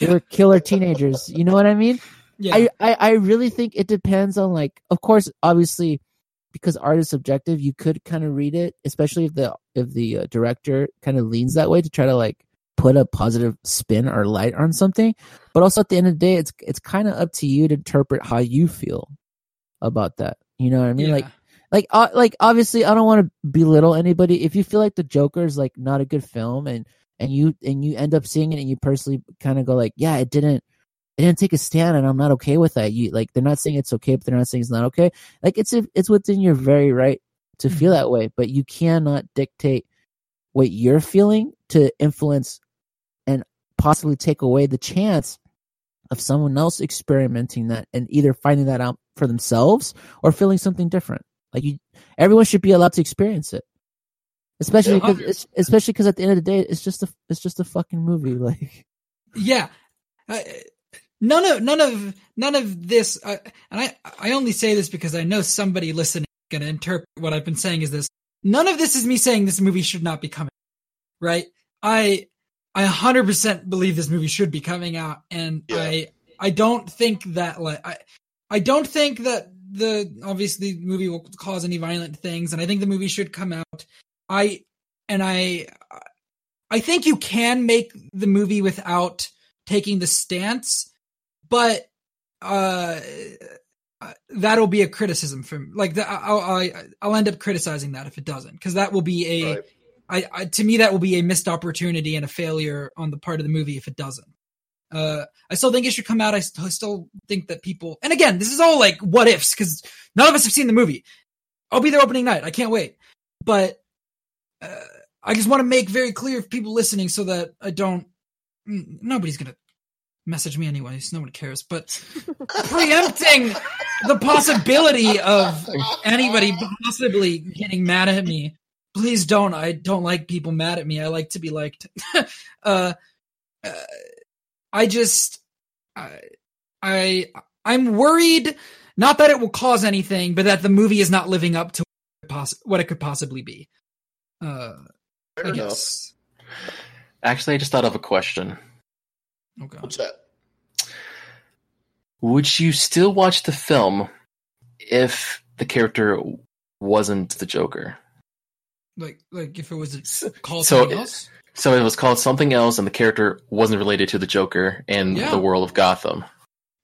they were killer teenagers. You know what i mean? Yeah. I, I I really think it depends on like of course obviously because art is subjective you could kind of read it especially if the if the uh, director kind of leans that way to try to like put a positive spin or light on something. But also at the end of the day it's it's kind of up to you to interpret how you feel about that. You know what i mean? Yeah. like uh, like obviously I don't want to belittle anybody. If you feel like the Joker is like not a good film and and you and you end up seeing it and you personally kind of go like, yeah, it didn't it didn't take a stand and I'm not okay with that. You like they're not saying it's okay, but they're not saying it's not okay. Like it's it's within your very right to feel that way, but you cannot dictate what you're feeling to influence and possibly take away the chance of someone else experimenting that and either finding that out for themselves or feeling something different. Like you, everyone should be allowed to experience it, especially Yeah. because especially because at the end of the day, it's just a it's just a fucking movie. Like Yeah. Uh, none of none of none of this uh, and I I only say this because I know somebody listening is going to interpret what I've been saying is this. None of this is me saying this movie should not be coming. Right? I I 100% believe this movie should be coming out and Yeah. I I don't think that like I I don't think that the obviously the movie will cause any violent things and I think the movie should come out. I and I I think you can make the movie without taking the stance, but uh, uh, that'll be a criticism from like the, I'll, I, I'll end up criticizing that if it doesn't, because that will be a Right. I, I to me that will be a missed opportunity and a failure on the part of the movie if it doesn't. Uh, I still think it should come out. I st- I still think that people, and again, this is all like what ifs because none of us have seen the movie. I'll be there opening night. I can't wait. But uh, I just want to make very clear for people listening so that I don't. mm, Nobody's gonna message me anyways. No one cares. But preempting the possibility of anybody possibly getting mad at me. Please don't. I don't like people mad at me. I like to be liked. uh, uh, I just, I, I, I'm worried. Not that it will cause anything, but that the movie is not living up to poss- what it could possibly be. Uh, Fair I enough. guess. Actually, I just thought of a question. Oh god. What's that? Would you still watch the film if the character wasn't the Joker? Like, like if it was called So- something else. So it was called something else, and the character wasn't related to the Joker and Yeah. the world of Gotham.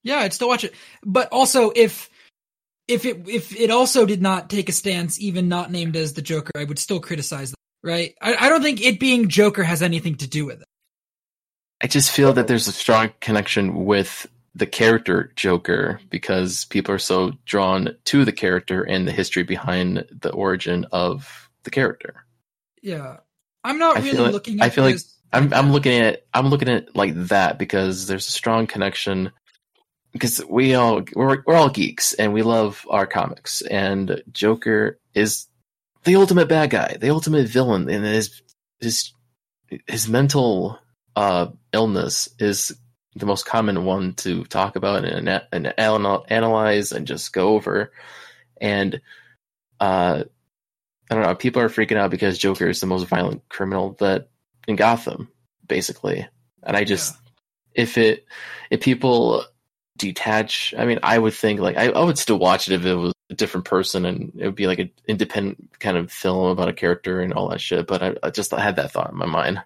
Yeah, I'd still watch it. But also, if if it if it also did not take a stance, even not named as the Joker, I would still criticize. That, right? I, I don't think it being Joker has anything to do with it. I just feel that there's a strong connection with the character Joker because people are so drawn to the character and the history behind the origin of the character. Yeah, I'm not I really it- looking. At I feel like I'm I'm looking at I'm looking at like that because there's a strong connection because we all we're we're all geeks and we love our comics and Joker is the ultimate bad guy, the ultimate villain, and his his his mental uh, illness is the most common one to talk about and, and analyze and just go over. And uh, I don't know, people are freaking out because Joker is the most violent criminal that in Gotham, basically. And I just, if it, if people detach, I mean, I would think like I, I would still watch it if it was a different person and it would be like an independent kind of film about a character and all that shit. But I, I just had that thought in my mind.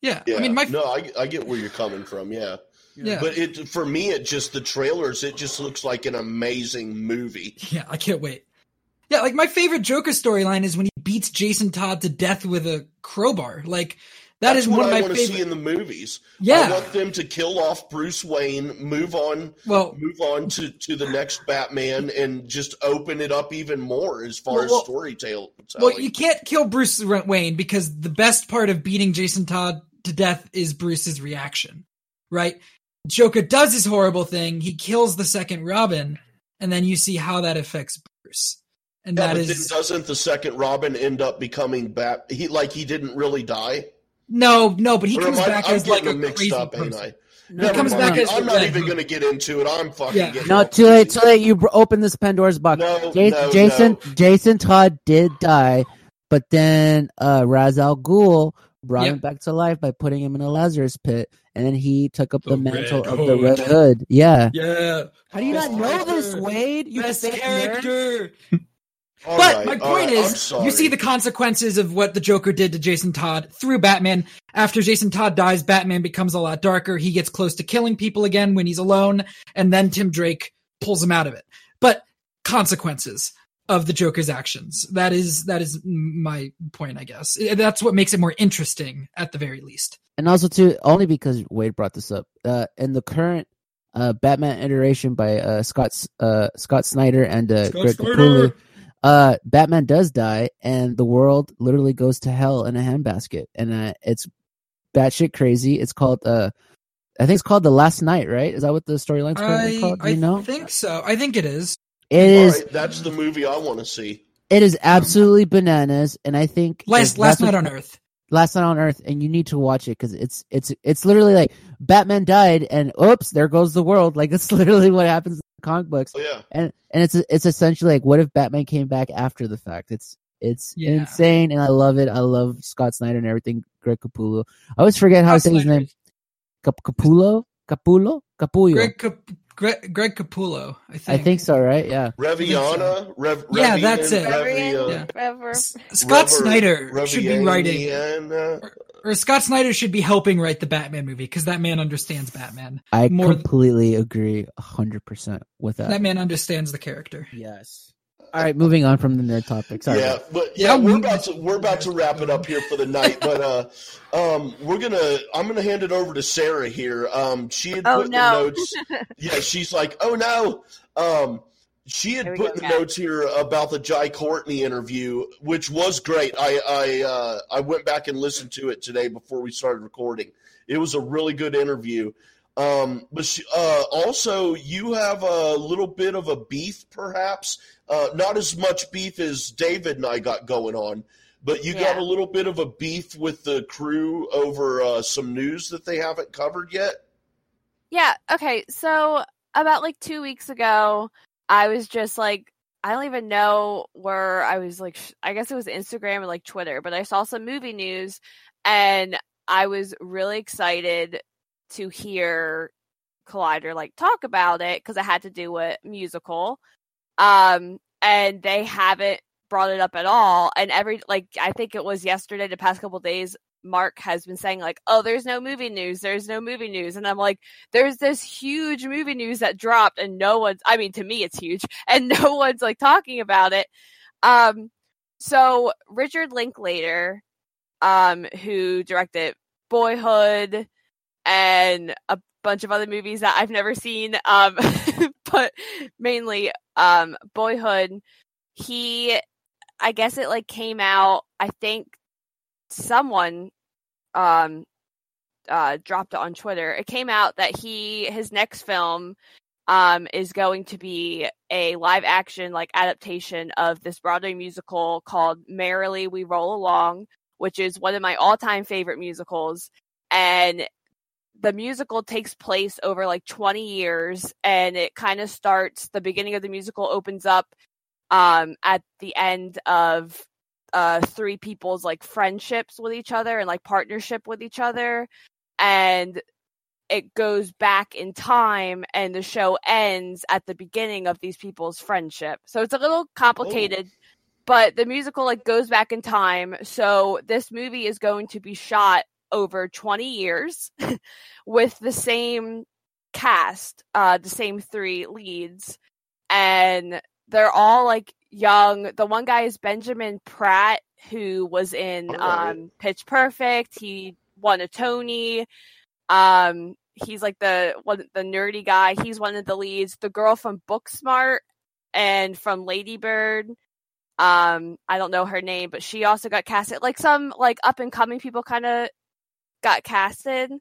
yeah, Yeah. I mean, my no, I, I get where you're coming from. Yeah. yeah, But it for me, it just the trailers. It just looks like an amazing movie. yeah, I can't wait. Yeah, like my favorite Joker storyline is when he beats Jason Todd to death with a crowbar. Like that That's is one of I my want to favorite. see in the movies. Yeah, I want them to kill off Bruce Wayne, move on, well, move on to, to the next Batman, and just open it up even more as far Well, as storytelling. Well, you can't kill Bruce Wayne because the best part of beating Jason Todd to death is Bruce's reaction, right? Joker does his horrible thing. He kills the second Robin, and then you see how that affects Bruce. And yeah, that but is doesn't the second Robin end up becoming Bat? He like he didn't really die. no, no, but he Or comes I- back I'm as like a mixed crazy up, ain't. I? He Never comes mind. back as I'm not even going to get into it. I'm fucking Yeah. getting No, too late. Too late. You br- opened this Pandora's box. No, Ja- no, Jason, no. Jason Todd did die, but then uh, Ra's al Ghul brought Yep. him back to life by putting him in a Lazarus pit, and then he took up the, The mantle of the Red Hood. Yeah. Yeah, How do you not Best know this. Wade? You best character. All but right, my point right, is, you see the consequences of what the Joker did to Jason Todd through Batman. After Jason Todd dies, Batman becomes a lot darker. He gets close to killing people again when he's alone, and then Tim Drake pulls him out of it. But consequences of the Joker's actions. That is that is my point, I guess. That's what makes it more interesting, at the very least. and also too only because Wade brought this up. Uh, in the current uh, Batman iteration by uh, Scott uh, Scott Snyder and uh, Scott Greg Snyder! Capullo, uh, Batman does die, and the world literally goes to hell in a handbasket, and uh, it's batshit crazy. It's called uh, I think it's called the Last Knight, right? Is that what the storyline's currently I, called? I you know? think so. I think it is. It All is. right, that's the movie I want to see. It is absolutely bananas, and I think Last Last that's what- Night on Earth. Last Knight on Earth, and you need to watch it because it's it's it's literally like Batman died, and oops, there goes the world. Like it's literally what happens in the comic books, Oh, yeah, and and it's it's essentially like what if Batman came back after the fact? It's it's Yeah. insane, and I love it. I love Scott Snyder and everything. Greg Capullo. I always forget how to say his name. Cap- Capullo, Capullo, Capullo. Greg Cap- Greg, Greg Capullo. I think. I think. think so, right? Yeah. Reviana. Rev, Yeah, Revian- that's it. Revi- uh, Yeah. Forever. S- Scott Rever- Snyder should be writing, Reviana. or Scott Snyder should be helping write the Batman movie because that man understands Batman. I More- completely agree, hundred percent with that. That man understands the character. yes. All right, moving on from the nerd topic. Sorry. Yeah, but yeah, Yeah, we're about to we're about to wrap it up here for the night. But uh, um, we're gonna I'm gonna hand it over to Sarah here. Um, she had Oh, put no. the notes. Yeah, she's like, oh no. Um, She had put go, the Kat. notes here about the Jai Courtney interview, which was great. I I uh, I went back and listened to it today before we started recording. It was a really good interview. Um, but she, uh, also, you have a little bit of a beef, perhaps. Uh, not as much beef as David and I got going on, but you got a little bit of a beef with the crew over uh, some news that they haven't covered yet. Yeah. Okay. So about like two weeks ago, I was just like, I don't even know where I was like, I guess it was Instagram or like Twitter, but I saw some movie news and I was really excited to hear Collider like talk about it because it had to do with musical. Um, and they haven't brought it up at all. And every, like, I think it was yesterday, the past couple days, Mark has been saying like, "Oh, there's no movie news. There's no movie news." And I'm like, "There's this huge movie news that dropped and no one's I mean, to me it's huge and no one's like talking about it." Um so Richard Linklater um who directed Boyhood and a bunch of other movies that I've never seen um but mainly um Boyhood he I guess it like came out I think someone um uh dropped it on Twitter. It came out that he his next film um is going to be a live action like adaptation of this Broadway musical called Merrily We Roll Along, which is one of my all-time favorite musicals and the musical takes place over like 20 years and it kind of starts the beginning of the musical opens up um at the end of uh three people's like friendships with each other and like partnership with each other and it goes back in time and the show ends at the beginning of these people's friendship. So it's a little complicated but the musical like goes back in time so this movie is going to be shot over 20 years with the same cast uh the same three leads and they're all like young. The one guy is Benjamin Platt, who was in Alright. um, Pitch Perfect. He won a Tony. Um, he's like the one, the nerdy guy. He's one of the leads. The girl from Booksmart and from Ladybird. Um, I don't know her name, but she also got casted. Like some like up and coming people kind of got casted.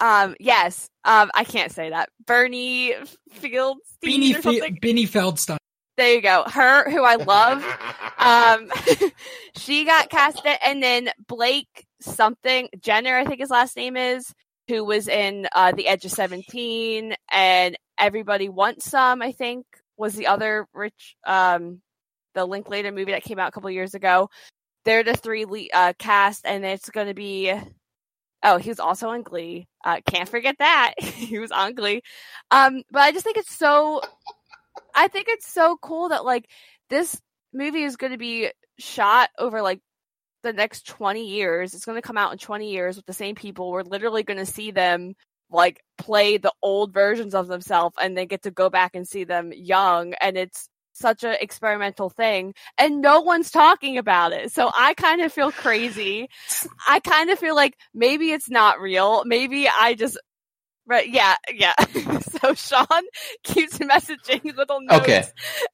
Um, yes. Um, I can't say that. Bernie Fieldstein Beanie, or Fe- something. Beanie Feldstein. There you go. Her, who I love. Um, she got casted, and then Blake something Jenner, I think his last name is, who was in uh, The Edge of Seventeen, and Everybody Wants Some. I think was the other rich, um, the Linklater movie that came out a couple years ago. They're the three le- uh, cast, and it's going to be. Oh, he was also on Glee. Uh, can't forget that he was on Glee. Um, but I just think it's so. I think it's so cool that like this movie is going to be shot over like the next 20 years. It's going to come out in 20 years with the same people. We're literally going to see them like play the old versions of themselves and then get to go back and see them young and it's such an experimental thing and no one's talking about it. So I kind of feel crazy. I kind of feel like maybe it's not real. Maybe I just Right, yeah, yeah. so Sean keeps messaging little notes, Okay.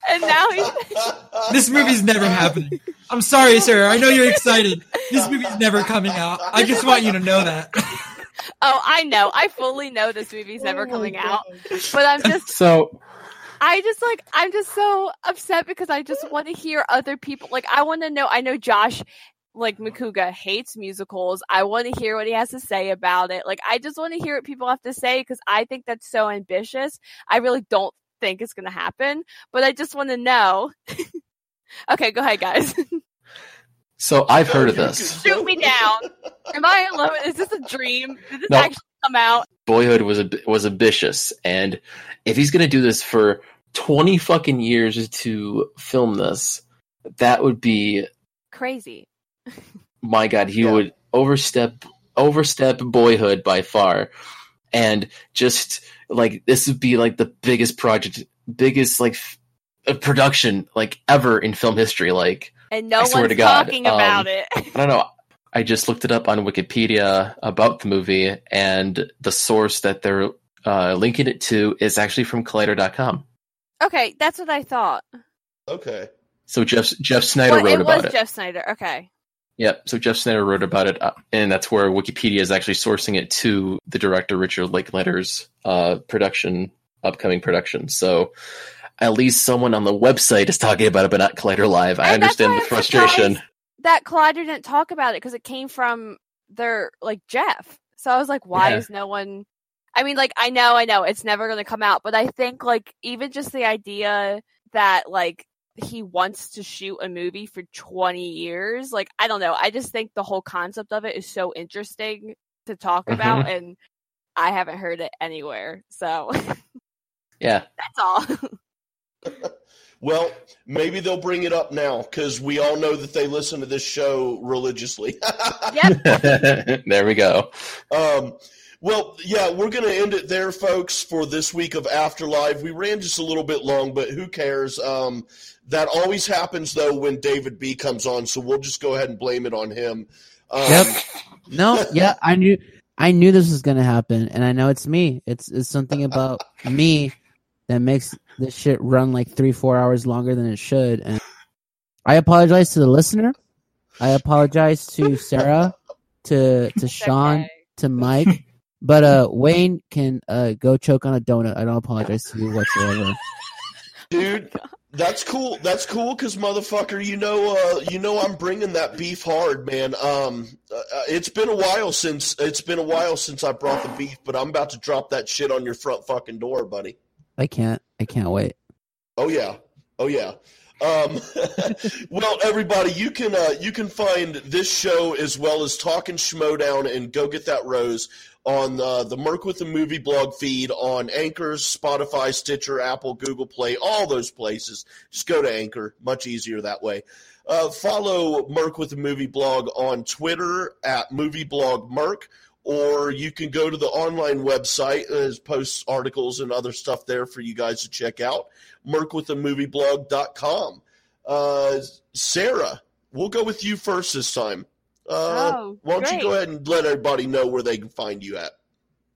and now he's This movie's never happening. I'm sorry, sir. I know you're excited. This movie's never coming out. I just want you to know that. Oh, I know. I fully know this movie's oh never Oh coming God. out. But I'm just So I just like I'm just so upset because I just want to hear other people like I want to know I know Josh like Macuga hates musicals. I want to hear what he has to say about it. Like I just want to hear what people have to say because I think that's so ambitious. I really don't think it's going to happen, but I just want to know. okay, go ahead guys. so I've heard of this. Shoot me down. Am I alone? Is this a dream? Did this No. actually come out? Boyhood was a, was ambitious, and if he's gonna do this for twenty fucking years to film this, that would be Crazy. my god. He Yeah. would overstep overstep Boyhood by far, and just like this would be like the biggest project, biggest like f- uh, production like ever in film history. Like And no I swear one's to God, talking about um, it. I don't know. I just looked it up on Wikipedia about the movie, and the source that they're uh, linking it to is actually from Collider.com. Okay, that's what I thought. Okay. So Jeff Jeff Sneider Well, wrote it about was it. Jeff Sneider. Okay. Yep. So Jeff Sneider wrote about it, uh, and that's where Wikipedia is actually sourcing it to the director Richard Linklater's uh, production, upcoming production. So at least someone on the website is talking about it, but not Collider Live. I And understand the I'm frustration. That Collider didn't talk about it because it came from their like Jeff. So I was like, why Yeah. is no one? I mean, like I know, I know, it's never going to come out, but I think like even just the idea that like he wants to shoot a movie for 20 years like i don't know i just think the whole concept of it is so interesting to talk about and i haven't heard it anywhere so Yeah. that's all Well, maybe they'll bring it up now because we all know that they listen to this show religiously. yep there we go. Um, well, yeah, we're going to end it there, folks, for this week of Afterlife. We ran just a little bit long, but who cares? Um, that always happens, though, when David B comes on, so we'll just go ahead and blame it on him. Um, Yep. No, yeah, I knew I knew this was gonna happen, and I know it's me. It's it's something about me that makes this shit run like three, four hours longer than it should. And I apologize to the listener. I apologize to Sarah, to to Sean, okay. to Mike. But uh Wayne can uh go choke on a donut. I don't apologize to you whatsoever. dude. That's cool. That's cool because motherfucker, you know, uh, you know, I'm bringing that beef hard, man. Um, uh, it's been a while since it's been a while since I brought the beef, but I'm about to drop that shit on your front fucking door, buddy. I can't I can't wait. Oh yeah, oh yeah. Um, well, everybody, you can uh, you can find this show as well as Talking Schmoedown and Go Get That Rose on uh, the Merc with the Movie blog feed on Anchors, Spotify, Stitcher, Apple, Google Play, all those places. Just go to Anchor, much easier that way. Uh, follow Merc with the Movie blog on Twitter at Movie Blog Merc, or you can go to the online website. There's posts, articles, and other stuff there for you guys to check out. MercWithTheMovieBlog.com. Uh, Sarah, we'll go with you first this time. Uh, Oh, why don't you go ahead and let everybody know where they can find you at?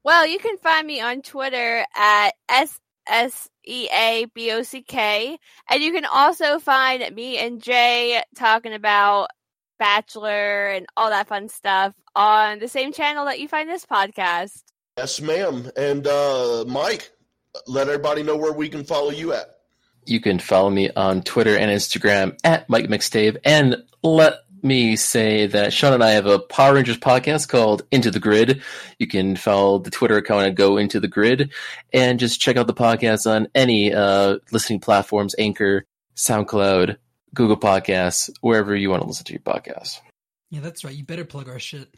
Well, you can find me on Twitter at S S E A B O C K. And you can also find me and Jay talking about Bachelor and all that fun stuff on the same channel that you find this podcast. Yes, ma'am. And uh, Mike, let everybody know where we can follow you at. You can follow me on Twitter and Instagram at Mike Mixtape. And let me say that Sean and I have a Power Rangers podcast called Into the Grid. You can follow the Twitter account and go into the grid and just check out the podcast on any uh, listening platforms, Anchor, SoundCloud, Google Podcasts, wherever you want to listen to your podcast. Yeah, that's right. You better plug our shit.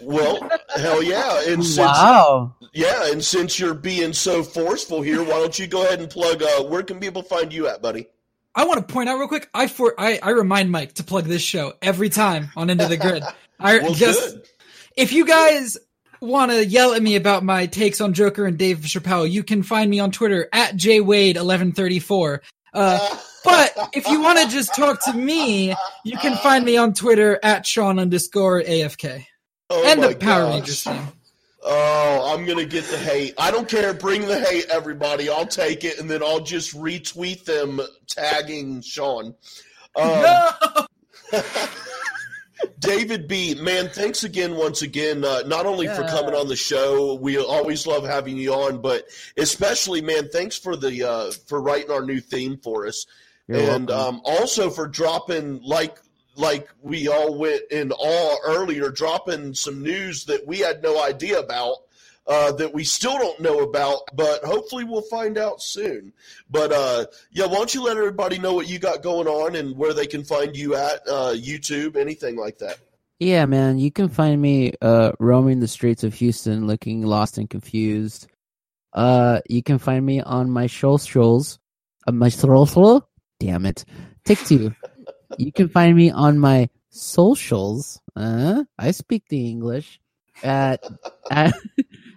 Well, hell yeah. And since, Wow. yeah, and since you're being so forceful here, why don't you go ahead and plug uh, where can people find you at, buddy? I want to point out real quick. I for I, I remind Mike to plug this show every time on Into the Grid. I Well, just good. if you guys want to yell at me about my takes on Joker and Dave Chappelle, you can find me on Twitter at jwade1134. Uh, but if you want to just talk to me, you can find me on Twitter at Sean underscore AFK Oh and the Power gosh. Rangers thing. Oh, I'm gonna get the hate. I don't care. Bring the hate, everybody. I'll take it, and then I'll just retweet them tagging Sean. Um, No! David B, man, thanks again once again. Uh, not only for coming on the show, we always love having you on, but especially, man, thanks for the uh, for writing our new theme for us, You're and um, also for dropping like like we all went in awe earlier, dropping some news that we had no idea about. Uh, that we still don't know about, but hopefully we'll find out soon. But uh, yeah, why don't you let everybody know what you got going on and where they can find you at uh, YouTube, anything like that. Yeah, man, you can find me uh roaming the streets of Houston looking lost and confused. Uh you can find me on my socials. Uh, my social damn it. Take two. you can find me on my socials. Uh I speak the English at at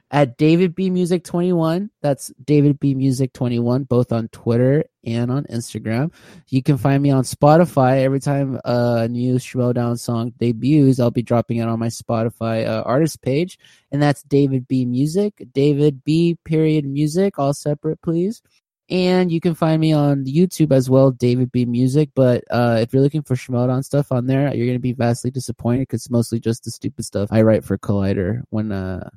at David B Music 21. That's David B Music 21 both on Twitter and on Instagram. You can find me on Spotify. Every time a new Showdown song debuts, I'll be dropping it on my Spotify uh, artist page, and that's David B Music. David B period music, all separate, please. And you can find me on YouTube as well, David B Music. But uh, if you're looking for Schmoedown stuff on there, you're gonna be vastly disappointed because it's mostly just the stupid stuff I write for Collider when uh,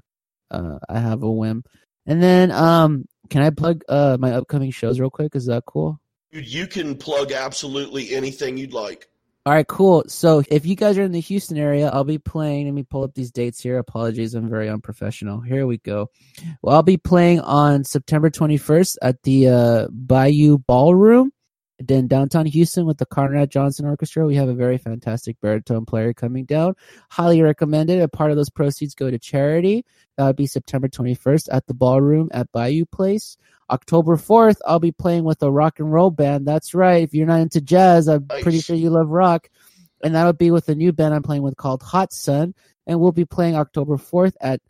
uh, I have a whim. And then um, can I plug uh my upcoming shows real quick? Is that cool? Dude, you can plug absolutely anything you'd like. All right, cool. So if you guys are in the Houston area, I'll be playing. Let me pull up these dates here. Apologies, I'm very unprofessional. Here we go. Well, I'll be playing on September 21st at the uh, Bayou Ballroom in downtown Houston with the Conrad Johnson Orchestra. We have a very fantastic baritone player coming down. Highly recommended. A part of those proceeds go to charity. That would be September 21st at the Ballroom at Bayou Place. October 4th, I'll be playing with a rock and roll band. That's right. If you're not into jazz, I'm Nice. pretty sure you love rock. And that'll be with a new band I'm playing with called Hot Sun. And we'll be playing October 4th at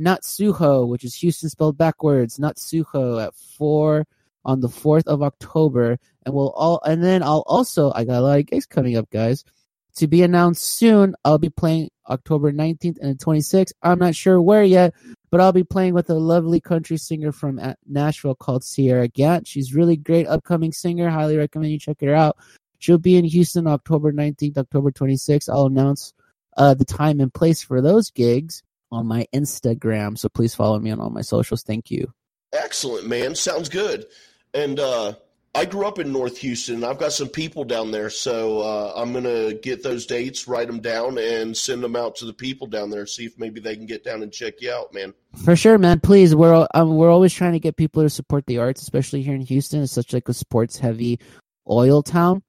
Notsuoh, which is Houston spelled backwards. Notsuoh at 4 on the 4th of October. And we'll all, and then I'll also, I got a lot of gigs coming up, guys. To be announced soon, I'll be playing October 19th and 26th. I'm not sure where yet, but I'll be playing with a lovely country singer from Nashville called Sierra Gant. She's really great upcoming singer. Highly recommend you check her out. She'll be in Houston October 19th, October 26th. I'll announce uh, the time and place for those gigs on my Instagram. So please follow me on all my socials. Thank you. Excellent, man. Sounds good. And uh, I grew up in North Houston. I've got some people down there, so uh, I'm gonna get those dates, write them down, and send them out to the people down there. See if maybe they can get down and check you out, man. For sure, man. Please, we're um, we're always trying to get people to support the arts, especially here in Houston. It's such like a sports heavy oil town,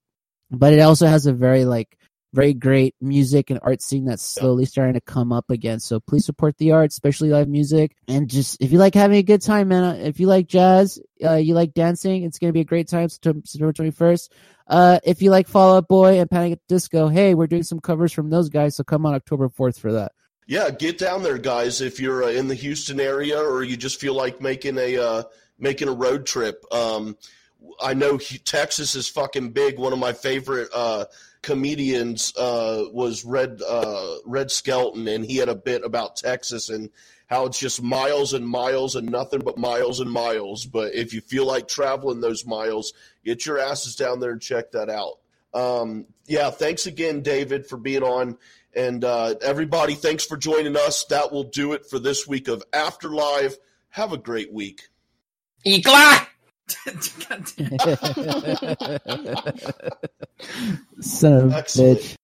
but it also has a very like very great music and art scene that's slowly starting to come up again. So please support the arts, especially live music, and just if you like having a good time, man. If you like jazz, uh, you like dancing, it's gonna be a great time. September September twenty first. Uh, if you like Fall Out Boy and Panic at the Disco, hey, we're doing some covers from those guys, so come on October fourth for that. Yeah, get down there, guys. If you're uh, in the Houston area or you just feel like making a uh, making a road trip, um, I know Texas is fucking big. One of my favorite uh, comedians uh, was Red uh, Red Skelton, and he had a bit about Texas and how it's just miles and miles and nothing but miles and miles. But if you feel like traveling those miles, get your asses down there and check that out. Um, yeah, thanks again, David, for being on. And uh, everybody, thanks for joining us. That will do it for this week of Afterlife. Have a great week. Ikla! God. Son of a bitch.